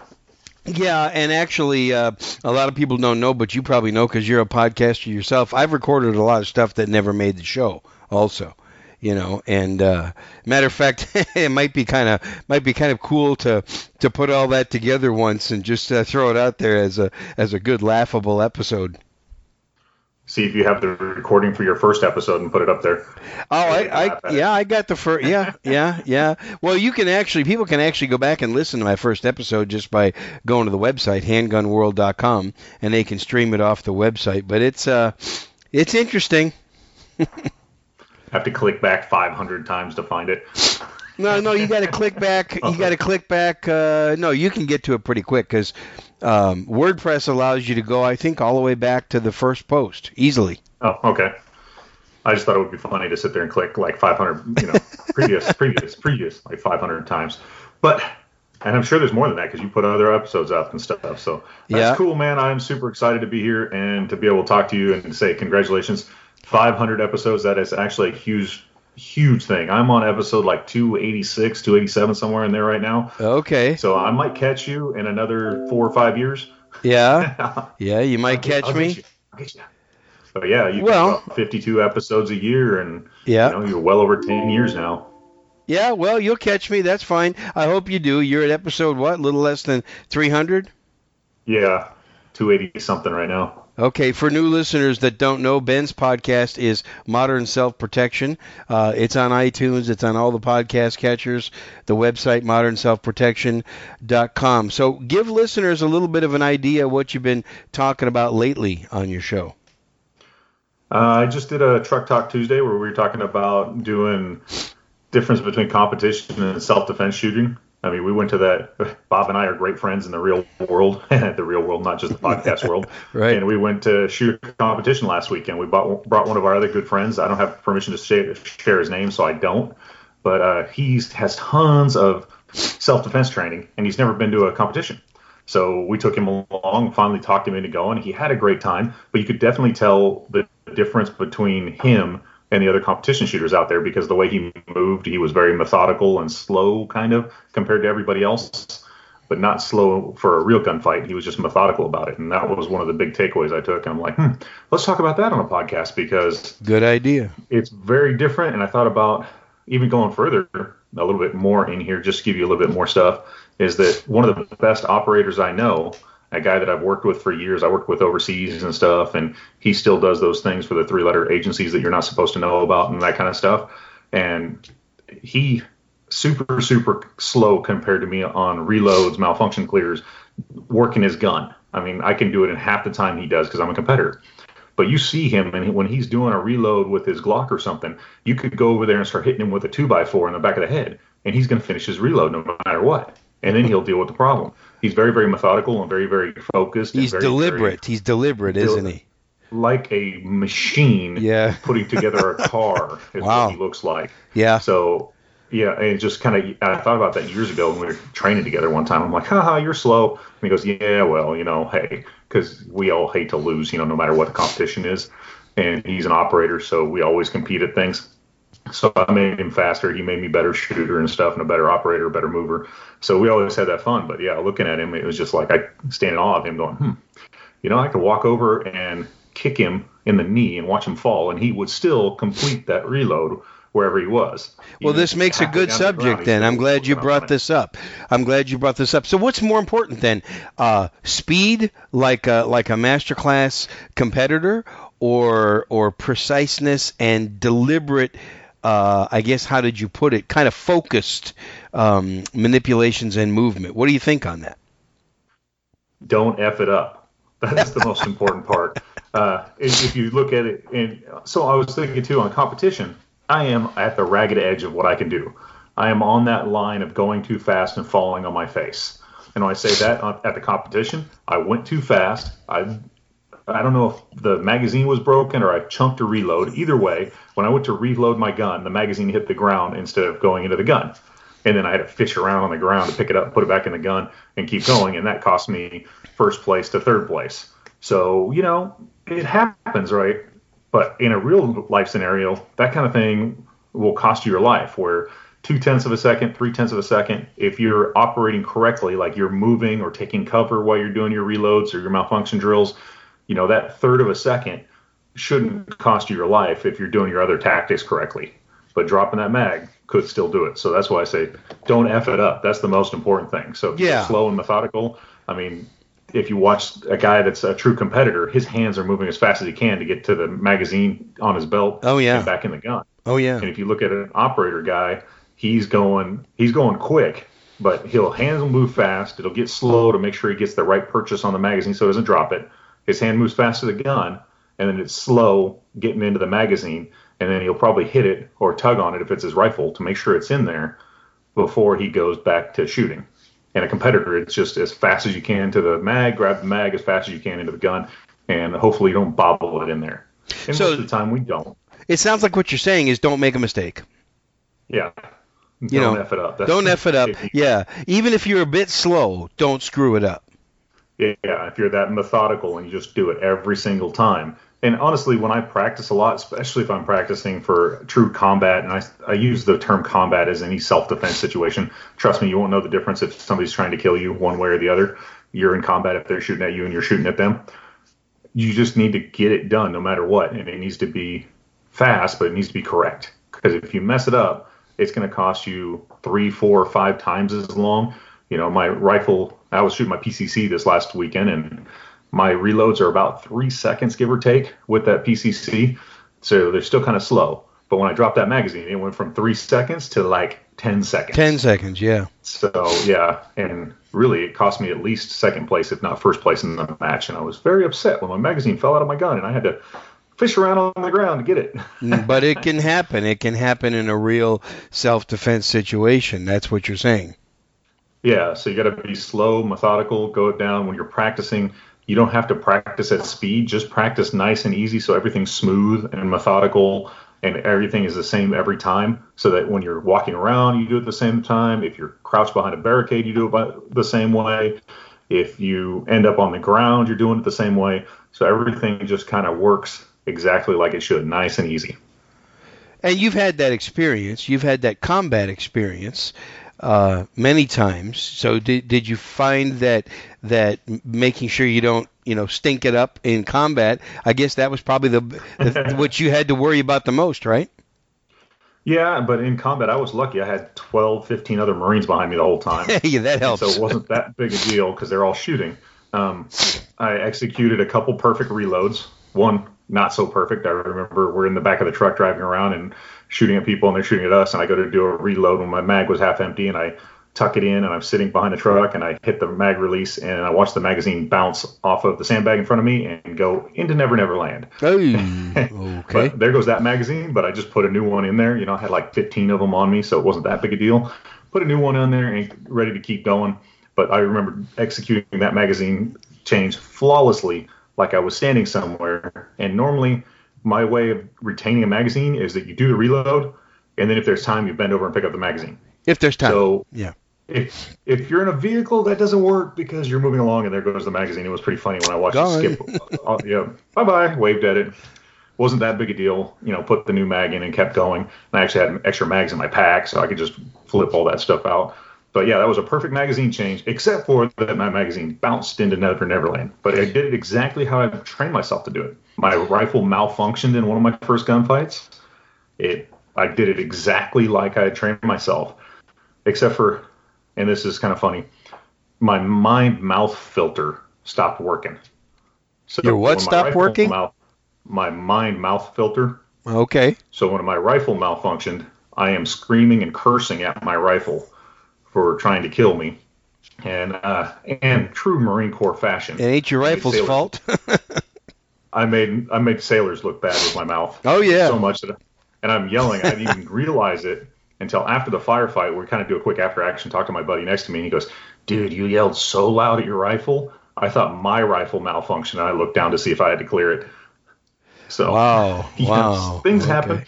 Yeah, and actually, uh, a lot of people don't know, but you probably know because you're a podcaster yourself. I've recorded a lot of stuff that never made the show, also. You know, and uh, matter of fact, it might be kind of might be kind of cool to to put all that together once and just uh, throw it out there as a as a good laughable episode. See if you have the recording for your first episode and put it up there. Oh, I, I yeah, I got the first. Yeah, yeah, yeah. Well, you can actually, people can actually go back and listen to my first episode just by going to the website handgunworld.com, and they can stream it off the website. But it's uh, it's interesting. Have to click back 500 times to find it. No, no, you got to click back. You got to click back. Uh, no, you can get to it pretty quick because um, WordPress allows you to go, I think, all the way back to the first post easily. Oh, okay. I just thought it would be funny to sit there and click like 500, you know, previous, previous, previous, like 500 times. But, and I'm sure there's more than that because you put other episodes up and stuff. So that's Yeah. cool, man. I'm super excited to be here and to be able to talk to you and say congratulations. 500 episodes. That is actually a huge, huge thing. I'm on episode like 286, 287, somewhere in there right now. Okay. So I might catch you in another four or five years. Yeah. Yeah, you might catch I'll me. Get you. I'll get you. But yeah, you Well- 52 episodes a year, and Yeah. you know, you're well over 10 years now. Yeah, well, you'll catch me. That's fine. I hope you do. You're at episode what? A little less than 300? Yeah, 280 something right now. Okay, for new listeners that don't know, Ben's podcast is Modern Self Protection. Uh, it's on iTunes, it's on all the podcast catchers, the website modernselfprotection.com. So give listeners a little bit of an idea what you've been talking about lately on your show. Uh, I just did a Truck Talk Tuesday where we were talking about doing difference between competition and self-defense shooting. I mean, we went to that. Bob and I are great friends in the real world, the real world, not just the podcast world. Right. And we went to shoot a competition last weekend. We bought, brought one of our other good friends. I don't have permission to share, share his name, so I don't. But uh, he has tons of self-defense training, and he's never been to a competition. So we took him along, finally talked him into going. He had a great time, but you could definitely tell the difference between him and the other competition shooters out there because the way he moved, he was very methodical and slow, kind of compared to everybody else, but not slow for a real gunfight. He was just methodical about it, and that was one of the big takeaways I took. And I'm like, hmm, let's talk about that on a podcast because Good idea. it's very different. And I thought about even going further a little bit more in here, just to give you a little bit more stuff, is that one of the best operators I know, a guy that I've worked with for years, I worked with overseas and stuff, and he still does those things for the three letter agencies that you're not supposed to know about and that kind of stuff. And he super, super slow compared to me on reloads, malfunction clears, working his gun. I mean, I can do it in half the time he does because I'm a competitor. But you see him, and when he's doing a reload with his Glock or something, you could go over there and start hitting him with a two by four in the back of the head, and he's going to finish his reload no matter what. And then he'll deal with the problem. He's very, very methodical and very, very focused. He's very, very deliberate. He's deliberate, isn't he? like a machine Yeah. putting together a car is Wow. what he looks like. Yeah. So yeah, and just kind of I thought about that years ago when we were training together one time. I'm like, haha, you're slow. And he goes, yeah, well, you know, hey, because we all hate to lose, you know, no matter what the competition is. And he's an operator, so we always compete at things. So I made him faster. He made me better shooter and stuff, and a better operator, better mover. So we always had that fun. But yeah, looking at him, it was just like I stand in awe of him, going, hmm, you know, I could walk over and kick him in the knee and watch him fall, and he would still complete that reload wherever he was. Well, this makes a good down the subject then. I'm glad you brought this up. I'm glad you brought this up. So what's more important then? Uh, speed like a, like a masterclass competitor or or preciseness and deliberate uh, I guess how did you put it? Kind of focused um, manipulations and movement. What do you think on that? Don't f it up. That's the most important part. uh, if, if you look at it, and so I was thinking too on competition, I am at the ragged edge of what I can do. I am on that line of going too fast and falling on my face. And when I say that at the competition, I went too fast. I I don't know if the magazine was broken or I chunked a reload. Either way, when I went to reload my gun, the magazine hit the ground instead of going into the gun. And then I had to fish around on the ground to pick it up, put it back in the gun, and keep going. And that cost me first place to third place. So, you know, it happens, right? But in a real life scenario, that kind of thing will cost you your life, where two tenths of a second, three tenths of a second, if you're operating correctly, like you're moving or taking cover while you're doing your reloads or your malfunction drills, you know, that third of a second shouldn't cost you your life if you're doing your other tactics correctly. But dropping that mag could still do it. So that's why I say don't F it up. That's the most important thing. So yeah. slow and methodical. I mean, if you watch a guy that's a true competitor, his hands are moving as fast as he can to get to the magazine on his belt oh, yeah. and back in the gun. Oh yeah. And if you look at an operator guy, he's going he's going quick, but he'll hands will move fast. It'll get slow to make sure he gets the right purchase on the magazine so it doesn't drop it. His hand moves fast to the gun, and then it's slow getting into the magazine, and then he'll probably hit it or tug on it if it's his rifle to make sure it's in there before he goes back to shooting. And a competitor, it's just as fast as you can to the mag, grab the mag as fast as you can into the gun, and hopefully you don't bobble it in there. And So- most of the time we don't. It sounds like what you're saying is don't make a mistake. Yeah. You don't know, F it up. That's- Don't F it up. Yeah. Even if you're a bit slow, don't screw it up. Yeah, if you're that methodical and you just do it every single time. And honestly, when I practice a lot, especially if I'm practicing for true combat, and I, I use the term combat as any self defense situation, trust me, you won't know the difference if somebody's trying to kill you one way or the other. You're in combat if they're shooting at you and you're shooting at them. You just need to get it done no matter what. And it needs to be fast, but it needs to be correct. Because if you mess it up, it's going to cost you three, four, or five times as long. You know, my rifle, I was shooting my PCC this last weekend, and my reloads are about three seconds, give or take, with that PCC. So they're still kind of slow. But when I dropped that magazine, it went from three seconds to like 10 seconds. Ten seconds. Yeah. So, yeah. And really, it cost me at least second place, if not first place in the match. And I was very upset when my magazine fell out of my gun and I had to fish around on the ground to get it. Mm, but it can happen. It can happen in a real self-defense situation. That's what you're saying. Yeah, so you got to be slow, methodical, go it down when you're practicing. You don't have to practice at speed, just practice nice and easy so everything's smooth and methodical and everything is the same every time so that when you're walking around, you do it the same time. If you're crouched behind a barricade, you do it the same way. If you end up on the ground, you're doing it the same way. So everything just kind of works exactly like it should, nice and easy. And you've had that experience. You've had that combat experience uh, many times. So did did you find that that making sure you don't you know stink it up in combat? I guess that was probably the, the what you had to worry about the most, right? Yeah, but in combat, I was lucky. I had 12, 15 other Marines behind me the whole time. yeah, that helps. So it wasn't that big a deal because they're all shooting. Um, I executed a couple perfect reloads. One not so perfect. I remember we're in the back of the truck driving around and shooting at people, and they're shooting at us. And I go to do a reload when my mag was half empty, and I tuck it in, and I'm sitting behind the truck, and I hit the mag release, and I watch the magazine bounce off of the sandbag in front of me and go into Never Never Land. Oh, okay. But there goes that magazine, but I just put a new one in there. You know, I had like 15 of them on me, so it wasn't that big a deal. Put a new one on there and ready to keep going. But I remember executing that magazine change flawlessly, like I was standing somewhere. And normally, my way of retaining a magazine is that you do the reload, and then if there's time, you bend over and pick up the magazine. If there's time. So yeah. if if you're in a vehicle, that doesn't work because you're moving along and there goes the magazine. It was pretty funny when I watched Gone. it skip. uh, yeah, bye bye. Waved at it. Wasn't that big a deal. You know, put the new mag in and kept going. And I actually had extra mags in my pack, so I could just flip all that stuff out. But yeah, that was a perfect magazine change, except for that my magazine bounced into Never Neverland. But I did it exactly how I trained myself to do it. My rifle malfunctioned in one of my first gunfights. It I did it exactly like I had trained myself, except for, and this is kind of funny, my mind mouth filter stopped working. So Your what stopped working? Mouth, my mind mouth filter. Okay. So when my rifle malfunctioned, I am screaming and cursing at my rifle for trying to kill me, and uh, and true Marine Corps fashion. It ain't your rifle's sailors. fault. I made I made sailors look bad with my mouth. Oh yeah. So much that, and I'm yelling. I didn't even realize it until after the firefight. We kind of do a quick after action talk to my buddy next to me, and he goes, "Dude, you yelled so loud at your rifle. I thought my rifle malfunctioned. And I looked down to see if I had to clear it. So wow, know, wow, things Okay. happen.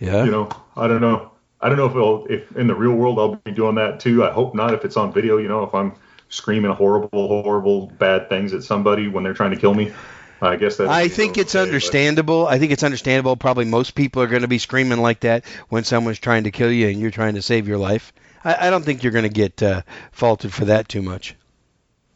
Yeah. You know, I don't know. I don't know if it'll, if in the real world I'll be doing that too. I hope not. If it's on video, you know, if I'm screaming horrible, horrible, bad things at somebody when they're trying to kill me, I guess that. I think it's understandable. I think it's understandable. Probably most people are going to be screaming like that when someone's trying to kill you and you're trying to save your life. I, I don't think you're going to get uh, faulted for that too much.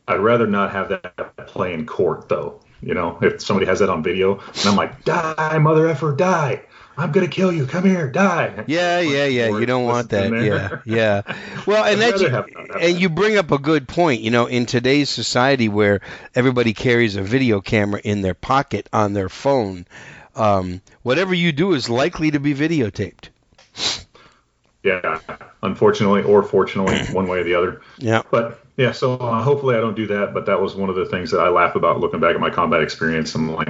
I'd rather not have that play in court, though. You know, if somebody has that on video, and I'm like, "Die, mother effer, die! I'm gonna kill you. Come here, die!" Yeah, yeah, yeah. You don't want that. Yeah, yeah. Well, and I'd that's rather have not have and you bring up a good point. You know, in today's society where everybody carries a video camera in their pocket on their phone, um, whatever you do is likely to be videotaped. Yeah, unfortunately or fortunately, one way or the other. Yeah. But yeah, so uh, hopefully I don't do that. But that was one of the things that I laugh about looking back at my combat experience. I'm like,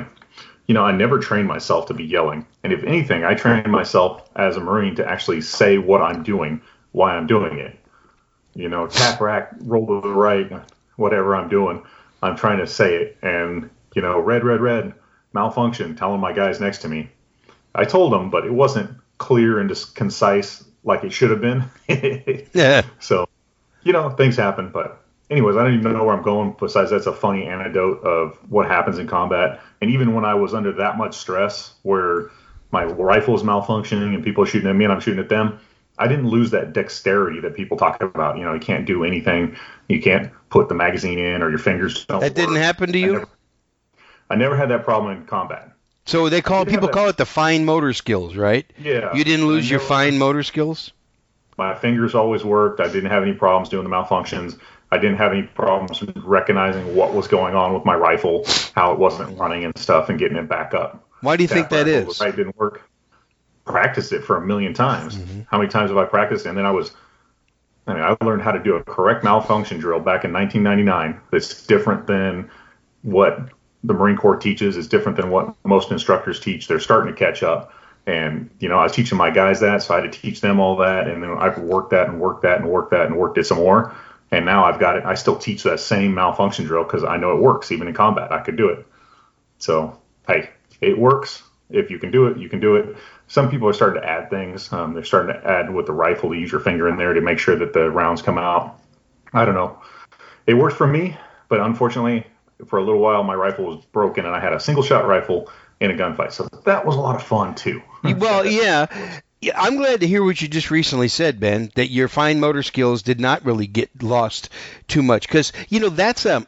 you know, I never trained myself to be yelling. And if anything, I trained myself as a Marine to actually say what I'm doing, why I'm doing it. You know, tap rack, roll to the right, whatever I'm doing, I'm trying to say it. And, you know, red, red, red, malfunction, telling my guys next to me. I told them, but it wasn't clear and just concise like it should have been. Yeah. So, you know, things happen. But, anyways, I don't even know where I'm going. Besides, that's a funny anecdote of what happens in combat. And even when I was under that much stress, where my rifle is malfunctioning and people are shooting at me and I'm shooting at them, I didn't lose that dexterity that people talk about. You know, you can't do anything. You can't put the magazine in or your fingers don't. That didn't happen to I you. never, I never had that problem in combat. So they call people call it the fine motor skills, right? Yeah. You didn't lose I your fine motor skills. My fingers always worked. I didn't have any problems doing the malfunctions. I didn't have any problems recognizing what was going on with my rifle, how it wasn't running and stuff, and getting it back up. Why do you think that is? Right didn't work. Practiced it for a million times. Mm-hmm. How many times have I practiced? it? And then I was, I mean, I learned how to do a correct malfunction drill back in 1999. That's different than what the Marine Corps teaches. Is different than what most instructors teach. They're starting to catch up. And you know, I was teaching my guys that, so I had to teach them all that, and then I've worked that and worked that and worked that and worked it some more. And now I've got it. I still teach that same malfunction drill because I know it works, even in combat. I could do it. So hey, it works. If you can do it, you can do it. Some people are starting to add things. Um, they're starting to add with the rifle to use your finger in there to make sure that the rounds come out. I don't know. It worked for me, but unfortunately, for a little while, my rifle was broken, and I had a single shot rifle in a gunfight. So that was a lot of fun too. Well, yeah. Yeah, I'm glad to hear what you just recently said, Ben. That your fine motor skills did not really get lost too much, because you know that's a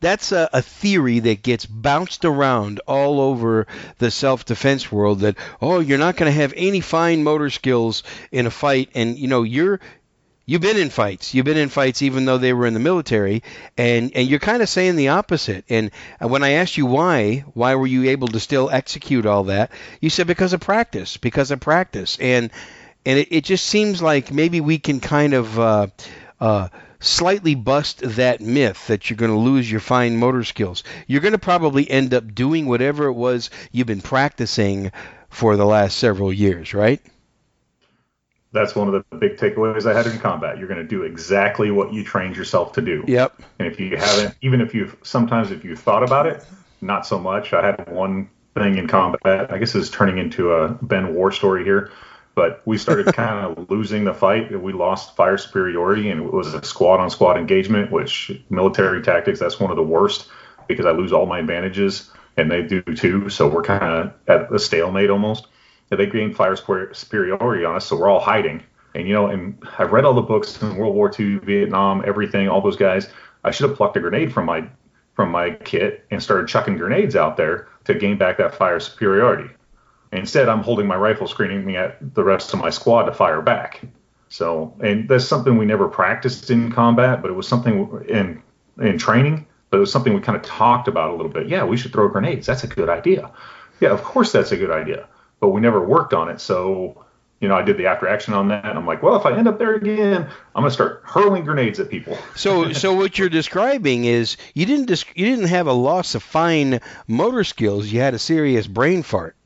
that's a, a theory that gets bounced around all over the self-defense world. That oh, you're not going to have any fine motor skills in a fight, and you know you're You've been in fights. You've been in fights even though they were in the military, and and you're kind of saying the opposite. And when I asked you why, why were you able to still execute all that? You said because of practice, because of practice. And and it, it just seems like maybe we can kind of uh, uh, slightly bust that myth that you're going to lose your fine motor skills. You're going to probably end up doing whatever it was you've been practicing for the last several years, right? That's one of the big takeaways I had in combat. You're going to do exactly what you trained yourself to do. Yep. And if you haven't, even if you've sometimes if you've thought about it, not so much. I had one thing in combat. I guess is turning into a Ben War story here, but we started kind of losing the fight. We lost fire superiority, and it was a squad on squad engagement, which military tactics that's one of the worst because I lose all my advantages and they do too. So we're kind of at a stalemate almost. They gained fire superiority on us, so we're all hiding. And you know, and I've read all the books in World War II, Vietnam, everything, all those guys. I should have plucked a grenade from my from my kit and started chucking grenades out there to gain back that fire superiority. Instead, I'm holding my rifle, screening at the rest of my squad to fire back. So, and that's something we never practiced in combat, but it was something in in training. But it was something we kind of talked about a little bit. Yeah, we should throw grenades. That's a good idea. Yeah, of course that's a good idea. But we never worked on it. So you know, I did the after action on that. And I'm like, well, if I end up there again, I'm gonna start hurling grenades at people. so, so what you're describing is you didn't dis- you didn't have a loss of fine motor skills. You had a serious brain fart.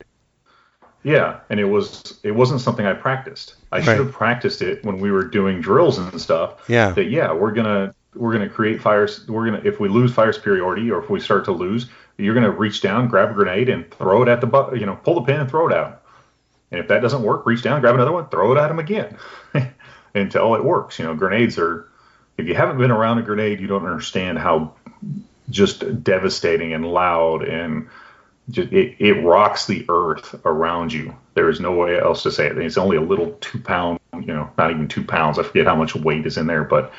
Yeah, and it was it wasn't something I practiced. I Right. should have practiced it when we were doing drills and stuff. Yeah. That yeah, we're gonna we're gonna create fires. We're gonna if we lose fire superiority or if we start to lose, you're gonna reach down, grab a grenade, and throw it at the bu- you know pull the pin and throw it 'em. And if that doesn't work, reach down, grab another one, throw it at them again until it works. You know, grenades are. If you haven't been around a grenade, you don't understand how just devastating and loud and just, it, it rocks the earth around you. There is no way else to say it. It's only a little two pound, you know, not even two pounds. I forget how much weight is in there, but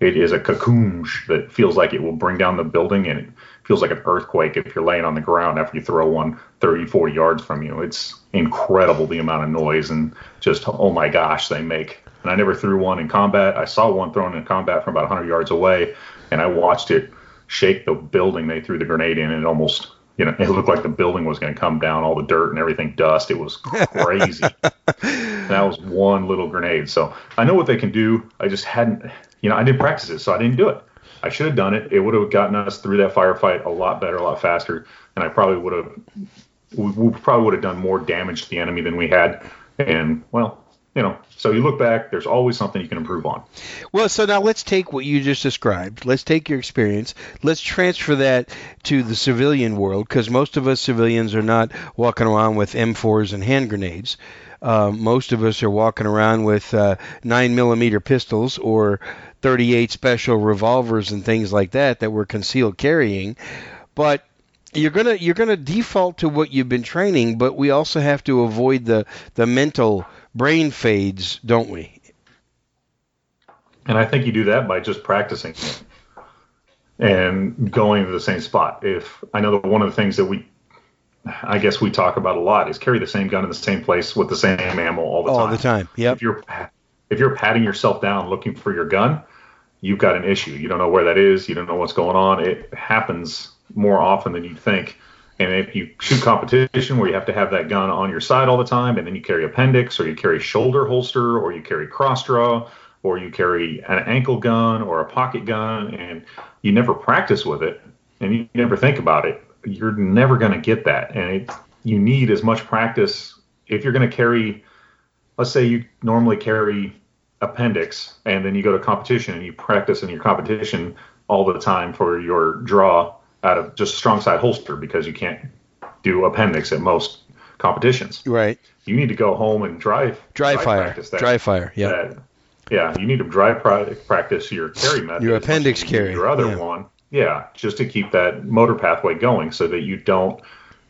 it is a cocoon that feels like it will bring down the building and it feels like an earthquake if you're laying on the ground after you throw one 30, 40 yards from you. It's incredible the amount of noise and just, oh my gosh, they make. And I never threw one in combat. I saw one thrown in combat from about 100 yards away and I watched it shake the building they threw the grenade in and it almost you know, it looked like the building was going to come down, all the dirt and everything, dust. It was crazy. that was one little grenade. So I know what they can do. I just hadn't, you know, I didn't practice it, so I didn't do it. I should have done it. It would have gotten us through that firefight a lot better, a lot faster, and I probably would have, we, we probably would have done more damage to the enemy than we had. And well, you know, so you look back, there's always something you can improve on. Well, so now let's take what you just described. Let's take your experience. Let's transfer that to the civilian world because most of us civilians are not walking around with M4s and hand grenades. Uh, most of us are walking around with uh, 9 millimeter pistols or 38 special revolvers and things like that that we're concealed carrying. But you're gonna you're gonna default to what you've been training, but we also have to avoid the the mental brain fades, don't we? And I think you do that by just practicing it and going to the same spot. If I know that one of the things that we, I guess we talk about a lot is carry the same gun in the same place with the same ammo all the All time. the time. Yep. If you're if you're patting yourself down looking for your gun, you've got an issue. You don't know where that is. You don't know what's going on. It happens more often than you think. And if you shoot competition where you have to have that gun on your side all the time, and then you carry appendix, or you carry shoulder holster, or you carry cross draw, or you carry an ankle gun or a pocket gun, and you never practice with it, and you never think about it, you're never going to get that. And it, you need as much practice if you're going to carry. Let's say you normally carry appendix, and then you go to competition and you practice in your competition all the time for your draw out of just a strong side holster because you can't do appendix at most competitions. Right. You need to go home and drive Dry fire. practice that. Dry fire. Yeah. that- yeah, you need to dry pra- practice your carry method. Your appendix you carry, Your other yeah. one. Yeah, just to keep that motor pathway going so that you don't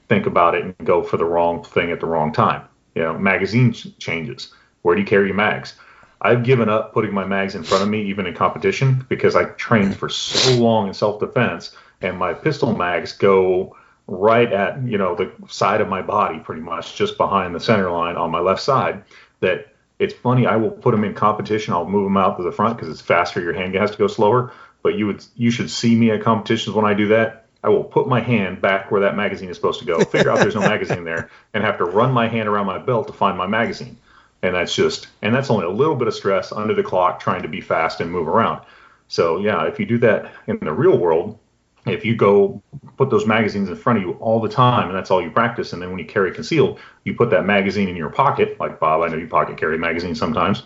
think about it and go for the wrong thing at the wrong time. You know, magazine ch- changes. Where do you carry your mags? I've given up putting my mags in front of me, even in competition, because I trained for so long in self-defense, and my pistol mags go right at you know the side of my body, pretty much just behind the center line on my left side. That it's funny. I will put them in competition. I'll move them out to the front because it's faster. Your hand has to go slower. But you would you should see me at competitions when I do that. I will put my hand back where that magazine is supposed to go. Figure out there's no magazine there, and have to run my hand around my belt to find my magazine. And that's just and that's only a little bit of stress under the clock trying to be fast and move around. So yeah, if you do that in the real world, if you go put those magazines in front of you all the time and that's all you practice and then when you carry concealed you put that magazine in your pocket like bob i know you pocket carry magazines sometimes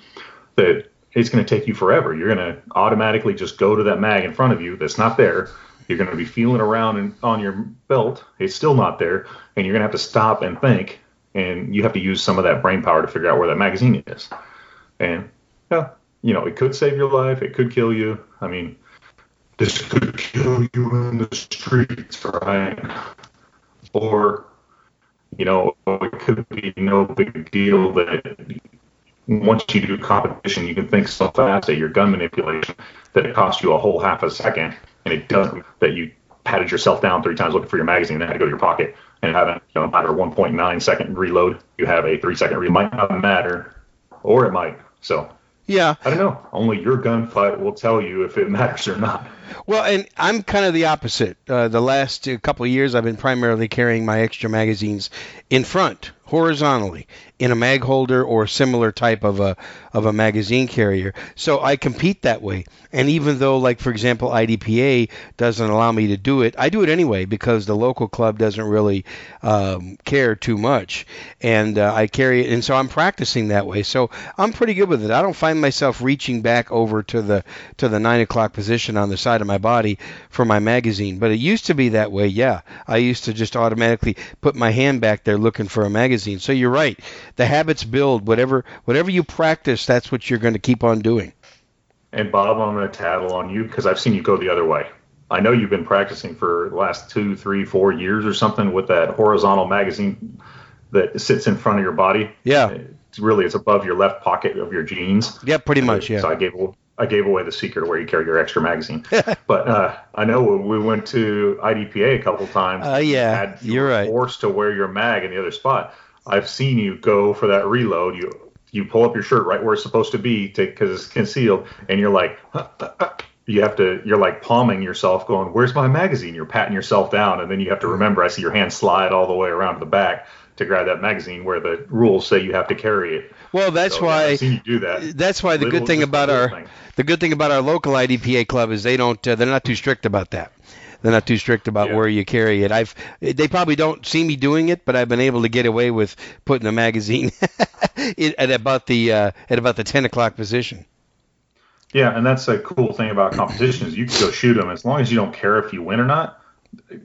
that it's going to take you forever. You're going to automatically just go to that mag in front of you that's not there. You're going to be feeling around in, on your belt. It's still not there and you're going to have to stop and think and you have to use some of that brain power to figure out where that magazine is and yeah you know it could save your life it could kill you i mean this could kill you in the streets, right? Or, you know, it could be no big deal that once you do competition, you can think so fast at your gun manipulation that it costs you a whole half a second, and it doesn't. That you patted yourself down three times looking for your magazine, then had to go to your pocket and have a you know, matter 1.9 second reload. You have a three second reload. Might not matter, or it might. So Yeah. I don't know. Only your gunfight will tell you if it matters or not. Well, and I'm kind of the opposite. Uh, the last uh, couple of years, I've been primarily carrying my extra magazines in front horizontally in a mag holder or similar type of a of a magazine carrier. So I compete that way. And even though, like for example, IDPA doesn't allow me to do it, I do it anyway because the local club doesn't really um, care too much, and uh, I carry it. And so I'm practicing that way. So I'm pretty good with it. I don't find myself reaching back over to the to the nine o'clock position on the side of my body for my magazine. But it used to be that way. Yeah, I used to just automatically put my hand back there looking for a magazine. So you're right. The habits build. Whatever whatever you practice, that's what you're going to keep on doing. And Bob, I'm going to tattle on you because I've seen you go the other way. I know you've been practicing for the last two, three, four years or something with that horizontal magazine that sits in front of your body. Yeah. It's really it's above your left pocket of your jeans. Yeah, pretty much. Yeah. So I gave I gave away the secret where you carry your extra magazine. but uh, I know when we went to IDPA a couple times. Uh, yeah, you you're right. Forced to wear your mag in the other spot. I've seen you go for that reload. You you pull up your shirt right where it's supposed to be because it's concealed, and you're like, you have to, you're like palming yourself, going, "Where's my magazine?" You're patting yourself down, and then you have to remember. I see your hand slide all the way around to the back to grab that magazine where the rules say you have to carry it. Well, that's so, why yeah, I've seen you do that. That's why the Little, good thing about our thing. the good thing about our local IDPA club is they don't uh, they're not too strict about that. They're not too strict about Yeah. where you carry it. I've they probably don't see me doing it, but I've been able to get away with putting the magazine at about the uh, at about the ten o'clock position. Yeah, and that's a cool thing about competitions. You can go shoot them as long as you don't care if you win or not.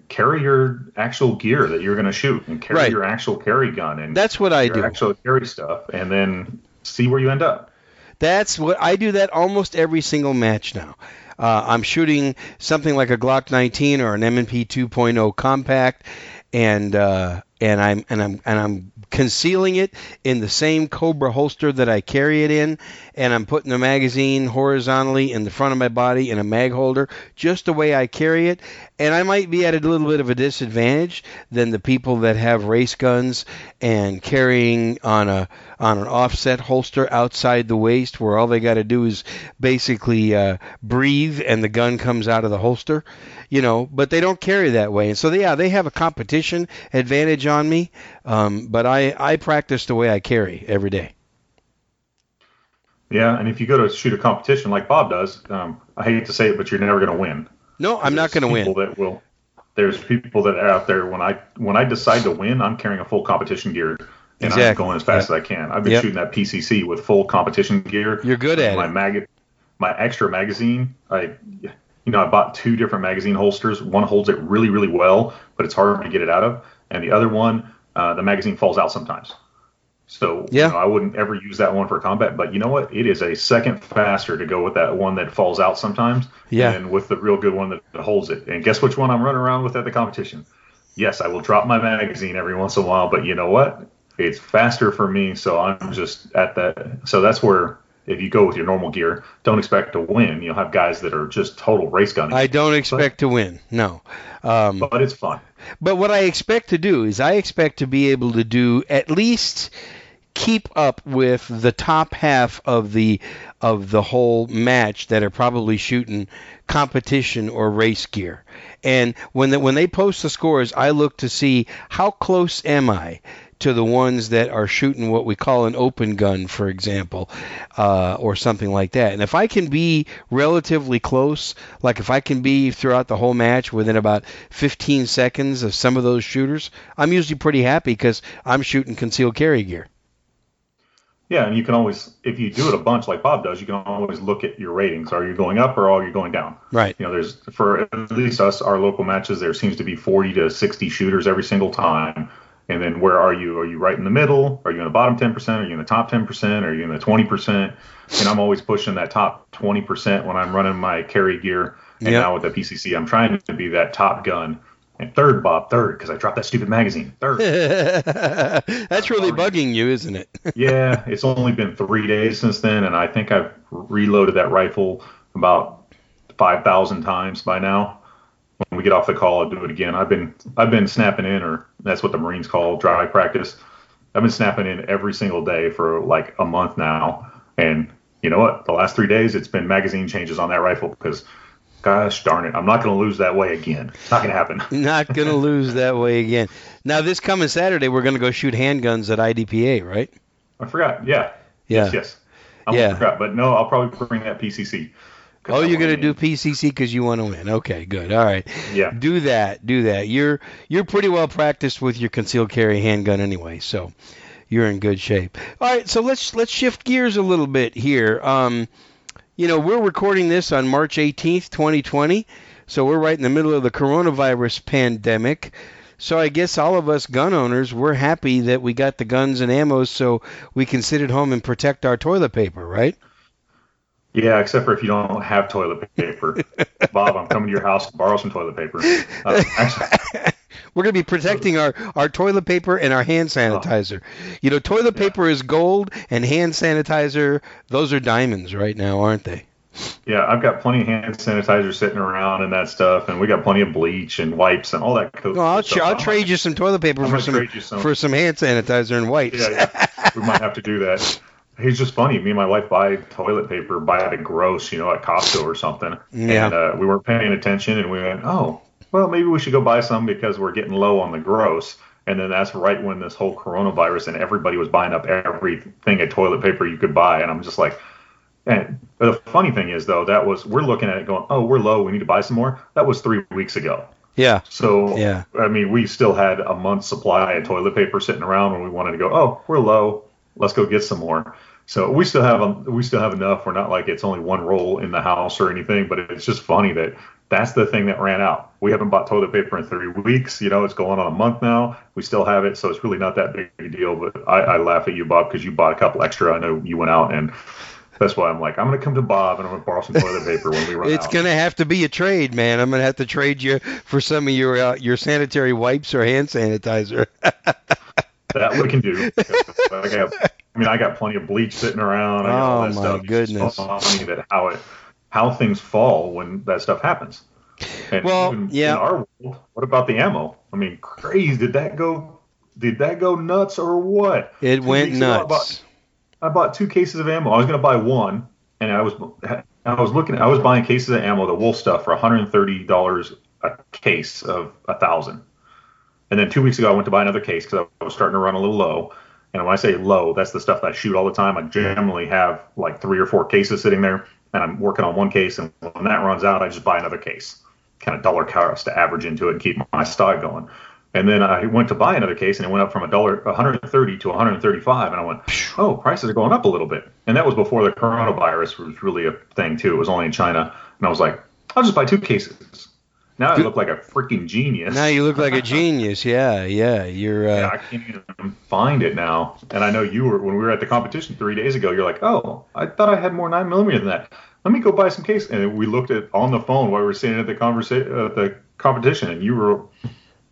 Carry your actual gear that you're going to shoot, and carry Right. your actual carry gun, and That's what I do. actual carry stuff, and then see where you end up. That's what I do. That almost every single match now. Uh, I'm shooting something like a Glock 19 or an M&P 2.0 compact, and uh, and I'm and I'm and I'm concealing it in the same Cobra holster that I carry it in, and I'm putting the magazine horizontally in the front of my body in a mag holder, just the way I carry it. And I might be at a little bit of a disadvantage than the people that have race guns and carrying on a on an offset holster outside the waist, where all they got to do is basically uh, breathe and the gun comes out of the holster, you know. But they don't carry that way, and so they, yeah, they have a competition advantage on me. Um, but I I practice the way I carry every day. Yeah, and if you go to shoot a competition like Bob does, um, I hate to say it, but you're never going to win. No, I'm not going to win. That will. There's people that are out there when I when I decide to win, I'm carrying a full competition gear and I'm going as fast as I can. I've been Yep. shooting that PCC with full competition gear. You're good at my it. mag, my extra magazine. I, you know, I bought two different magazine holsters. One holds it really, really well, but it's harder to get it out of, and the other one, uh, the magazine falls out sometimes. So Yeah. you know, I wouldn't ever use that one for combat. But you know what? It is a second faster to go with that one that falls out sometimes, Yeah. and with the real good one that, that holds it. And guess which one I'm running around with at the competition? Yes, I will drop my magazine every once in a while, but you know what? It's faster for me, so I'm just at that. So that's where if you go with your normal gear, don't expect to win. You'll have guys that are just total race gunning, I don't expect to win. No. Um, but it's fun. But what I expect to do is I expect to be able to do at least keep up with the top half of the of the whole match that are probably shooting competition or race gear. And when the, when they post the scores, I look to see how close am I to the ones that are shooting what we call an open gun, for example, uh, or something like that. And if I can be relatively close, like if I can be throughout the whole match within about 15 seconds of some of those shooters, I'm usually pretty happy because I'm shooting concealed carry gear. Yeah, and you can always, if you do it a bunch like Bob does, you can always look at your ratings. Are you going up or are you going down? Right. You know, there's for at least us, our local matches, there seems to be 40 to 60 shooters every single time. And then where are you? Are you right in the middle? Are you in the bottom 10%? Are you in the top 10%? Are you in the 20%? And I'm always pushing that top 20% when I'm running my carry gear. And Yep. now with the PCC, I'm trying to be that top gun. And third, Bob, third, because I dropped that stupid magazine. Third. That's really bugging you, isn't it? yeah, it's only been three days since then, and I think I've reloaded that rifle about five thousand times by now. When we get off the call, I'll do it again. I've been I've been snapping in, or that's what the Marines call dry practice. I've been snapping in every single day for like a month now, and you know what? The last three days, it's been magazine changes on that rifle because gosh darn it, I'm not going to lose that way again. It's not going to happen. Not going to lose that way again. Now, this coming Saturday, we're going to go shoot handguns at IDPA, right? I forgot. Yeah. Yeah. Yes. yes. I Yeah. forgot, but no, I'll probably bring that PCC. Oh, you're going to do. PCC because you want to win. Okay, good. All right. Yeah. Do that. Do that. You're you're pretty well practiced with your concealed carry handgun anyway, so you're in good shape. All right, so let's let's shift gears a little bit here. Um, you know, we're recording this on March 18th, 2020, so we're right in the middle of the coronavirus pandemic. So I guess all of us gun owners, we're happy that we got the guns and ammo so we can sit at home and protect our toilet paper, right? Yeah, except for if you don't have toilet paper. Bob, I'm coming to your house to borrow some toilet paper. Uh, We're going to be protecting our, our toilet paper and our hand sanitizer. You know, toilet paper is gold and hand sanitizer, those are diamonds right now, aren't they? yeah, I've got plenty of hand sanitizer sitting around and that stuff, and we got plenty of bleach and wipes and all that. Co- No, I'll, stuff. tra- I'll trade you some toilet paper I'm for some, some. for some hand sanitizer and wipes. yeah, yeah. we might have to do that. It's just funny. Me and my wife buy toilet paper, buy it at gross, you know, at Costco or something. Yeah. And uh, we weren't paying attention, and we went, oh, well, maybe we should go buy some because we're getting low on the gross. And then that's right when this whole coronavirus and everybody was buying up everything of toilet paper you could buy, and I'm just like. And the funny thing is, though, that was we're looking at it going, oh, we're low. We need to buy some more. That was three weeks ago. Yeah. So Yeah. I mean, we still had a month's supply of toilet paper sitting around when we wanted to go. Oh, we're low. Let's go get some more. So we still have a, we still have enough. We're not like it's only one roll in the house or anything, but it's just funny that that's the thing that ran out. We haven't bought toilet paper in three weeks. You know, it's going on a month now. We still have it, so it's really not that big a deal. But I, I laugh at you, Bob, because you bought a couple extra. I know you went out and. That's why I'm like, I'm gonna come to Bob and I'm gonna borrow some toilet paper when we run It's out. going to have to be a trade, man. I'm going to have to trade you for some of your uh, your sanitary wipes or hand sanitizer. that we can do. I, got, I mean, I got plenty of bleach sitting around. I got all Oh, that my stuff. Goodness. funny that how it how things fall when that stuff happens. And Well, even yeah. In our world, what about the ammo? I mean, crazy. Did that go? Did that go nuts or what? It Two went ago, I nuts. bought- I bought two cases of ammo. I was going to buy one, and I was I was looking. I was buying cases of ammo, the Wolf stuff, for 130 dollars a case of a thousand. And then two weeks ago, I went to buy another case because I was starting to run a little low. And when I say low, that's the stuff that I shoot all the time. I generally have like three or four cases sitting there, and I'm working on one case. And when that runs out, I just buy another case, kind of dollar cost to average into it and keep my stock going. And then I went to buy another case, and it went up from a dollar 130 to 135, and I went, oh, prices are going up a little bit. And that was before the coronavirus was really a thing too. It was only in China, and I was like, I'll just buy two cases. Now I look like a freaking genius. now you look like a genius. Yeah, yeah. You're Yeah, uh, I can't even find it now. And I know you were when we were at the competition three days ago. You're like, oh, I thought I had more nine millimeter than that. Let me go buy some case. And we looked at on the phone while we were sitting at the conversation, uh, the competition, and you were,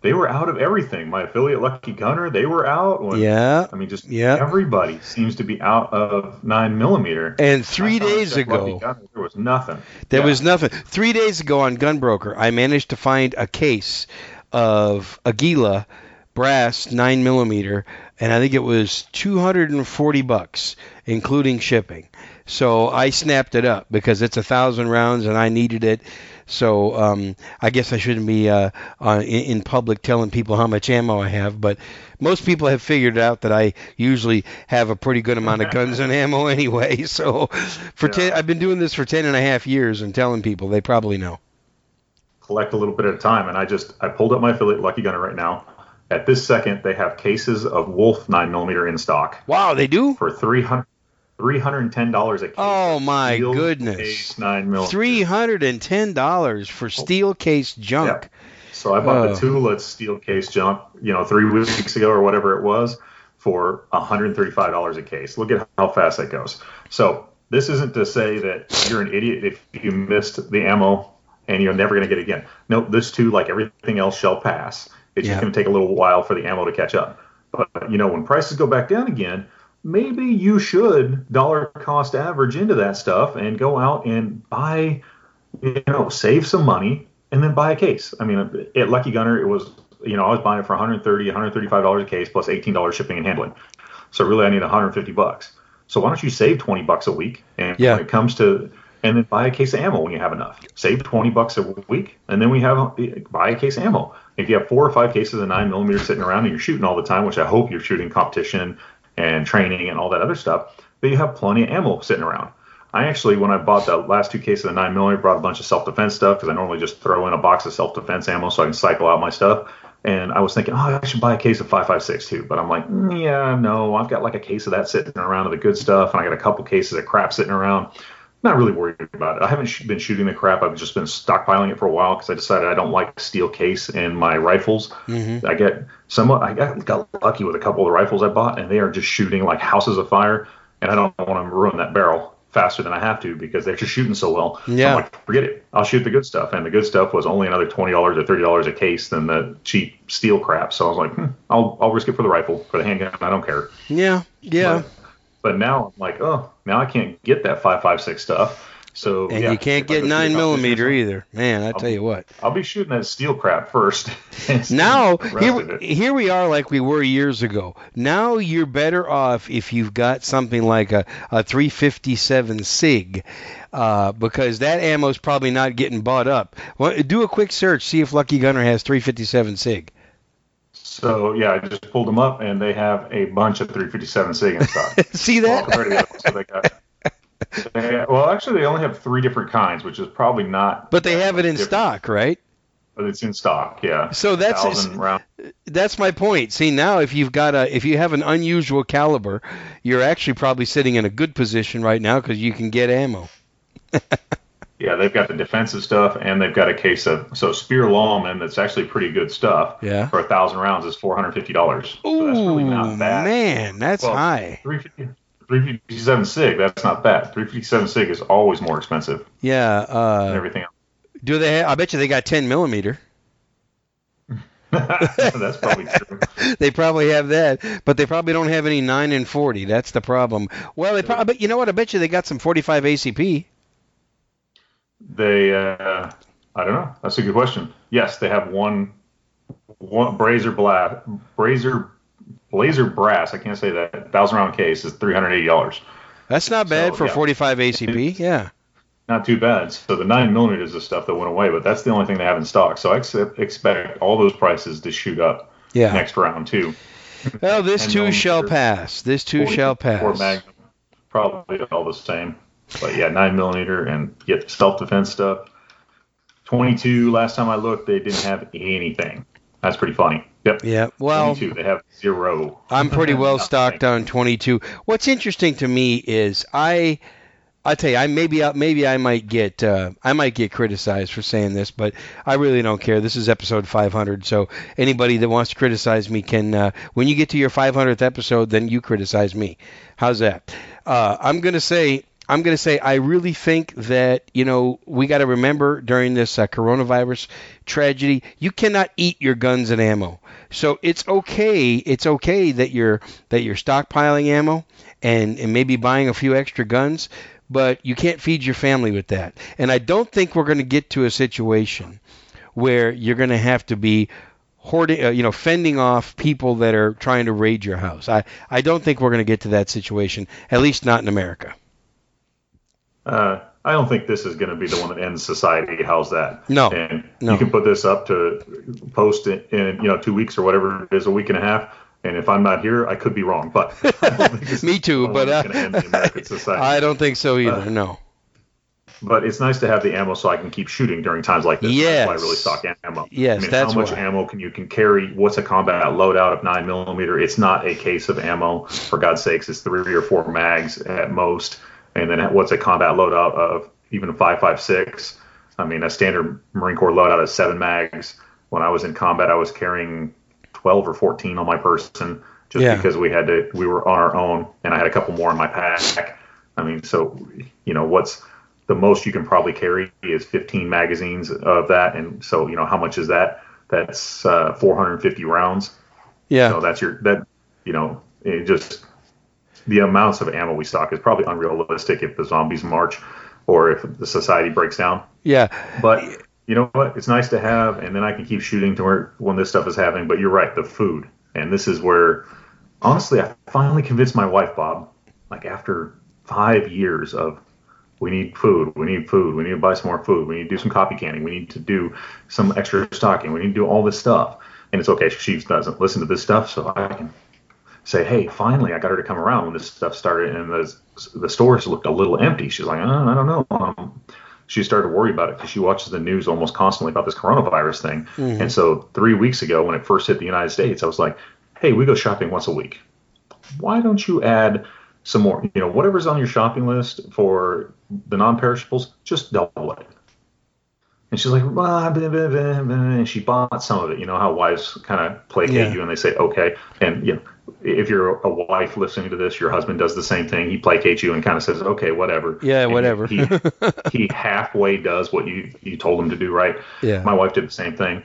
they were out of everything. My affiliate Lucky Gunner, they were out. When, yeah. I mean, just Yeah. everybody seems to be out of nine millimeter. And three days ago, Gunner, there was nothing. There Yeah. was nothing. Three days ago on Gunbroker, I managed to find a case of Aguila brass nine millimeter, and I think it was 240 bucks, including shipping. So I snapped it up because it's a thousand rounds and I needed it. So um, I guess I shouldn't be uh, uh, in, public telling people how much ammo I have, but most people have figured out that I usually have a pretty good amount of guns and ammo anyway. So for Yeah. ten, I've been doing this for ten and a half years and telling people they probably know. collect a little bit at a time. And I just I pulled up my affiliate Lucky Gunner right now. At this second, they have cases of Wolf nine millimeter in stock Wow, they do. for 300 $310 a case. Oh, my steel goodness. case nine millimeter. Three hundred and ten dollars for steel case junk. So I bought Oh. the Tula steel case junk, you know, three weeks ago or whatever it was, for $135 a case. Look at how fast that goes. So this isn't to say that you're an idiot if you missed the ammo and you're never going to get it again. No, this too, like everything else, shall pass. It's Yeah. just going to take a little while for the ammo to catch up. But you know, when prices go back down again, maybe you should dollar cost average into that stuff and go out and buy, you know, save some money and then buy a case. I mean, at Lucky Gunner, it was, you know, I was buying it for 130, 135 dollars a case plus 18 dollars shipping and handling. So really, I need 150 bucks. So why don't you save 20 bucks a week? And Yeah. when it comes to and then buy a case of ammo when you have enough. Save 20 bucks a week, and then we have buy a case of ammo. If you have four or five cases of nine millimeter sitting around and you're shooting all the time, which I hope you're shooting competition and training and all that other stuff, then you have plenty of ammo sitting around. I actually, when I bought the last two cases of the nine millimeter, brought a bunch of self defense stuff because I normally just throw in a box of self defense ammo so I can cycle out my stuff. And I was thinking, oh, I should buy a case of 5.56 too. But I'm like, mm, yeah, no, I've got like a case of that sitting around of the good stuff, and I got a couple cases of crap sitting around not really worried about it. I haven't sh- been shooting the crap. I've just been stockpiling it for a while because I decided I don't like steel case in my rifles. Mm-hmm. I get somewhat. I got, got lucky with a couple of the rifles I bought, and they are just shooting like houses of fire. And I don't want to ruin that barrel faster than I have to because they're just shooting so well. Yeah. I'm like, forget it. I'll shoot the good stuff. And the good stuff was only another twenty dollars or thirty dollars a case than the cheap steel crap. So I was like, hmm, I'll I'll risk it for the rifle. For the handgun, I don't care. Yeah. Yeah. But, but now I'm like, oh, now I can't get that five five six stuff. So and yeah, you can't get nine millimeter either, man. I I'll tell you what. I'll be shooting that steel crap first. now here, here we are like we were years ago. Now you're better off if you've got something like a, a 357 Sig, uh, because that ammo's probably not getting bought up. Well, do a quick search, see if Lucky Gunner has 357 Sig. So yeah, I just pulled them up, and they have a bunch of 357 Sig in stock. see that? Well, so they got they, well, actually, they only have three different kinds, which is probably not. But they have it in different. stock, right? But it's in stock, yeah. So that's that's my point. See, now if you've got a if you have an unusual caliber, you're actually probably sitting in a good position right now because you can get ammo. yeah, they've got the defensive stuff, and they've got a case of so Speer Lawman that's actually pretty good stuff. Yeah. For a thousand rounds is four hundred fifty dollars. Ooh, so that's really not bad. man, that's well, high. Three fifty. 357 sig, that's not bad. 357 sig is always more expensive. Yeah. Uh, everything else. Do they? Have, I bet you they got 10 millimeter. that's probably true. they probably have that, but they probably don't have any 9 and 40. That's the problem. Well, they probably, but you know what? I bet you they got some 45 ACP. They, uh, I don't know. That's a good question. Yes, they have one, one Brazer Blast, Brazer Blazer Brass, I can't say that, thousand round case is three hundred eighty dollars. That's not bad so, for yeah. forty five ACP. Yeah. Not too bad. So the nine millimeter is the stuff that went away, but that's the only thing they have in stock. So I expect all those prices to shoot up yeah. next round too. Well, this too shall pass. This too shall pass. Magnum, probably all the same. But yeah, nine millimeter and get self defense stuff. Twenty two. Last time I looked, they didn't have anything. That's pretty funny. Yep. Yeah. Well, 22. They have zero. I'm pretty well stocked on 22. What's interesting to me is I, I tell you, I maybe maybe I might get uh, I might get criticized for saying this, but I really don't care. This is episode 500, so anybody that wants to criticize me can. Uh, when you get to your 500th episode, then you criticize me. How's that? Uh, I'm gonna say I'm going to say I really think that you know we got to remember during this uh, coronavirus tragedy, you cannot eat your guns and ammo. So it's okay. It's okay that you're that you're stockpiling ammo and and maybe buying a few extra guns, but you can't feed your family with that. And I don't think we're going to get to a situation where you're going to have to be hoarding, uh, you know, fending off people that are trying to raid your house. I I don't think we're going to get to that situation, at least not in America. Uh, I don't think this is going to be the one that ends society. How's that? No. And no. you can put this up to post in, in, you know two weeks or whatever it is, a week and a half. And if I'm not here, I could be wrong. But me too. But uh, I don't think so either. Uh, no. But it's nice to have the ammo so I can keep shooting during times like this. Yes. That's why I really stock ammo. Yes, I mean, that's how much why. ammo can you can carry? What's a combat loadout of nine millimeter? It's not a case of ammo. For God's sakes, it's three or four mags at most and then what's a combat loadout of even a 5.56? I mean, a standard Marine Corps loadout is seven mags. When I was in combat, I was carrying 12 or 14 on my person just yeah. because we had to, we were on our own, and I had a couple more in my pack. I mean, so you know, what's the most you can probably carry is 15 magazines of that, and so you know, how much is that? That's uh, 450 rounds. Yeah. So that's your that you know, it just the amounts of ammo we stock is probably unrealistic if the zombies march or if the society breaks down. Yeah. But you know what? It's nice to have, and then I can keep shooting to where when this stuff is happening. But you're right, the food, and this is where, honestly, I finally convinced my wife, Bob, like after five years of we need food, we need food, we need to buy some more food, we need to do some copy canning, we need to do some extra stocking, we need to do all this stuff. And it's okay, she doesn't listen to this stuff, so I can say, hey, finally, I got her to come around when this stuff started, and the the stores looked a little empty. She's like, oh, I don't know. Um, she started to worry about it because she watches the news almost constantly about this coronavirus thing. Mm-hmm. And so three weeks ago, when it first hit the United States, I was like, hey, we go shopping once a week. Why don't you add some more? You know, whatever's on your shopping list for the non-perishables, just double it. And she's like, blah, blah, blah, and she bought some of it. You know how wives kind of placate yeah. you and they say, okay. And you know, if you're a wife listening to this, your husband does the same thing. He placates you and kind of says, "Okay, whatever." Yeah, and whatever. he, he halfway does what you you told him to do, right? Yeah. My wife did the same thing,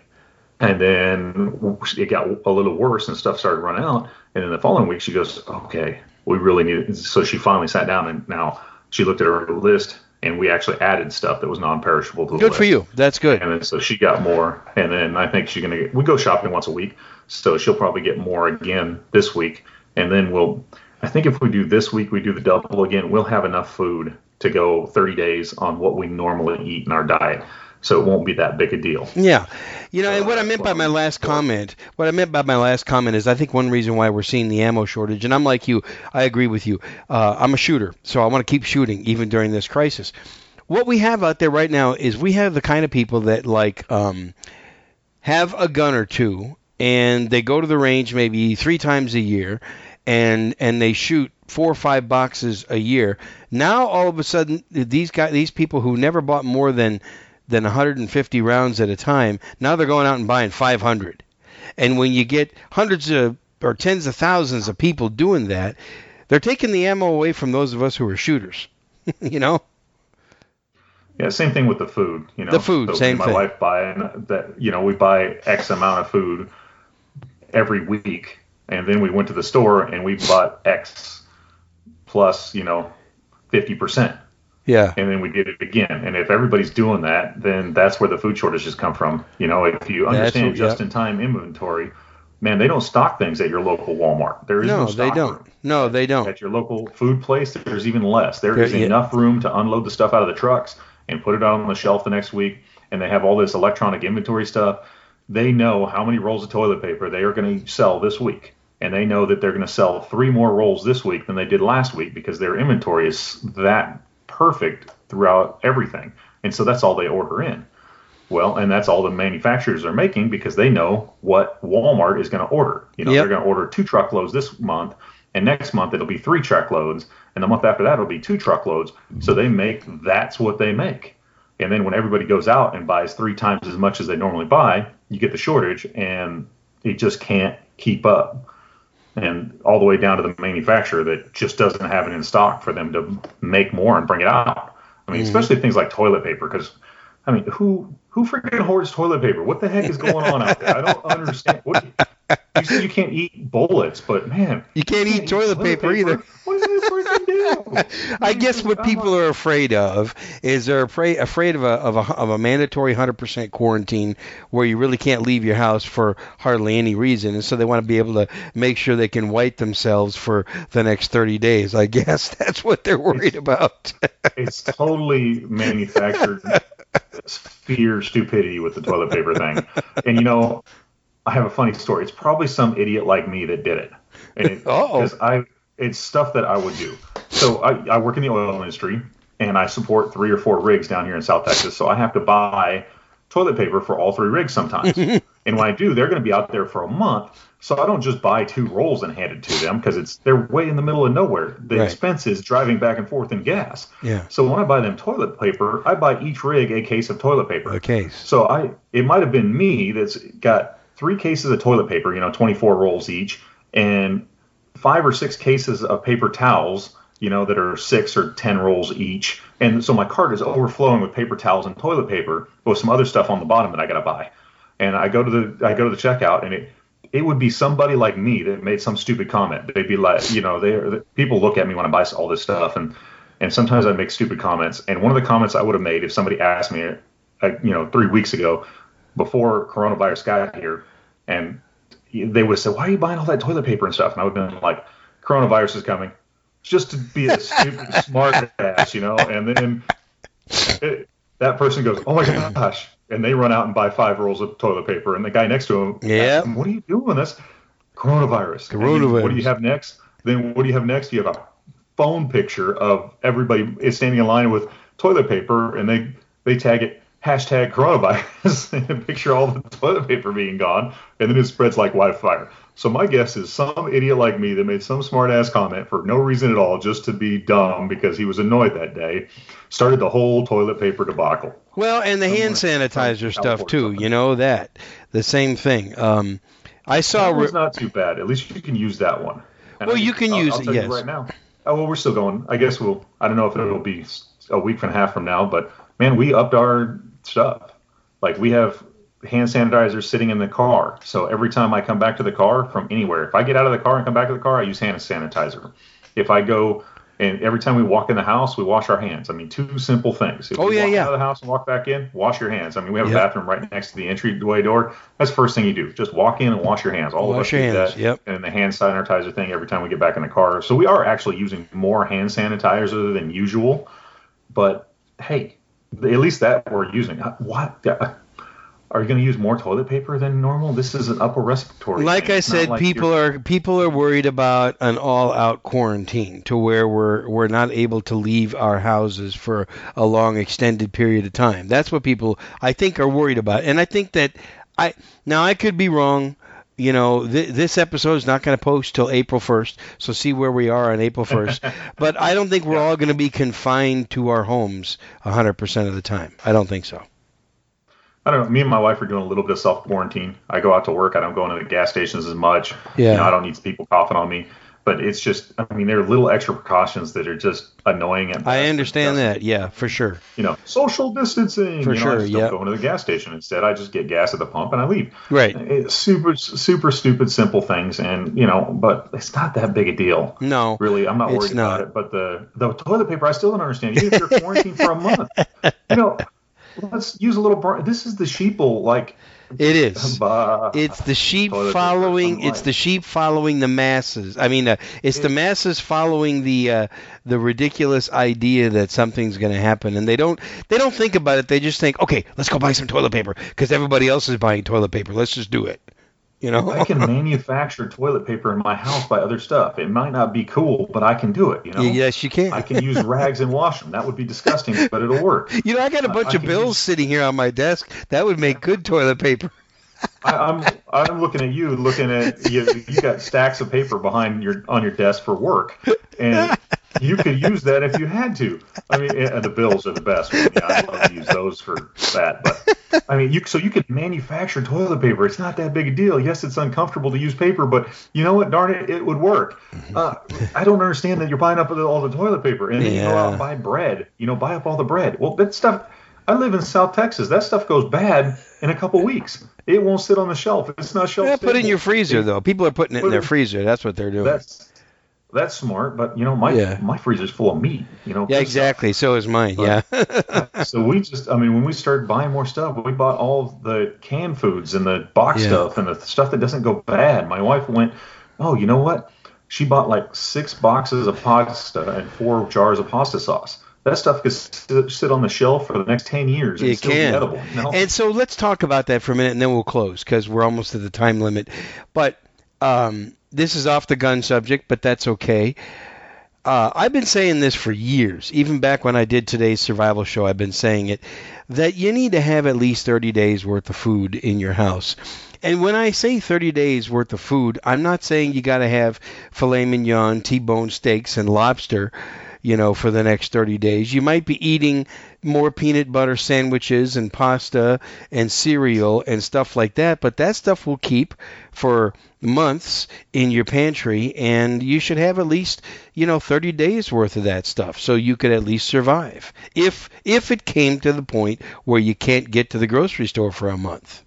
and then it got a little worse and stuff started running out. And then the following week, she goes, "Okay, we really need." It. So she finally sat down and now she looked at her list and we actually added stuff that was non-perishable to the good list. for you that's good and then so she got more and then i think she's gonna get we go shopping once a week so she'll probably get more again this week and then we'll i think if we do this week we do the double again we'll have enough food to go 30 days on what we normally eat in our diet so it won't be that big a deal. Yeah, you know, and what I meant by my last comment, what I meant by my last comment is, I think one reason why we're seeing the ammo shortage, and I'm like you, I agree with you. Uh, I'm a shooter, so I want to keep shooting even during this crisis. What we have out there right now is we have the kind of people that like um, have a gun or two, and they go to the range maybe three times a year, and and they shoot four or five boxes a year. Now all of a sudden, these guys, these people who never bought more than than 150 rounds at a time. Now they're going out and buying 500. And when you get hundreds of or tens of thousands of people doing that, they're taking the ammo away from those of us who are shooters. you know? Yeah, same thing with the food. You know, the food, so same my thing. My wife buying that. You know, we buy X amount of food every week, and then we went to the store and we bought X plus, you know, fifty percent. Yeah. And then we did it again. And if everybody's doing that, then that's where the food shortages come from. You know, if you understand what, just in time inventory, man, they don't stock things at your local Walmart. There is no, no they don't. Room. No, they don't. At your local food place, there's even less. There is yeah. enough room to unload the stuff out of the trucks and put it out on the shelf the next week. And they have all this electronic inventory stuff. They know how many rolls of toilet paper they are going to sell this week. And they know that they're going to sell three more rolls this week than they did last week because their inventory is that perfect throughout everything. And so that's all they order in. Well, and that's all the manufacturers are making because they know what Walmart is going to order. You know, yep. they're going to order two truckloads this month, and next month it'll be three truckloads, and the month after that it'll be two truckloads. So they make that's what they make. And then when everybody goes out and buys three times as much as they normally buy, you get the shortage, and it just can't keep up and all the way down to the manufacturer that just doesn't have it in stock for them to make more and bring it out. I mean, mm-hmm. especially things like toilet paper, because I mean, who who freaking hoards toilet paper? What the heck is going on out there? I don't understand. What, you said you can't eat bullets, but man, you can't, you can't eat, toilet, toilet paper, paper, either. What does this person do? I guess what people are afraid of is they're afraid afraid of a of a, of a mandatory 100% quarantine where you really can't leave your house for hardly any reason, and so they want to be able to make sure they can wipe themselves for the next 30 days. I guess that's what they're worried it's, about. it's totally manufactured fear stupidity with the toilet paper thing, and you know I have a funny story. It's probably some idiot like me that did it. Because I, it's stuff that I would do. So I, I work in the oil industry and I support three or four rigs down here in South Texas. So I have to buy toilet paper for all three rigs sometimes. and when I do, they're going to be out there for a month. So I don't just buy two rolls and hand it to them because it's they're way in the middle of nowhere. The right. expense is driving back and forth in gas. Yeah. So when I buy them toilet paper, I buy each rig a case of toilet paper. A case. So I it might have been me that's got three cases of toilet paper, you know, 24 rolls each, and five or six cases of paper towels, you know, that are six or 10 rolls each. And so my cart is overflowing with paper towels and toilet paper but with some other stuff on the bottom that I got to buy. And I go to the I go to the checkout and it it would be somebody like me that made some stupid comment. They'd be like, you know, they people look at me when I buy all this stuff and and sometimes I make stupid comments. And one of the comments I would have made if somebody asked me, uh, you know, three weeks ago, before coronavirus got here, and they would say, "Why are you buying all that toilet paper and stuff?" And I would have been like, "Coronavirus is coming. Just to be a stupid smart ass, you know. And then it, that person goes, "Oh my gosh!" and they run out and buy five rolls of toilet paper, and the guy next to him, Yeah. what are you doing? That's coronavirus. And you- Coronavirus. what do you have next? Then what do you have next? You have a phone picture of everybody is standing in line with toilet paper, and they they tag it hashtag coronavirus and picture all the toilet paper being gone, and then it spreads like wildfire. So my guess is some idiot like me that made some smart ass comment for no reason at all, just to be dumb because he was annoyed that day, started the whole toilet paper debacle. Well, and the hand sanitizer stuff too. somewhere. You know that the same thing. Um, I saw. Re- was not too bad. At least you can use that one. And Well, I- you can I'll- use I'll it, yes. right now. Oh well, we're still going. I guess we'll. I don't know if it'll be a week and a half from now, but man, we upped our stuff. Like we have hand sanitizer sitting in the car. So every time I come back to the car from anywhere, if I get out of the car and come back to the car, I use hand sanitizer. If I go and every time we walk in the house, we wash our hands. I mean, two simple things. If Oh, you yeah, walk yeah. out of the house and walk back in, wash your hands. I mean, we have Yep. a bathroom right next to the entryway door. That's the first thing you do. Just walk in and wash your hands. All of Wash us your do hands, that. yep. And the hand sanitizer thing every time we get back in the car. So we are actually using more hand sanitizer than usual. But hey, at least that we're using. Uh, what? Are you going to use more toilet paper than normal? This is an upper respiratory. like. I said, like people you're- are people are worried about an all-out quarantine to where we're we're not able to leave our houses for a long extended period of time. That's what people I think are worried about, and I think that I now I could be wrong. You know, th- this episode is not going to post till April 1st, so see where we are on April 1st. but I don't think we're all going to be confined to our homes 100% of the time. I don't think so. I don't know. Me and my wife are doing a little bit of self quarantine. I go out to work. I don't go into the gas stations as much. Yeah. You know, I don't need people coughing on me. But it's just, I mean, there are little extra precautions that are just annoying. And I understand that. Yeah, for sure. You know, social distancing. For you know, sure, I just yeah. don't go into the gas station. Instead, I just get gas at the pump and I leave. Right. It's super, super stupid, simple things, and you know, but it's not that big a deal. No. Really, I'm not worried not. about it. But the the toilet paper, I still don't understand. Even if you're quarantined for a month, you know, let's use a little. Br- this is the sheeple, like. It is. bah. It's the sheep following. It's the sheep following the masses. I mean, uh, it's the masses following the uh, the ridiculous idea that something's going to happen, and they don't they don't think about it. They just think, okay, let's go buy some toilet paper because everybody else is buying toilet paper. Let's just do it. You know. I can manufacture toilet paper in my house by other stuff. It might not be cool, but I can do it. You know. yes, you can. I can use rags and wash them. That would be disgusting, but it'll work. you know, I got a bunch I of can bills use- sitting here on my desk. That would make good toilet paper. I, I'm I'm looking at you, looking at you. You got stacks of paper behind your on your desk for work, and you could use that if you had to. I mean, and the bills are the best. Yeah, I love to use those for that. But I mean, you so you could manufacture toilet paper. It's not that big a deal. Yes, it's uncomfortable to use paper, but you know what? Darn it, it would work. Uh, I don't understand that you're buying up all the toilet paper and then you go out and buy bread. You know, buy up all the bread. Well, that stuff. I live in South Texas. That stuff goes bad in a couple weeks. It won't sit on the shelf. It's not shelf Yeah, put it in your freezer though. People are putting it in their it- freezer. That's what they're doing. That's that's smart, but you know my Yeah. my freezer's full of meat. You know. yeah, exactly. So is mine. Yeah. So we just, I mean, when we started buying more stuff, we bought all the canned foods and the box Yeah. stuff and the stuff that doesn't go bad. My wife went, oh, you know what? She bought like six boxes of pasta and four jars of pasta sauce. That stuff could sit, on the shelf for the next ten years and It still can. be edible. Know? And so let's talk about that for a minute, and then we'll close because we're almost at the time limit. But um, this is off the gun subject, but that's okay. Uh, I've been saying this for years, even back when I did today's survival show. I've been saying it that you need to have at least 30 days worth of food in your house. And when I say 30 days worth of food, I'm not saying you got to have filet mignon, T-bone steaks, and lobster you know, for the next 30 days. You might be eating more peanut butter sandwiches and pasta and cereal and stuff like that, but that stuff will keep for months in your pantry and you should have at least, you know, 30 days worth of that stuff so you could at least survive. If if it came to the point where you can't get to the grocery store for a month.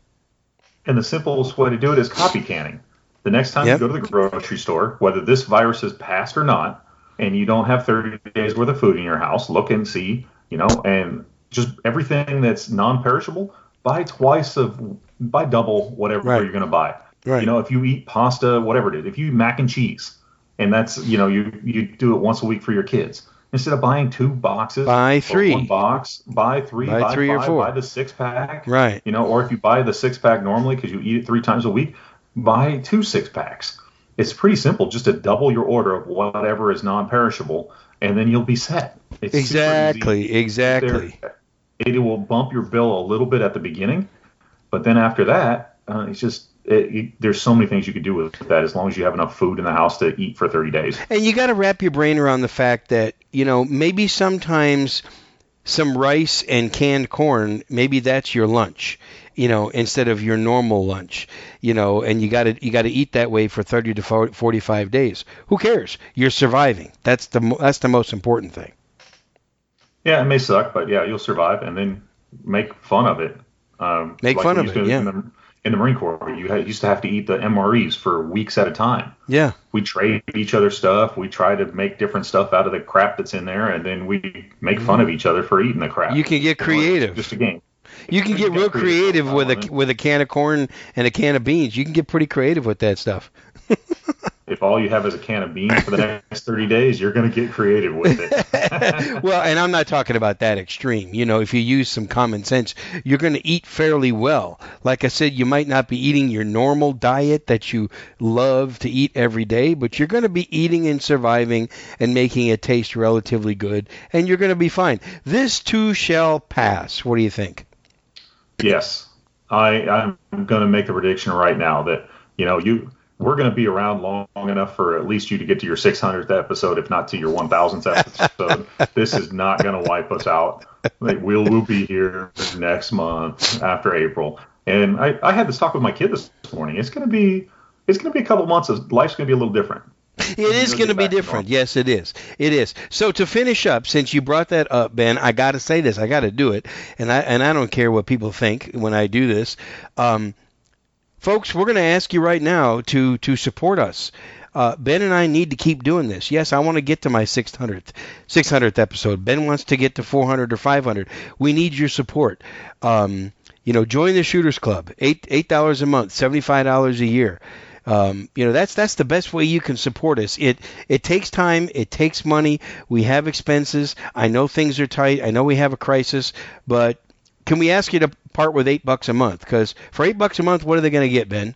And the simplest way to do it is copy canning. The next time Yep. you go to the grocery store, whether this virus has passed or not, and you don't have 30 days worth of food in your house, look and see, you know, and just everything that's non-perishable, buy twice of, buy double whatever Right. you're going to buy. Right. You know, if you eat pasta, whatever it is, if you eat mac and cheese, and that's you know you you do it once a week for your kids instead of buying two boxes. Buy three. one box. Buy three. Buy Buy, three or four. Buy the six pack. Right. You know, or if you buy the six pack normally because you eat it three times a week, buy two six packs. It's pretty simple, just to double your order of whatever is non-perishable, and then you'll be set. It's. Exactly. Exactly. There- It will bump your bill a little bit at the beginning, but then after that, uh, it's just it, you, there's so many things you could do with that as long as you have enough food in the house to eat for 30 days. And you got to wrap your brain around the fact that, you know, maybe sometimes some rice and canned corn, maybe that's your lunch, you know, instead of your normal lunch, you know, and you got to you got to eat that way for 30 to 45 days. Who cares? You're surviving. That's the that's the most important thing. Yeah, it may suck, but yeah, you'll survive, and then make fun of it. Um, Make like fun of it, to yeah. In the, in the Marine Corps, you had, used to have to eat the MREs for weeks at a time. Yeah. We trade each other stuff. We try to make different stuff out of the crap that's in there, and then we make fun of each other for eating the crap. Mm-hmm. You can get creative. Just a game. You can get real creative with a with a can of corn and a can of beans. You can get pretty creative with that stuff. If all you have is a can of beans for the next 30 days, you're going to get creative with it. well, and I'm not talking about that extreme. You know, if you use some common sense, you're going to eat fairly well. Like I said, you might not be eating your normal diet that you love to eat every day, but you're going to be eating and surviving and making it taste relatively good, and you're going to be fine. This too shall pass. What do you think? Yes, I I'm going to make the prediction right now that you know you we're going to be around long, long enough for at least you to get to your 600th episode, if not to your 1000th episode. this is not going to wipe us out. Like, we'll we'll be here next month after April. And I, I had this talk with my kid this morning. It's going to be it's going to be a couple months of life's going to be a little different. It is going to be different. Yes, it is. It is. So to finish up, since you brought that up, Ben, I got to say this. I got to do it, and I and I don't care what people think when I do this. Um, folks, we're going to ask you right now to to support us. Uh, ben and I need to keep doing this. Yes, I want to get to my 600th 600th episode. Ben wants to get to 400 or 500. We need your support. Um, you know, join the Shooters Club. Eight eight dollars a month, seventy five dollars a year. Um, you know that's that's the best way you can support us. It it takes time, it takes money. We have expenses. I know things are tight. I know we have a crisis, but can we ask you to part with eight bucks a month? Because for eight bucks a month, what are they going to get, Ben?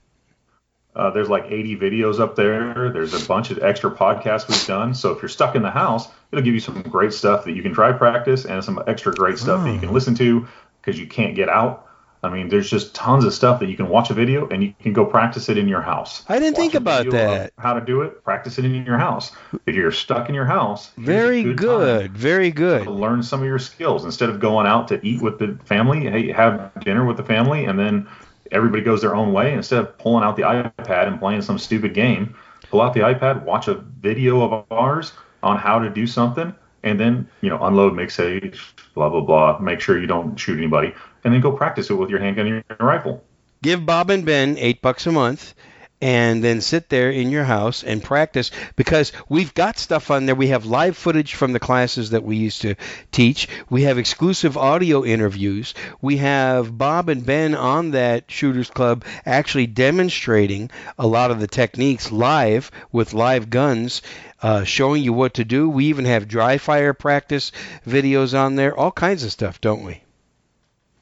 Uh, there's like 80 videos up there. There's a bunch of extra podcasts we've done. So if you're stuck in the house, it'll give you some great stuff that you can try practice and some extra great stuff that you Oh. can listen to because you can't get out. I mean, there's just tons of stuff that you can watch a video and you can go practice it in your house. I didn't Watch think about that. How to do it? Practice it in your house. If you're stuck in your house, Very good good, very good. learn some of your skills instead of going out to eat with the family. Hey, have dinner with the family, and then everybody goes their own way. Instead of pulling out the iPad and playing some stupid game, pull out the iPad, watch a video of ours on how to do something, and then you know unload, make sage, blah blah blah. Make sure you don't shoot anybody, and then go practice it with your handgun and your rifle. give Bob and Ben eight bucks a month and then sit there in your house and practice because we've got stuff on there. We have live footage from the classes that we used to teach. We have exclusive audio interviews. We have Bob and Ben on that Shooters Club actually demonstrating a lot of the techniques live with live guns. Uh, showing you what to do. We even have dry fire practice videos on there. All kinds of stuff, don't we?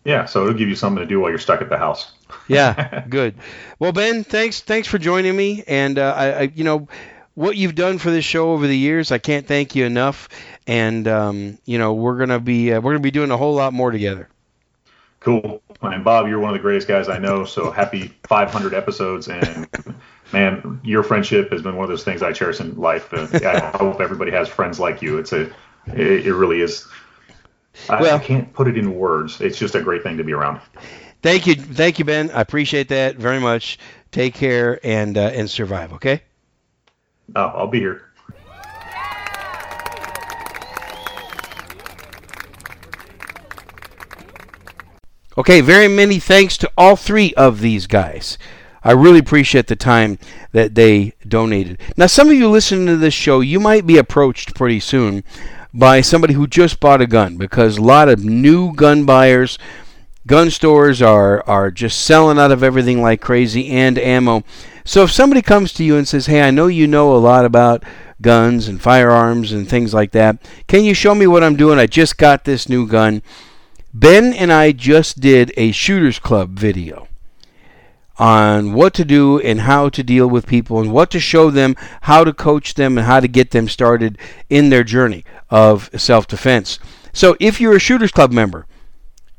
Yeah, so it'll give you something to do while you're stuck at the house. Yeah, good. Well, Ben, thanks thanks for joining me, and uh, I, I, you know, what you've done for this show over the years, I can't thank you enough. And um, you know, we're gonna be uh, we're gonna be doing a whole lot more together. Cool. And Bob, you're one of the greatest guys I know. So happy 500 episodes. And man, your friendship has been one of those things I cherish in life. Uh, I hope everybody has friends like you. It's a, it, it really is. I, Well- I can't put it in words. It's just a great thing to be around. Thank you, thank you, Ben. I appreciate that very much. Take care and uh, and survive. Okay. Oh, I'll be here. Okay, very many thanks to all three of these guys. I really appreciate the time that they donated. Now, some of you listening to this show, you might be approached pretty soon by somebody who just bought a gun because a lot of new gun buyers gun stores are are just selling out of everything like crazy and ammo. So if somebody comes to you and says, "Hey, I know you know a lot about guns and firearms and things like that. Can you show me what I'm doing? I just got this new gun." Ben and I just did a shooters club video on what to do and how to deal with people and what to show them, how to coach them, and how to get them started in their journey of self defense. So if you're a Shooters Club member,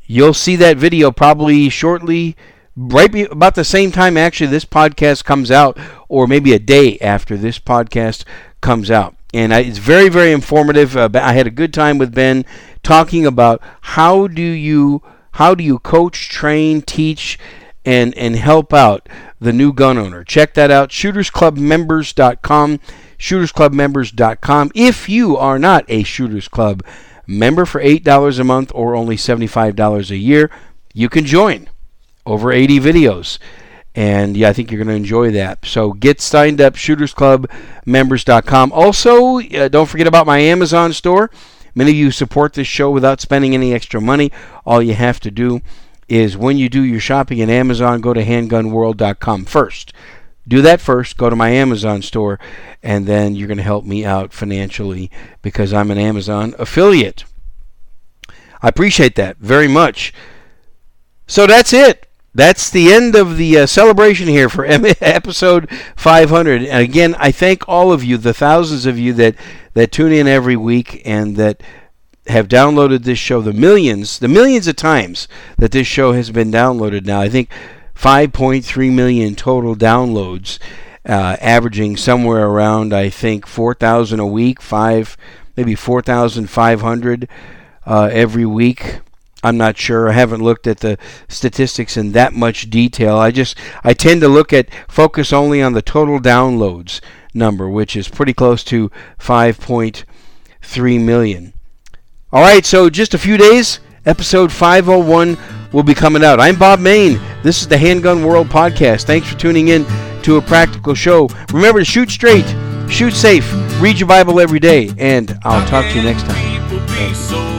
you'll see that video probably shortly, right about the same time actually this podcast comes out, or maybe a day after this podcast comes out. And I, it's very, very informative. Uh, I had a good time with Ben talking about how do you how do you coach, train, teach, and and help out the new gun owner. Check that out shootersclubmembers.com shootersclubmembers.com if you are not a Shooters Club member for $8 a month or only $75 a year, you can join. Over 80 videos. And yeah, I think you're going to enjoy that. So get signed up, shootersclubmembers.com. Also, uh, don't forget about my Amazon store. Many of you support this show without spending any extra money. All you have to do is when you do your shopping at Amazon, go to handgunworld.com first. Do that first, go to my Amazon store, and then you're going to help me out financially because I'm an Amazon affiliate. I appreciate that very much. So that's it. That's the end of the uh, celebration here for episode 500. And again, I thank all of you, the thousands of you that, that tune in every week and that have downloaded this show, the millions, the millions of times that this show has been downloaded now. I think 5.3 million total downloads, uh, averaging somewhere around, I think, 4,000 a week, five, maybe 4,500 uh, every week. I'm not sure. I haven't looked at the statistics in that much detail. I just I tend to look at focus only on the total downloads number, which is pretty close to 5.3 million. All right, so just a few days, episode 501 will be coming out. I'm Bob Mayne. This is the Handgun World Podcast. Thanks for tuning in to a practical show. Remember to shoot straight, shoot safe, read your Bible every day, and I'll talk to you next time.